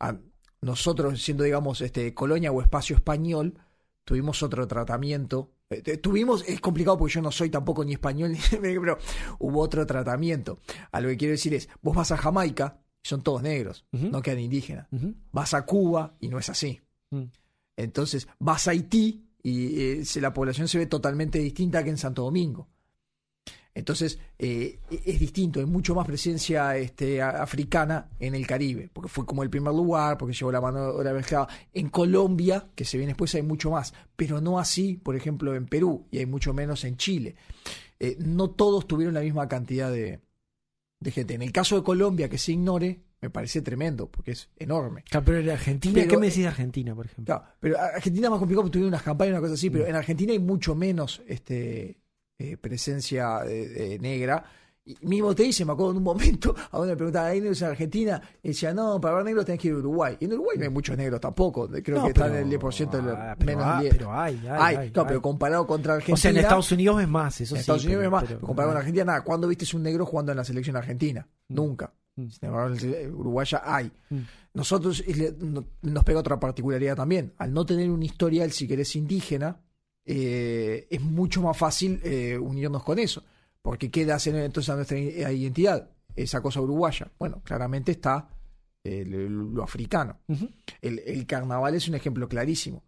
ah, nosotros, siendo, digamos, este, colonia o espacio español, tuvimos otro tratamiento. Eh, eh, Tuvimos, es complicado porque yo no soy tampoco ni español, ni- pero hubo otro tratamiento. A lo que quiero decir es, vos vas a Jamaica y son todos negros, no quedan indígenas. Vas a Cuba y no es así. Mm. Entonces vas a Haití y eh, la población se ve totalmente distinta que en Santo Domingo. Entonces eh, e- es distinto, hay mucho más presencia este, africana en el Caribe, porque fue como el primer lugar, porque llegó la mano de obra esclava. En Colombia, que se viene después, hay mucho más, pero no así, por ejemplo, en Perú y hay mucho menos en Chile. Eh, no todos tuvieron la misma cantidad de, de gente. En el caso de Colombia, que se ignore, me parece tremendo, porque es enorme. Claro, pero en Argentina, Pero, ¿qué me decís de Argentina, por ejemplo? Claro, pero Argentina es más complicado porque tuvieron unas campañas y una cosa así, Mm. pero en Argentina hay mucho menos este, eh, presencia eh, negra. Y mismo te dice, me acuerdo en un momento, a donde me preguntaba, ¿hay negros en Argentina? Y decía, no, para ver negros tenés que ir a Uruguay. Y en Uruguay no hay muchos negros tampoco, creo No, que están pero- en el 10% de los ah, pero menos del 10. pero hay, hay, Hay, hay, claro, hay. pero comparado contra Argentina. O sea, en Estados Unidos es más, eso en sí. Estados Unidos es más, pero- comparado con Argentina, nada. ¿Cuándo viste un negro jugando en la selección argentina? Mm. Nunca. Mm. Sin embargo, en Uruguaya hay. Mm. Nosotros le- no- nos pega otra particularidad también. Al no tener un historial, si querés, indígena, eh, es mucho más fácil eh, unirnos con eso. Porque ¿qué hace entonces a nuestra identidad? Esa cosa uruguaya. Bueno, claramente está eh, lo, africano. El, el carnaval es un ejemplo clarísimo.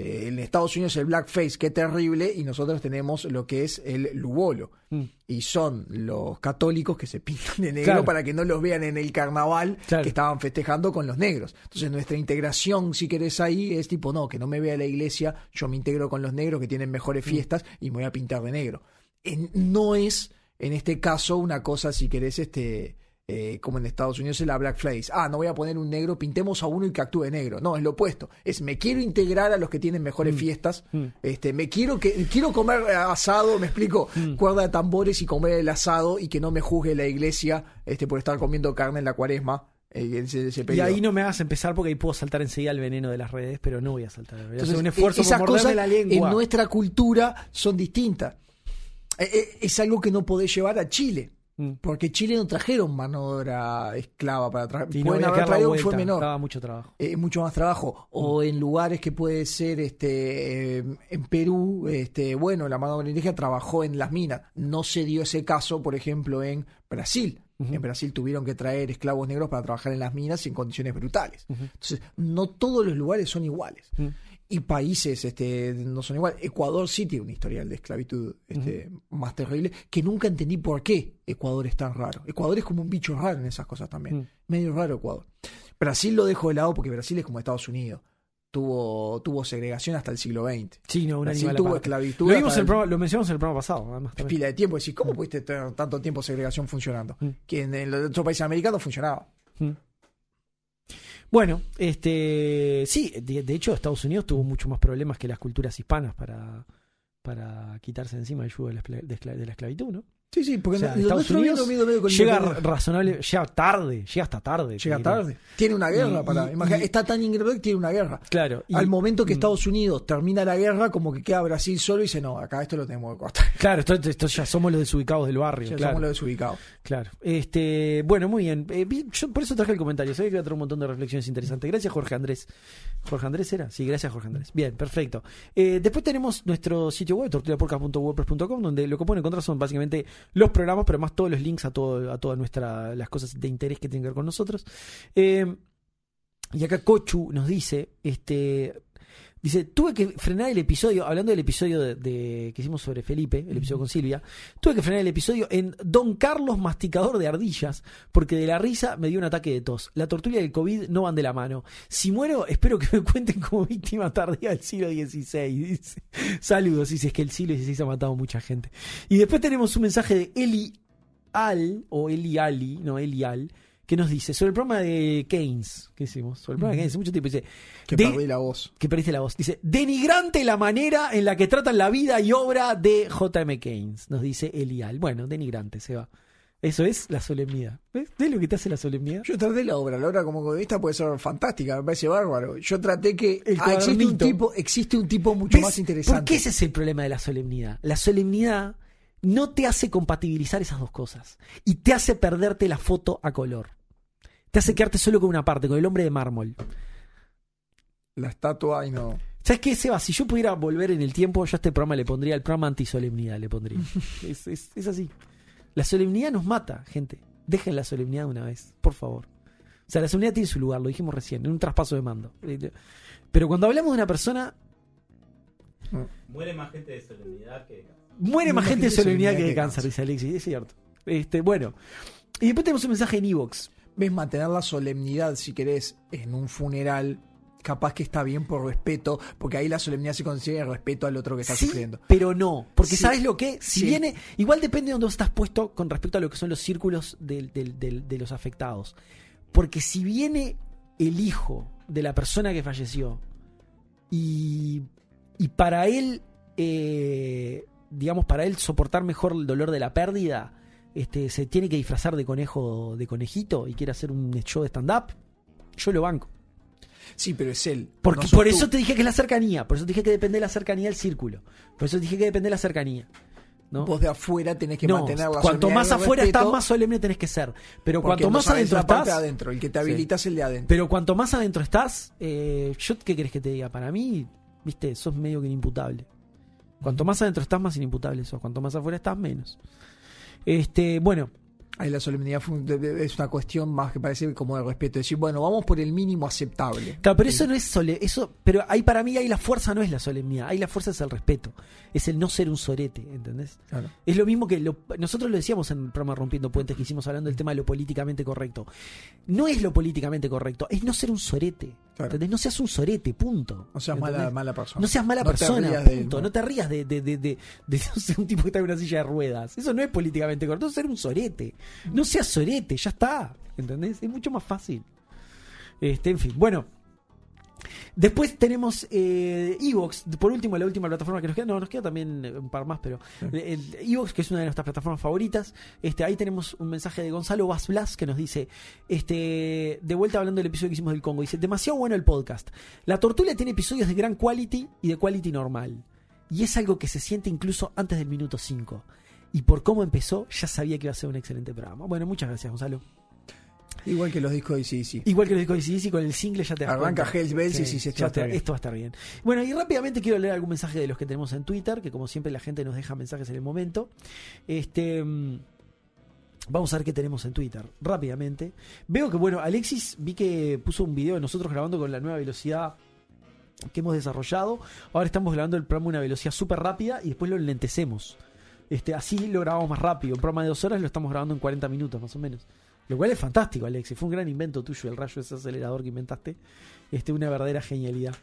Eh, en Estados Unidos el blackface, qué terrible, y nosotros tenemos lo que es el lubolo. Mm. Y son los católicos que se pintan de negro Claro. para que no los vean en el carnaval Claro. que estaban festejando con los negros. Entonces nuestra integración, si querés ahí, es tipo, no, que no me vea la iglesia, yo me integro con los negros que tienen mejores Mm. fiestas y me voy a pintar de negro. En- no es, en este caso, una cosa, si querés, este... eh, como en Estados Unidos es la blackface. Ah, no voy a poner un negro, pintemos a uno y que actúe negro. No, es lo opuesto. Es me quiero integrar a los que tienen mejores fiestas. Mm. Este, me quiero que quiero comer asado, me explico, Mm. cuerda de tambores y comer el asado y que no me juzgue la iglesia este por estar comiendo carne en la cuaresma. eh, ese, ese Y ahí no me hagas empezar porque ahí puedo saltar enseguida el veneno de las redes, pero no voy a saltar. Voy a hacer Entonces, un esfuerzo esas por cosas la lengua. en nuestra cultura son distintas. Eh, eh, es algo que no podés llevar a Chile. Mm. Porque Chile no trajeron mano de obra esclava para traer. No Pueden que haber traído, vuelta, fue menor. Mucho trabajo. eh, mucho más trabajo. O en lugares que puede ser, este, eh, en Perú, este, bueno, la mano de obra indígena trabajó en las minas. No se dio ese caso, por ejemplo, en Brasil. En Brasil tuvieron que traer esclavos negros para trabajar en las minas en condiciones brutales. Entonces, no todos los lugares son iguales. Mm. Y países este, no son iguales. Ecuador sí tiene un historial de esclavitud este, más terrible, que nunca entendí por qué Ecuador es tan raro. Ecuador es como un bicho raro en esas cosas también. Mm. Medio raro Ecuador. Brasil lo dejo de lado porque Brasil es como Estados Unidos. Tuvo, tuvo segregación hasta el siglo XX. Sí, no, un Brasil tuvo esclavitud Lo, vimos hasta en el el- programa- lo mencionamos en el programa pasado, además. También. pila de tiempo. Decís, ¿cómo pudiste tener tanto tiempo segregación funcionando? Mm. Que en, en los otros países americanos funcionaba. Bueno, este sí, de, hecho Estados Unidos tuvo mucho más problemas que las culturas hispanas para, para quitarse encima el yugo de la, de la esclavitud, ¿no? Sí, sí, porque O sea, Estados Unidos medio- medio con llega razonable, llega tarde, llega hasta tarde. Llega tarde. Tiene una guerra Y- para. y- imagina- y- está tan ingreíble que tiene una guerra. Claro. y- Al momento que mm, Estados Unidos termina la guerra, como que queda Brasil solo y dice, no, acá esto lo tenemos que cortar. Claro, esto, esto ya somos los desubicados del barrio. Ya claro. somos los desubicados. Claro. Este, bueno, muy bien. Eh, yo por eso traje el comentario. Sabía que iba a traer un montón de reflexiones interesantes. Gracias, Jorge Andrés. ¿Jorge Andrés era? Sí, gracias, Jorge Andrés. Bien, perfecto. Eh, después tenemos nuestro sitio web, tortillapodcast.wordpress.com, donde lo que pueden encontrar son básicamente los programas, pero más todos los links a, todo, a todas nuestras las cosas de interés que tienen que ver con nosotros. Eh, y acá Cochu nos dice, este, dice, tuve que frenar el episodio, hablando del episodio de, de- que hicimos sobre Felipe, el episodio con Silvia, tuve que frenar el episodio en Don Carlos Masticador de Ardillas, porque de la risa me dio un ataque de tos. La tortura y el COVID no van de la mano. Si muero, espero que me cuenten como víctima tardía del siglo XVI. Dice. Saludos, dice, es que el siglo XVI ha matado mucha gente. Y después tenemos un mensaje de Eli Al, o Eli Ali, no, Eli Al, que nos dice sobre el programa de Keynes, que hicimos, sobre el programa de Keynes, mucho tiempo, dice, Que de- perdí la voz. que perdiste la voz. Dice, denigrante la manera en la que tratan la vida y obra de J.M. Keynes, nos dice Elial. Bueno, denigrante, se va. Eso es la solemnidad. ¿Ves? ¿Ves lo que te hace la solemnidad? Yo traté la obra, la obra como economista puede ser fantástica, me parece bárbaro. Yo traté que El ah, existe un tipo, existe un tipo mucho ¿Ves? más interesante. ¿Por qué ese es el problema de la solemnidad? La solemnidad no te hace compatibilizar esas dos cosas y te hace perderte la foto a color. Te hace quedarte solo con una parte, con el hombre de mármol. La estatua y no. ¿Sabes qué, Seba? Si yo pudiera volver en el tiempo, yo a este programa le pondría el programa antisolemnidad, le pondría. es, es- es así. La solemnidad nos mata, gente. Dejen la solemnidad de una vez, por favor. O sea, la solemnidad tiene su lugar, lo dijimos recién, en un traspaso de mando. Pero cuando hablamos de una persona, Muere más gente de solemnidad que de cáncer. muere más gente de solemnidad que de cáncer, dice Alexis, es cierto. Este, bueno. Y después tenemos un mensaje en Evox. Ves mantener la solemnidad, si querés, en un funeral, capaz que está bien por respeto, porque ahí la solemnidad se consigue el respeto al otro que está Sí, sufriendo. pero no. Porque Sí. ¿sabes lo que? Si Sí. viene. Igual depende de dónde estás puesto con respecto a lo que son los círculos del- de los afectados. Porque si viene el hijo de la persona que falleció y, y para él, eh, digamos, para él soportar mejor el dolor de la pérdida, este, se tiene que disfrazar de conejo, de conejito y quiere hacer un show de stand-up, yo lo banco. Sí, pero es él. Porque no por tú. eso te dije que es la cercanía, por eso te dije que depende de la cercanía del círculo. Por eso te dije que depende de la cercanía. ¿no? Vos de afuera tenés que No, mantener la cuanto más afuera respeto, estás, más solemne tenés que ser. Pero cuanto más adentro estás. adentro. El que te Sí. habilita es el de adentro. Pero cuanto más adentro estás, eh, yo qué querés que te diga, para mí, viste, sos medio que inimputable. Cuanto más adentro estás, más inimputable sos. Cuanto más afuera estás, menos. Este, bueno, Ahí la solemnidad es una cuestión más que parece como de respeto. Decir, bueno, vamos por el mínimo aceptable. Claro, pero eso no es sole, eso, pero ahí para mí ahí la fuerza no es la solemnidad, ahí la fuerza es el respeto, es el no ser un sorete, ¿entendés? Claro. Es lo mismo que lo- nosotros lo decíamos en el programa Rompiendo Puentes que hicimos hablando del tema de lo políticamente correcto. No es lo políticamente correcto, es no ser un sorete. Claro. ¿entendés? No seas un sorete, punto. O sea, mala, mala persona. No seas mala No te persona, rías de punto. ¿no? no te rías de, de, de, de- de no ser un tipo que está en una silla de ruedas. Eso no es políticamente correcto, es ser un sorete. No seas sorete, ya está. ¿Entendés? Es mucho más fácil. Este, en fin, bueno. Después tenemos eh, Evox, por último, la última plataforma que nos queda. No, nos queda también eh, un par más, pero eh, Evox, que es una de nuestras plataformas favoritas. Este, ahí tenemos un mensaje de Gonzalo Vaz Blas que nos dice: este, de vuelta hablando del episodio que hicimos del Congo. Dice: demasiado bueno el podcast. La Tortuga tiene episodios de gran quality y de quality normal. Y es algo que se siente incluso antes del minuto 5. Y por cómo empezó, ya sabía que iba a ser un excelente programa. Bueno, muchas gracias, Gonzalo. Igual que los discos de CDC. Igual que los discos de CDC, con el single ya te das Arranca cuenta. Hells Bells y ya te- bien. esto va a estar bien. Bueno, y rápidamente quiero leer algún mensaje de los que tenemos en Twitter, que como siempre la gente nos deja mensajes en el momento. Este. mm, Vamos a ver qué tenemos en Twitter. Rápidamente. Veo que, bueno, Alexis vi que puso un video de nosotros grabando con la nueva velocidad que hemos desarrollado. Ahora estamos grabando el programa a una velocidad súper rápida y después lo lentecemos. Este, así lo grabamos más rápido. Un programa de dos horas lo estamos grabando en 40 minutos, más o menos. Lo cual es fantástico, Alexis. Fue un gran invento tuyo, el rayo ese acelerador que inventaste. Este, una verdadera genialidad.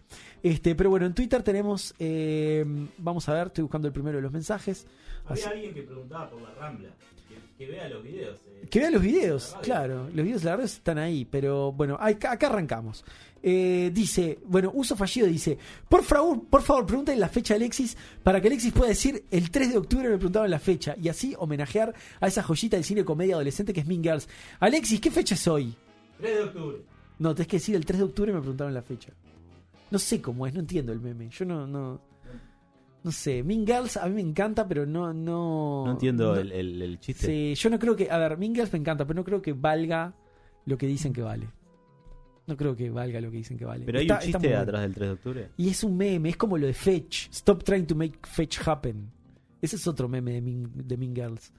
Este, pero bueno, en Twitter tenemos. eh, vamos a ver, estoy buscando el primero de los mensajes. Así- Había alguien que preguntaba por la Rambla. Que, que vea los videos. eh. Que vean los videos, radio. claro. Los videos de la radio están ahí, pero bueno, acá, acá arrancamos. Eh, dice, bueno, uso fallido dice, por favor, por favor, pregúntenle la fecha a Alexis para que Alexis pueda decir el 3 de octubre me preguntaron la fecha y así homenajear a esa joyita del cine comedia adolescente que es Mean Girls. Alexis, ¿qué fecha es hoy? 3 de octubre. No, tenés que decir el 3 de octubre me preguntaron la fecha. No sé cómo es, no entiendo el meme. Yo no, no, no sé. Mean Girls a mí me encanta, pero no, no. No entiendo no- el, el- el chiste. Sí, yo no creo que. A ver, Mean Girls me encanta, pero no creo que valga lo que dicen que vale. No creo que valga lo que dicen que vale. Pero hay Está- un chiste bueno. atrás del 3 de octubre. Y es un meme, es como lo de Fetch. Stop trying to make Fetch happen. Ese es otro meme de Mean, de mean Girls.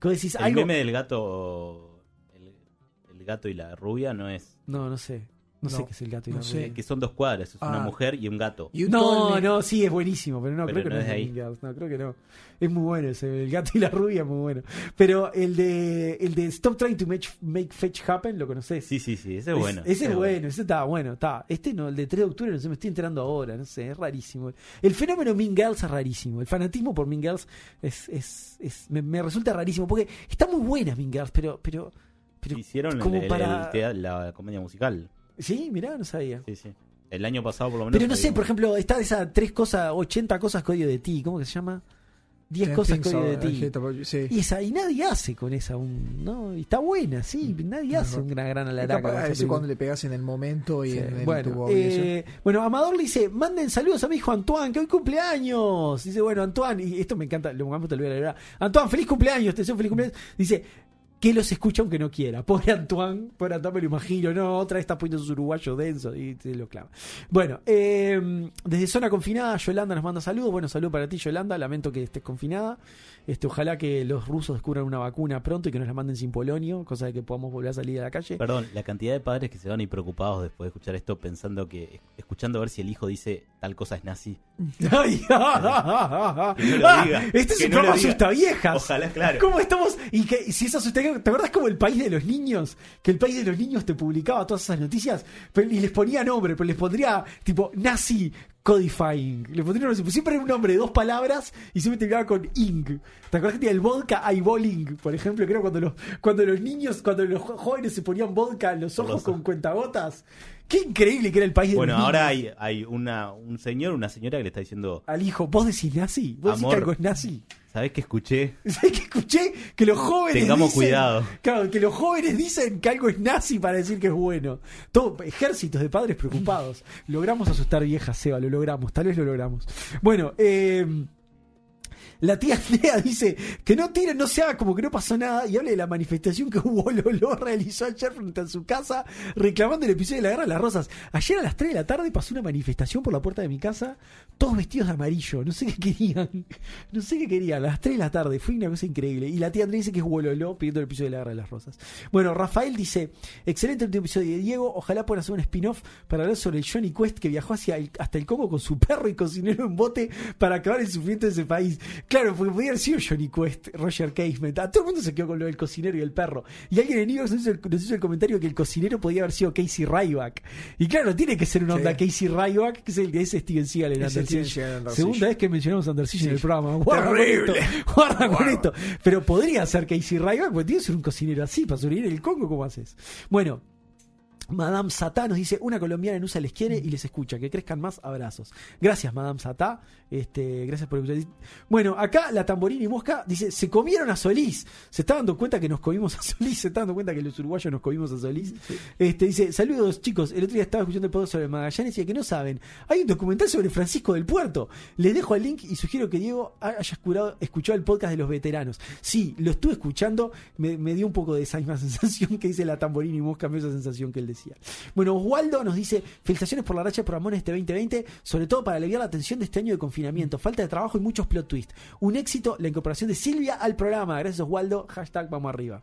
Que decís El algo. meme del gato. El, el gato y la rubia no es. No, no sé. No, sé qué es el gato y no la sé. rubia. Que son dos cuadras. Es una Ah. mujer y un gato. You No, no, sí, es buenísimo, pero no, Pero creo que no no, es ahí. Mean Girls, no, creo que no. Es muy bueno ese, el gato y la rubia es muy bueno. Pero el de el de Stop Trying to Make, make Fetch Happen, ¿lo conoces? Sí, sí, sí. Ese es bueno. ese es bueno, ese está bueno, está. Este no, el de 3 de octubre no sé, me estoy enterando ahora, no sé, es rarísimo. El fenómeno Mean Girls es rarísimo. El fanatismo por Mean Girls es, es, es- me, me resulta rarísimo porque está muy buena Mean Girls, pero pero pero Hicieron como el- para el tea- la comedia musical. Sí, mirá, no sabía. Sí, sí. El año pasado, por lo menos. Pero no sé, por ejemplo, está esa tres cosas, 80 cosas que odio de ti, ¿cómo que se llama? 10 Ten cosas que odio de ti. sí. Y esa, y nadie hace con esa un, ¿no? Y está buena, sí, nadie hace una gran Es alaraca. película. cuando le pegas en el momento y Sí. en, en tu bueno, obligación. eh, bueno, Amador le dice, manden saludos a mi hijo Antoine, que hoy cumpleaños. Dice, bueno, Antoine, y esto me encanta, lo te lo voy a leer. Antoine, feliz cumpleaños, te deseo feliz cumpleaños. Dice, que los escucha aunque no quiera. Pobre Antoine, pobre Antoine me lo imagino, no, otra vez está poniendo sus uruguayos densos y te lo clava. Bueno, eh, desde zona confinada, Yolanda nos manda saludos. Bueno, saludo para ti, Yolanda. Lamento que estés confinada. Este, ojalá que los rusos descubran una vacuna pronto y que nos la manden sin polonio, cosa de que podamos volver a salir a la calle. Perdón, la cantidad de padres que se van ir preocupados después de escuchar esto, pensando que. escuchando a ver si el hijo dice tal cosa es nazi. Ay, este es un no programa asusta viejas. Ojalá, claro. ¿Cómo estamos? Y que y si es asusta ¿te acordás como el país de los niños? Que el país de los niños te publicaba todas esas noticias pero, y les ponía nombre, pero les pondría tipo nazi codifying. Le pondría pues siempre era un nombre de dos palabras y siempre terminaba con ing. ¿Te acuerdas que tenía el vodka eyeballing, por ejemplo? Era cuando los, cuando los niños, cuando los jóvenes se ponían vodka en los ojos con cuentagotas. Qué increíble que era el país de Bueno, los niños. ahora hay, hay una, un señor, una señora que le está diciendo. Al hijo, ¿vos decís nazi? ¿Vos decís que algo es nazi? ¿Sabés que escuché? ¿Sabes que escuché? Que los jóvenes Tengamos dicen- cuidado. Claro, que los jóvenes dicen que algo es nazi para decir que es bueno. Todo, ejércitos de padres preocupados. Logramos asustar viejas, Seba, lo logramos, tal vez lo logramos. Bueno, eh, la tía Lea dice que no tiren, no se haga como que no pasó nada y habla de la manifestación que Hugo Lolo realizó ayer frente a su casa reclamando el episodio de la Guerra de las Rosas. Ayer a las 3 de la tarde pasó una manifestación por la puerta de mi casa, todos vestidos de amarillo, no sé qué querían, no sé qué querían, a las 3 de la tarde, fue una cosa increíble. Y la tía Andrea dice que es Hugo Lolo pidiendo el episodio de la Guerra de las Rosas. Bueno, Rafael dice, excelente último episodio de Diego, ojalá puedan hacer un spin-off para hablar sobre el Johnny Quest que viajó hacia el- hasta el Congo con su perro y cocinero en bote para acabar el sufrimiento de ese país. Claro, porque podía haber sido Johnny Quest, Roger Casement. A todo el mundo se quedó con lo del cocinero y el perro. Y alguien en Evox nos nos hizo el comentario que el cocinero podía haber sido Casey Ryback. Y claro, tiene que ser una Sí. onda Casey Ryback, que es el que es Steven Seagal en Under Segunda vez que mencionamos a Under Siege en el programa. Guarda con esto. Guarda con esto. Pero podría ser Casey Ryback, porque tiene que ser un cocinero así para sobrevivir en el Congo, ¿cómo haces? Bueno. Madame Satá nos dice, una colombiana en USA les quiere y les escucha, que crezcan más abrazos. Gracias, Madame Satá. Este, gracias por el Bueno, acá la tamborina y mosca dice, se comieron a Solís. Se está dando cuenta que nos comimos a Solís, se está dando cuenta que los uruguayos nos comimos a Solís. Este, dice, saludos chicos, el otro día estaba escuchando el podcast sobre Magallanes y que no saben, hay un documental sobre Francisco del Puerto. Les dejo el link y sugiero que Diego haya escurado- escuchado el podcast de los veteranos. Sí, lo estuve escuchando, me, me dio un poco de esa misma sensación que dice la tamborina y mosca, me dio esa sensación que él decía. Bueno, Oswaldo nos dice, felicitaciones por la racha de programón este 2020, sobre todo para aliviar la tensión de este año de falta de trabajo y muchos plot twists. Un éxito la incorporación de Silvia al programa. Gracias Oswaldo, hashtag vamos arriba.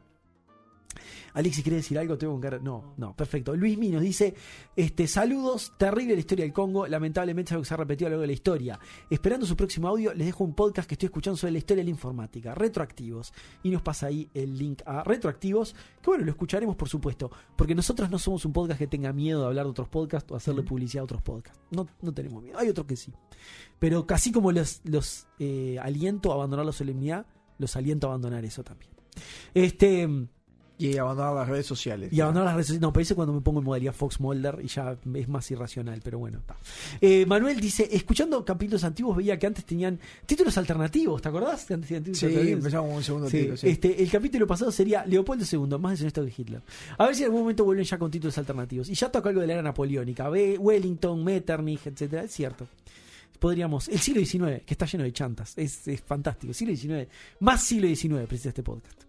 Alexis, ¿querés decir algo? Tengo un cara- No, no, perfecto. Luis Mi nos dice: este, Saludos, terrible la historia del Congo. Lamentablemente es algo que se ha repetido a lo largo de la historia. Esperando su próximo audio, les dejo un podcast que estoy escuchando sobre la historia de la informática, Retroactivos. Y nos pasa ahí el link a Retroactivos, que bueno, lo escucharemos por supuesto, porque nosotros no somos un podcast que tenga miedo de hablar de otros podcasts o hacerle publicidad a otros podcasts. No, no tenemos miedo. Hay otros que sí. Pero casi como los, los eh, aliento a abandonar la solemnidad, los aliento a abandonar eso también. Este. Y abandonar las redes sociales. Y abandonar las redes sociales. No, parece cuando me pongo en modalidad Fox Mulder y ya es más irracional, pero bueno. está. Eh, Manuel dice: Escuchando capítulos antiguos, veía que antes tenían títulos alternativos. ¿Te acordás? Que antes tenían títulos Sí, alternativos? empezamos con un segundo Sí, título. sí. Este, el capítulo pasado sería Leopoldo II, más deshonesto que Hitler. A ver si en algún momento vuelven ya con títulos alternativos. Y ya toca algo de la era napoleónica. Ve Wellington, Metternich, etcétera. Es cierto. Podríamos. El siglo XIX, que está lleno de chantas. Es, es fantástico. Siglo XIX. Más siglo XIX, precisa este podcast.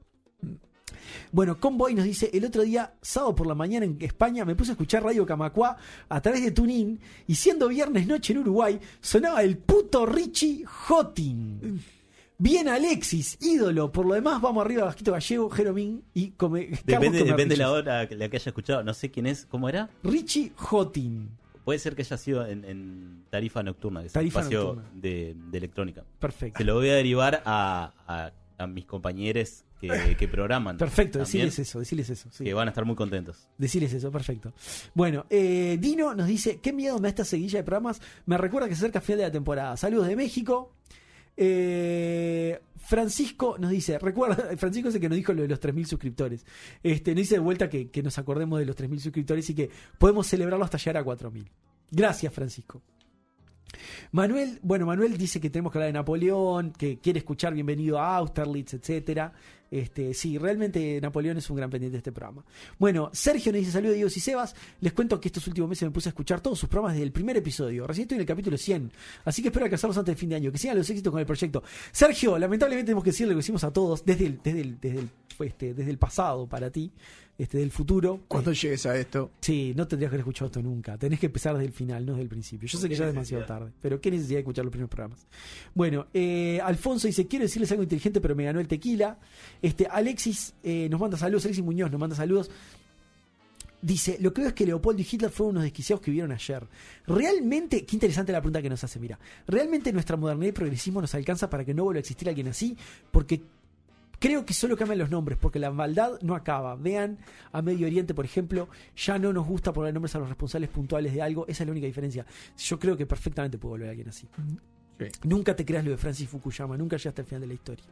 Bueno, Convoy nos dice, el otro día, sábado por la mañana en España, me puse a escuchar Radio Camacua a través de TuneIn y siendo viernes noche en Uruguay, sonaba el puto Richie Hotting. Bien Alexis, ídolo. Por lo demás, vamos arriba, Vasquito Gallego, Jeromín y come, Depende, depende de la hora que la que haya escuchado. No sé quién es. ¿Cómo era? Richie Hotting. Puede ser que haya sido en, en Tarifa Nocturna, que es Tarifa un espacio Nocturna. de, de electrónica. Perfecto. Se lo voy a derivar a, a, a mis compañeros que, que programan. Perfecto, también, decirles eso, decirles eso. sí. Que van a estar muy contentos. Decirles eso, perfecto. Bueno, eh, Dino nos dice, qué miedo me da esta seguilla de programas. Me recuerda que se acerca final de la temporada. Saludos de México. Eh, Francisco nos dice, recuerda, Francisco es el que nos dijo lo de los 3.000 suscriptores. Este, nos dice de vuelta que, que nos acordemos de los 3.000 suscriptores y que podemos celebrarlo hasta llegar a 4.000. Gracias, Francisco. Manuel, bueno, Manuel dice que tenemos que hablar de Napoleón, que quiere escuchar Bienvenido a Austerlitz, etcétera. Este, sí, realmente Napoleón es un gran pendiente de este programa. Bueno, Sergio nos dice saludos Diego y Sebas. Les cuento que estos últimos meses me puse a escuchar todos sus programas desde el primer episodio. Recién estoy en el capítulo 100, así que espero alcanzarlos antes del fin de año. Que sigan los éxitos con el proyecto. Sergio, lamentablemente tenemos que decirle lo que hicimos a todos desde desde este, desde el pasado para ti, este, del futuro. Cuando llegues a esto. Sí, no tendrías que haber escuchado esto nunca. Tenés que empezar desde el final, no desde el principio. Yo sé que ya es demasiado tarde, pero qué necesidad de escuchar los primeros programas. Bueno, eh, Alfonso dice, quiero decirles algo inteligente, pero me ganó el tequila. Este, Alexis eh, nos manda saludos, Alexis Muñoz nos manda saludos. Dice, lo que veo es que Leopoldo y Hitler fueron unos desquiciados que vivieron ayer. Realmente, qué interesante la pregunta que nos hace, mira. ¿Realmente nuestra modernidad y progresismo nos alcanza para que no vuelva a existir alguien así? Porque Creo que solo cambian los nombres, porque la maldad no acaba. Vean a Medio Oriente, por ejemplo, ya no nos gusta poner nombres a los responsables puntuales de algo. Esa es la única diferencia. Yo creo que perfectamente puede volver alguien así. Nunca te creas lo de Francis Fukuyama, nunca llegaste al final de la historia.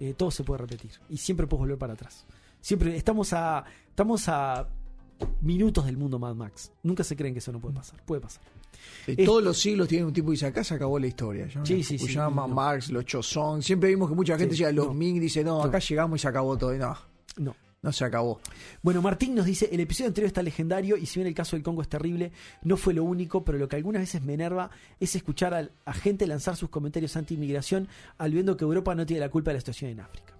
Eh, todo se puede repetir y siempre puedes volver para atrás. Siempre estamos a estamos a minutos del mundo Mad Max. Nunca se creen que eso no puede pasar. Puede pasar. De Es- todos los siglos tienen un tipo que dice acá se acabó la historia. ¿no? Sí, sí, sí, Fukuyama, no. Marx, los Chozón. Siempre vimos que mucha gente llega a los no. Ming y dice, no, No. acá llegamos y se acabó todo. Y no, No. no se acabó. Bueno, Martín nos dice, el episodio anterior está legendario y si bien el caso del Congo es terrible, no fue lo único, pero lo que algunas veces me enerva es escuchar al- a, gente lanzar sus comentarios anti-inmigración al viendo que Europa no tiene la culpa de la situación en África.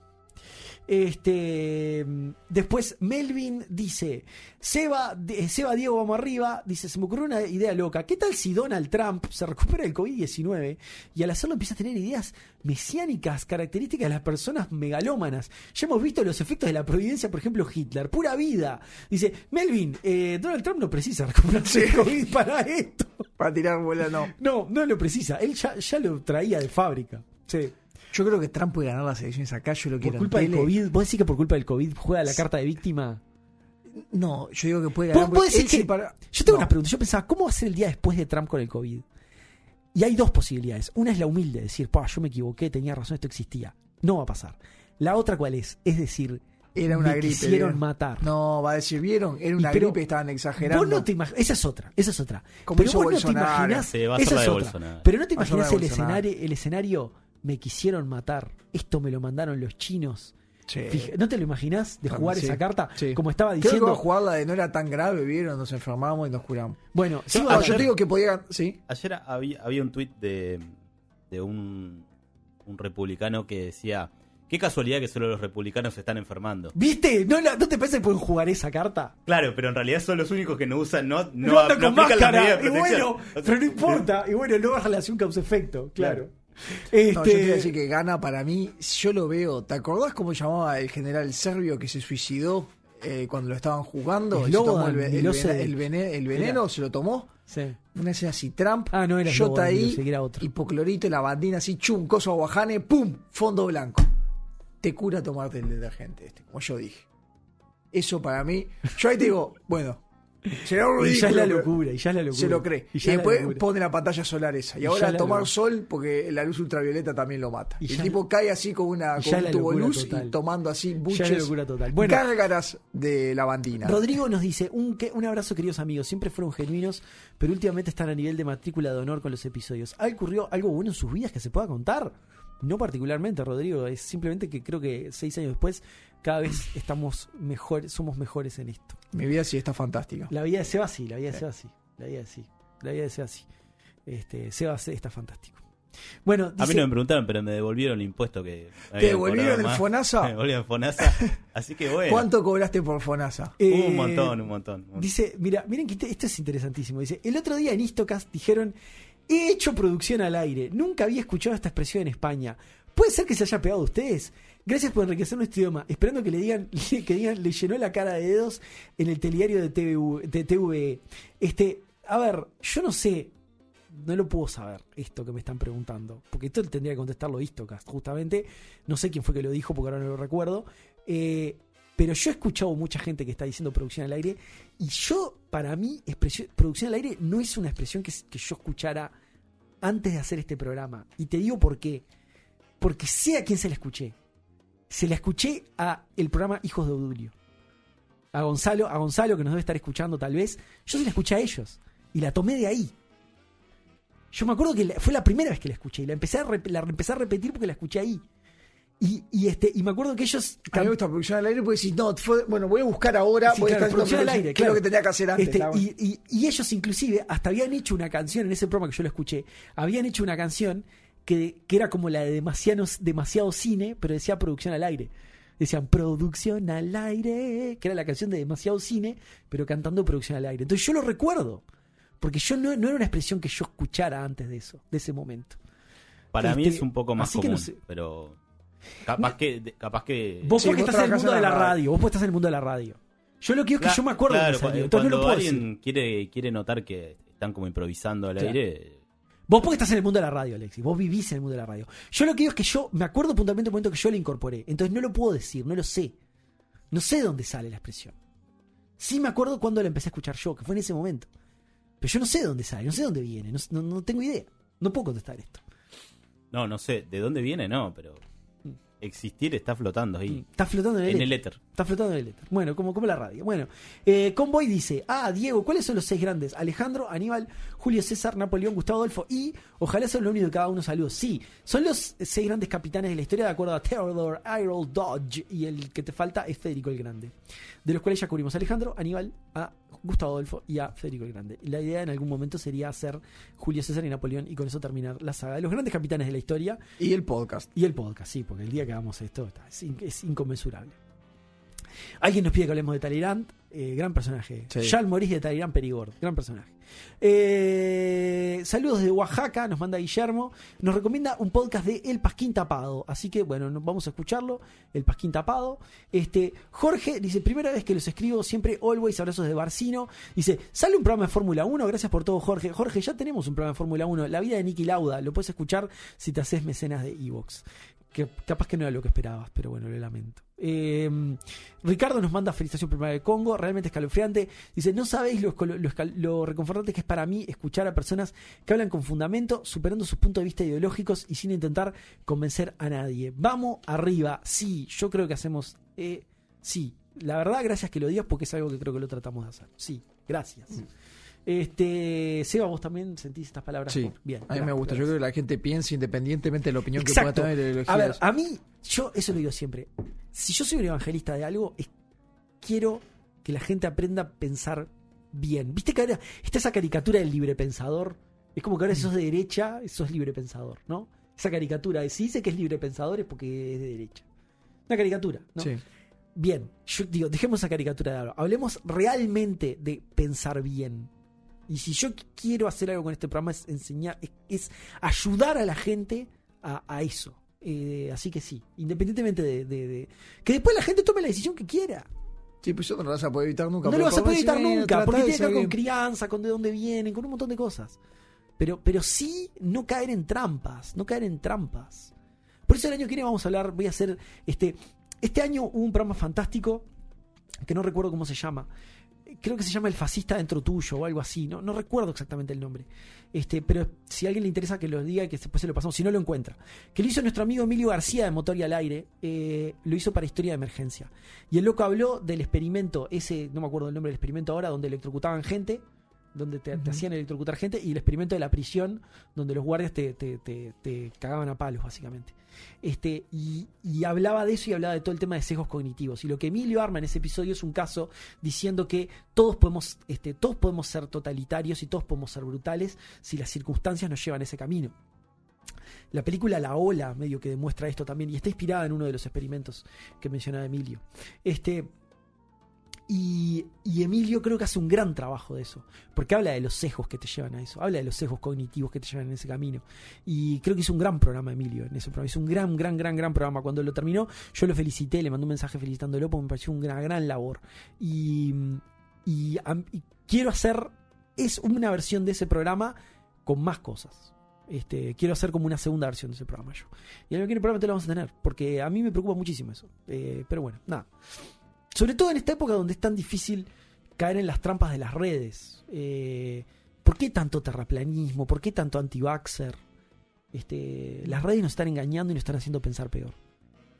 Este después Melvin dice Seba, de- Seba Diego vamos arriba dice se me ocurrió una idea loca. ¿qué tal si Donald Trump se recupera del COVID-19 y al hacerlo empieza a tener ideas mesiánicas características de las personas megalómanas ya hemos visto los efectos de la providencia por ejemplo Hitler. Pura vida dice Melvin eh, Donald Trump no precisa recuperarse del COVID para esto Para tirar bola, no. no no lo precisa. Él ya, ya lo traía de fábrica. Sí Yo creo que Trump puede ganar las elecciones acá. Yo lo por quiero en culpa del. COVID vos decís que por culpa del COVID juega la carta de víctima No, yo digo que puede ¿Vos- ganar. vos decís que- para- Yo tengo No. una pregunta. Yo pensaba, ¿cómo va a ser el día después de Trump con el COVID? Y hay dos posibilidades. Una es la humilde, decir, pa, yo me equivoqué, tenía razón, esto existía. No va a pasar. La otra, ¿cuál es? Es decir, Era una me gripe. quisieron matar. No, va a decir, ¿vieron? Era una Y pero gripe, estaban exagerando. Vos no te imag- Esa es otra, esa es otra. Como pero vos no te Bolsonaro. Sí, va a ser esa la es otra. Bolsonaro. Pero no te de el escenario, el escenario, me quisieron matar. Esto me lo mandaron los chinos. Fija- ¿No te lo imaginás de jugar sí. esa carta? Sí. Como estaba Creo que diciendo. va a jugar la de no era tan grave, ¿vieron? Nos enfermamos y nos curamos. Bueno, Sí, sigo no, ayer- yo te digo que podía. Sí. Ayer había, había un tuit de, de un, un republicano que decía: Qué casualidad que solo los republicanos se están enfermando. ¿Viste? ¿No, la- ¿No te parece que pueden jugar esa carta? Claro, pero en realidad son los únicos que no usan, no, no, no, no con aplican de Y bueno, O sea, pero no importa. Y bueno, no va relación causa-efecto, claro. Este, yo te voy a decir que gana para mí. Yo lo veo. ¿Te acordás cómo llamaba el general serbio que se suicidó eh, cuando lo estaban jugando, Slobodan, el, el Milose- vene- el vene- el veneno, se lo tomó. Sí. Una escena así, Trump, Ah, no era Slobodan, ahí, era otro. hipoclorito, la bandina así, chum, coso aguajane, pum, fondo blanco. Te cura tomarte el detergente este, como yo dije. Eso para mí, yo ahí te digo, bueno, será un Y ya es la locura, y ya es la locura. Se lo cree. Y Y, ya es la después pone la pantalla solar esa. Y, Y ya ahora tomar locura. sol porque la luz ultravioleta también lo mata. Y ya el tipo cae así con, una, con ya un tubo luz total. y tomando así Ya es buches. la locura total. Bueno, de lavandina. Rodrigo nos dice, un, que- un abrazo queridos amigos, siempre fueron genuinos, pero últimamente están a nivel de matrícula de honor con los episodios. ¿Ha ocurrido algo bueno en sus vidas que se pueda contar? No particularmente, Rodrigo, es simplemente que creo que seis años después cada vez estamos mejor, somos mejores en esto. Mi vida sí está fantástica. La vida de Seba sí, la vida de Seba sí, la vida de sí, la vida de Seba sí. Este, Seba sí está fantástico. Bueno, A mí no me preguntaron, pero me devolvieron el impuesto que. ¿Te devolvieron el. Fonasa? Me devolvieron el Fonasa. Así que bueno. ¿Cuánto cobraste por Fonasa? Eh, Un montón, un montón. un montón. Dice, mira, miren que este- esto es interesantísimo. Dice, el otro día en Istocast dijeron, he hecho producción al aire. Nunca había escuchado esta expresión en España. ¿Puede ser que se haya pegado a ustedes? Gracias por enriquecer nuestro idioma. Esperando que le digan, que digan, le llenó la cara de dedos en el telediario de, de TVE. Este, a ver, yo no sé, no lo puedo saber esto que me están preguntando. Porque esto tendría que contestarlo Istocast, justamente. No sé quién fue que lo dijo porque ahora no lo recuerdo. Eh, pero yo he escuchado mucha gente que está diciendo producción al aire. Y yo, para mí, producción al aire no es una expresión que, que yo escuchara antes de hacer este programa. Y te digo por qué. Porque sé a quién se la escuché. Se la escuché a el programa Hijos de Odulio. A Gonzalo, a Gonzalo que nos debe estar escuchando tal vez. Yo se la escuché a ellos. Y la tomé de ahí. Yo me acuerdo que fue la primera vez que la escuché. Y la empecé a, rep- la empecé a repetir porque la escuché ahí. Y, y este, y me acuerdo que ellos. A mí me gusta producción al aire porque decís, no, fue- bueno, voy a buscar ahora, Sí, voy a claro, estar haciendo producción al aire, ¿qué es lo claro. que tenía que hacer antes? Este, y, y- y ellos inclusive hasta habían hecho una canción en ese programa que yo lo escuché, habían hecho una canción que, que era como la de demasiado, demasiado cine, pero decía producción al aire. Decían producción al aire, que era la canción de demasiado cine, pero cantando producción al aire. Entonces yo lo recuerdo, porque yo no, no era una expresión que yo escuchara antes de eso, de ese momento. Para mí este, es un poco más así que común, no sé. pero capaz que capaz que Vos Sí, porque vos estás en el mundo de la radio. radio, vos porque estás en el mundo de la radio. Yo lo que quiero es que yo me acuerdo claro, de cu- salió, entonces no cuando lo puedo alguien decir. quiere quiere notar que están como improvisando al Claro. aire, Vos porque estás en el mundo de la radio, Alexis. Vos vivís en el mundo de la radio. Yo lo que digo es que yo me acuerdo puntualmente del momento que yo la incorporé. Entonces no lo puedo decir, no lo sé. No sé de dónde sale la expresión. Sí me acuerdo cuando la empecé a escuchar yo, que fue en ese momento. Pero yo no sé de dónde sale, no sé de dónde viene, no, no- no tengo idea. No puedo contestar esto. no, no sé de dónde viene, no, pero existir está flotando ahí Está flotando en el, en éter. el éter. Está flotando en el éter. Bueno, como, como la radio. Bueno, eh, Convoy dice: Ah, Diego, ¿cuáles son los seis grandes? Alejandro, Aníbal, Julio César, Napoleón, Gustavo Adolfo y ojalá sea lo único de cada uno. Saludos. Sí, son los seis grandes capitanes de la historia de acuerdo a Theodore Irold Dodge. Y el que te falta es Federico el Grande. De los cuales ya cubrimos a Alejandro, Aníbal, a Gustavo Adolfo y a Federico el Grande. La idea en algún momento sería hacer Julio César y Napoleón y con eso terminar la saga de los grandes capitanes de la historia. Y el podcast. Y el podcast, sí, porque el día que hagamos esto está- es, in- es inconmensurable. Alguien nos pide que hablemos de Talleyrand, eh, gran personaje. Sí. Charles Maurice de Talleyrand Perigord, gran personaje. Eh, saludos de Oaxaca, nos manda Guillermo. Nos recomienda un podcast de El Pasquín Tapado. Así que, bueno, no- vamos a escucharlo. El Pasquín Tapado. Este, Jorge dice: Primera vez que los escribo, siempre always abrazos de Barcino. Dice: Sale un programa de Fórmula 1. Gracias por todo, Jorge. Jorge, ya tenemos un programa de Fórmula 1. La vida de Nicky Lauda. Lo puedes escuchar si te haces mecenas de Evox. Que capaz que no era lo que esperabas, pero bueno, lo lamento. Eh, Ricardo nos manda felicitación primera de Congo, realmente escalofriante. Dice, no sabéis lo, lo lo reconfortante que es para mí escuchar a personas que hablan con fundamento, superando sus puntos de vista ideológicos y sin intentar convencer a nadie. Vamos arriba, sí, yo creo que hacemos... eh, sí, la verdad, gracias que lo digas porque es algo que creo que lo tratamos de hacer. Sí, gracias. Este, Seba, vos también sentís estas palabras. Sí, bien. a mí me gracias, gusta. Yo creo que la gente piensa independientemente de la opinión Exacto. que pueda tener A ver, a mí, yo eso lo digo siempre. Si yo soy un evangelista de algo, es- quiero que la gente aprenda a pensar bien. ¿Viste que ahora está esa caricatura del libre pensador? Es como que ahora si sos de derecha, sos libre pensador, ¿no? Esa caricatura de si dice que es libre pensador es porque es de derecha. Una caricatura, ¿no? Sí. Bien, yo digo, dejemos esa caricatura de lado. Hablemos realmente de pensar bien. Y si yo qu- quiero hacer algo con este programa es enseñar, es, es ayudar a la gente a, a eso. Eh, así que sí, independientemente de, de- de- Que después la gente tome la decisión que quiera. Sí, pues eso no lo vas a poder evitar nunca. No lo vas a poder evitar nunca, porque tiene que ver con crianza, con de dónde vienen, con un montón de cosas. Pero, pero sí no caer en trampas, no caer en trampas. Por eso el año que viene vamos a hablar, voy a hacer, este, este año hubo un programa fantástico, que no recuerdo cómo se llama. Creo que se llama El fascista dentro tuyo o algo así, no, no recuerdo exactamente el nombre. Este, pero si a alguien le interesa que lo diga y que después se lo pasamos, si no lo encuentra. Que lo hizo nuestro amigo Emilio García de Motor y al Aire, eh, lo hizo para Historia de Emergencia. Y el loco habló del experimento, ese, no me acuerdo el nombre del experimento ahora, donde electrocutaban gente, donde te, hacían electrocutar gente, y el experimento de la prisión, donde los guardias te, te- te- te cagaban a palos, básicamente. Este, y, y hablaba de eso y hablaba de todo el tema de sesgos cognitivos. Y lo que Emilio arma en ese episodio es un caso diciendo que todos podemos, este, todos podemos ser totalitarios y todos podemos ser brutales si las circunstancias nos llevan a ese camino. La película La Ola medio que demuestra esto también y está inspirada en uno de los experimentos que mencionaba Emilio. Este, y, Emilio creo que hace un gran trabajo de eso, porque habla de los sesgos que te llevan a eso, habla de los sesgos cognitivos que te llevan en ese camino. Y creo que hizo un gran programa Emilio en ese programa, hizo un gran, gran, gran, gran programa. Cuando lo terminó, yo lo felicité, le mandé un mensaje felicitándolo porque me pareció una gran labor. Y, quiero hacer, es una versión de ese programa con más cosas. Este, quiero hacer como una segunda versión de ese programa yo. Y el año que viene probablemente lo vamos a tener, porque a mí me preocupa muchísimo eso. Eh, pero bueno, nada. Sobre todo en esta época donde es tan difícil caer en las trampas de las redes. Eh, ¿Por qué tanto terraplanismo? ¿Por qué tanto anti-vaxxer? Este, las redes nos están engañando y nos están haciendo pensar peor.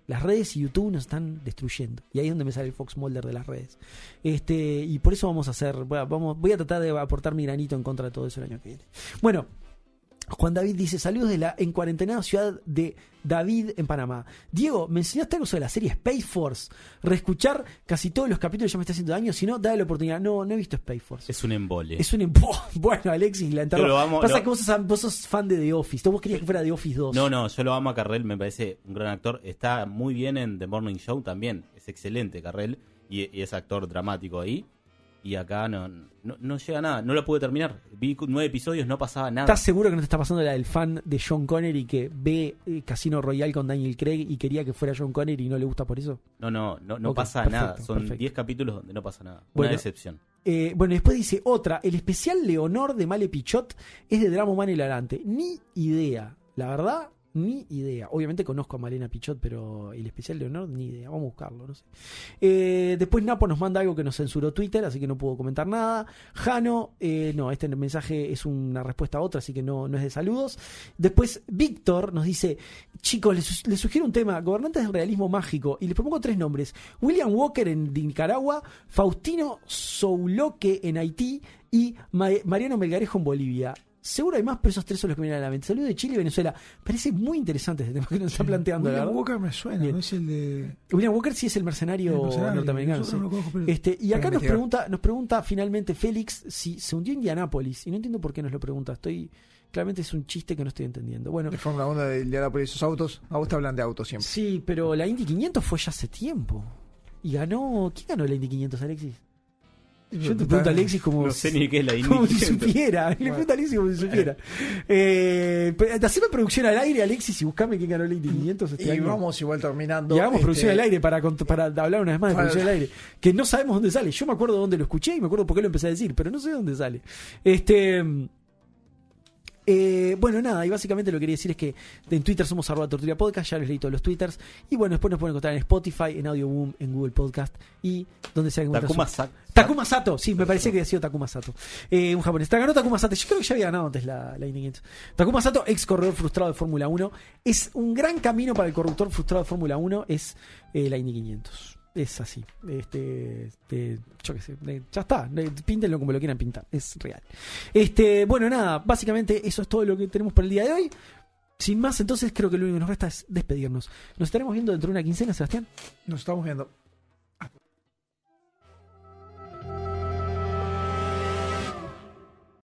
Las redes y YouTube nos están destruyendo. Y ahí es donde me sale el Fox Mulder de las redes. Este, y por eso vamos a hacer, vamos, voy a tratar de aportar mi granito en contra de todo eso el año que viene. Bueno, Juan David dice, saludos de la en cuarentena ciudad de David en Panamá. Diego, ¿me enseñaste algo sobre la serie Space Force? Reescuchar casi todos los capítulos ya me está haciendo daño, si no, dale la oportunidad. No, no he visto Space Force. Es un embole. Es un empo. Bueno, Alexis, la enterró. Lo amo, Pasa lo- que vos sos, vos sos fan de The Office. Vos querías que fuera The Office 2. No, no, yo lo amo a Carrell, me parece un gran actor. Está muy bien en The Morning Show también. Es excelente Carrell y, y es actor dramático ahí. Y acá no, no, no llega nada. No lo pude terminar. Vi nueve episodios, no pasaba nada. ¿Estás seguro que no te está pasando la del fan de John Connery que ve eh, Casino Royale con Daniel Craig y quería que fuera John Connery y no le gusta por eso? No, no, no, no pasa perfecto, nada. Son perfecto. 10 capítulos donde no pasa nada. Bueno. Una decepción. Eh, bueno, después dice otra, el especial Leonor de Male Pichot es de Drama Humano Hilarante. Ni idea, la verdad, ni idea. Obviamente conozco a Malena Pichot, pero el especial Leonor, ni idea. Vamos a buscarlo, no sé. Eh, después Napo nos manda algo que nos censuró Twitter, así que no puedo comentar nada. Jano, eh, no, este mensaje es una respuesta a otra, así que no, no es de saludos. Después Víctor nos dice, chicos, les, su- les sugiero un tema, gobernantes del realismo mágico, y les propongo tres nombres. William Walker en Nicaragua, Faustino Souloque en Haití y Ma- Mariano Melgarejo en Bolivia. Seguro hay más, pero esos tres son los que me vienen a la mente. Saludos de Chile y Venezuela. Parece muy interesante este tema que nos está planteando, la William verdad. Walker me suena, Bien. no es el de. William Walker sí es el mercenario, el mercenario, norteamericano. sí. no Este, y acá nos investigar. pregunta, nos pregunta finalmente Félix si se hundió Indianápolis. Y no entiendo por qué nos lo pregunta. Estoy. Claramente es un chiste que no estoy entendiendo. Bueno, De Fórmula 1 de Indianapolis, esos autos. A vos te hablan de autos siempre. sí, pero la Indy 500 fue ya hace tiempo. Y ganó. ¿Quién ganó la Indy 500, Alexis? Yo te pregunto a Alexis como No sé ni qué es la como si supiera. Le pregunto a Alexis como si supiera. Eh, haceme producción al aire, Alexis, y buscame quién ganó la Indy 500 este Y año. vamos igual terminando. Y hagamos este, producción al aire para, para hablar una vez más de producción al aire. Que no sabemos dónde sale. Yo me acuerdo dónde lo escuché y me acuerdo por qué lo empecé a decir, pero no sé dónde sale. Este. Eh, bueno, nada, y básicamente lo que quería decir es que en Twitter somos arroba tortuga podcast, ya les leí todos los twitters. Y bueno, después nos pueden encontrar en Spotify, en Audio Boom, en Google Podcast y donde sea que Takuma Sa- Takuma Sato, sí, me parecía que había sido Takuma Sato. Eh, un japonés. Ganó Takuma Sato. Yo creo que ya había ganado antes la, la Indy 500. Takuma Sato, ex corredor frustrado de Fórmula 1. Es un gran camino para el corredor frustrado de Fórmula 1. Es eh, la Indy 500. Es así. Este, este, yo qué sé. ya está. Píntenlo como lo quieran pintar. Es real. Este, bueno, nada. Básicamente eso es todo lo que tenemos por el día de hoy. Sin más, entonces creo que lo único que nos resta es despedirnos. Nos estaremos viendo dentro de una quincena, Sebastián. Nos estamos viendo.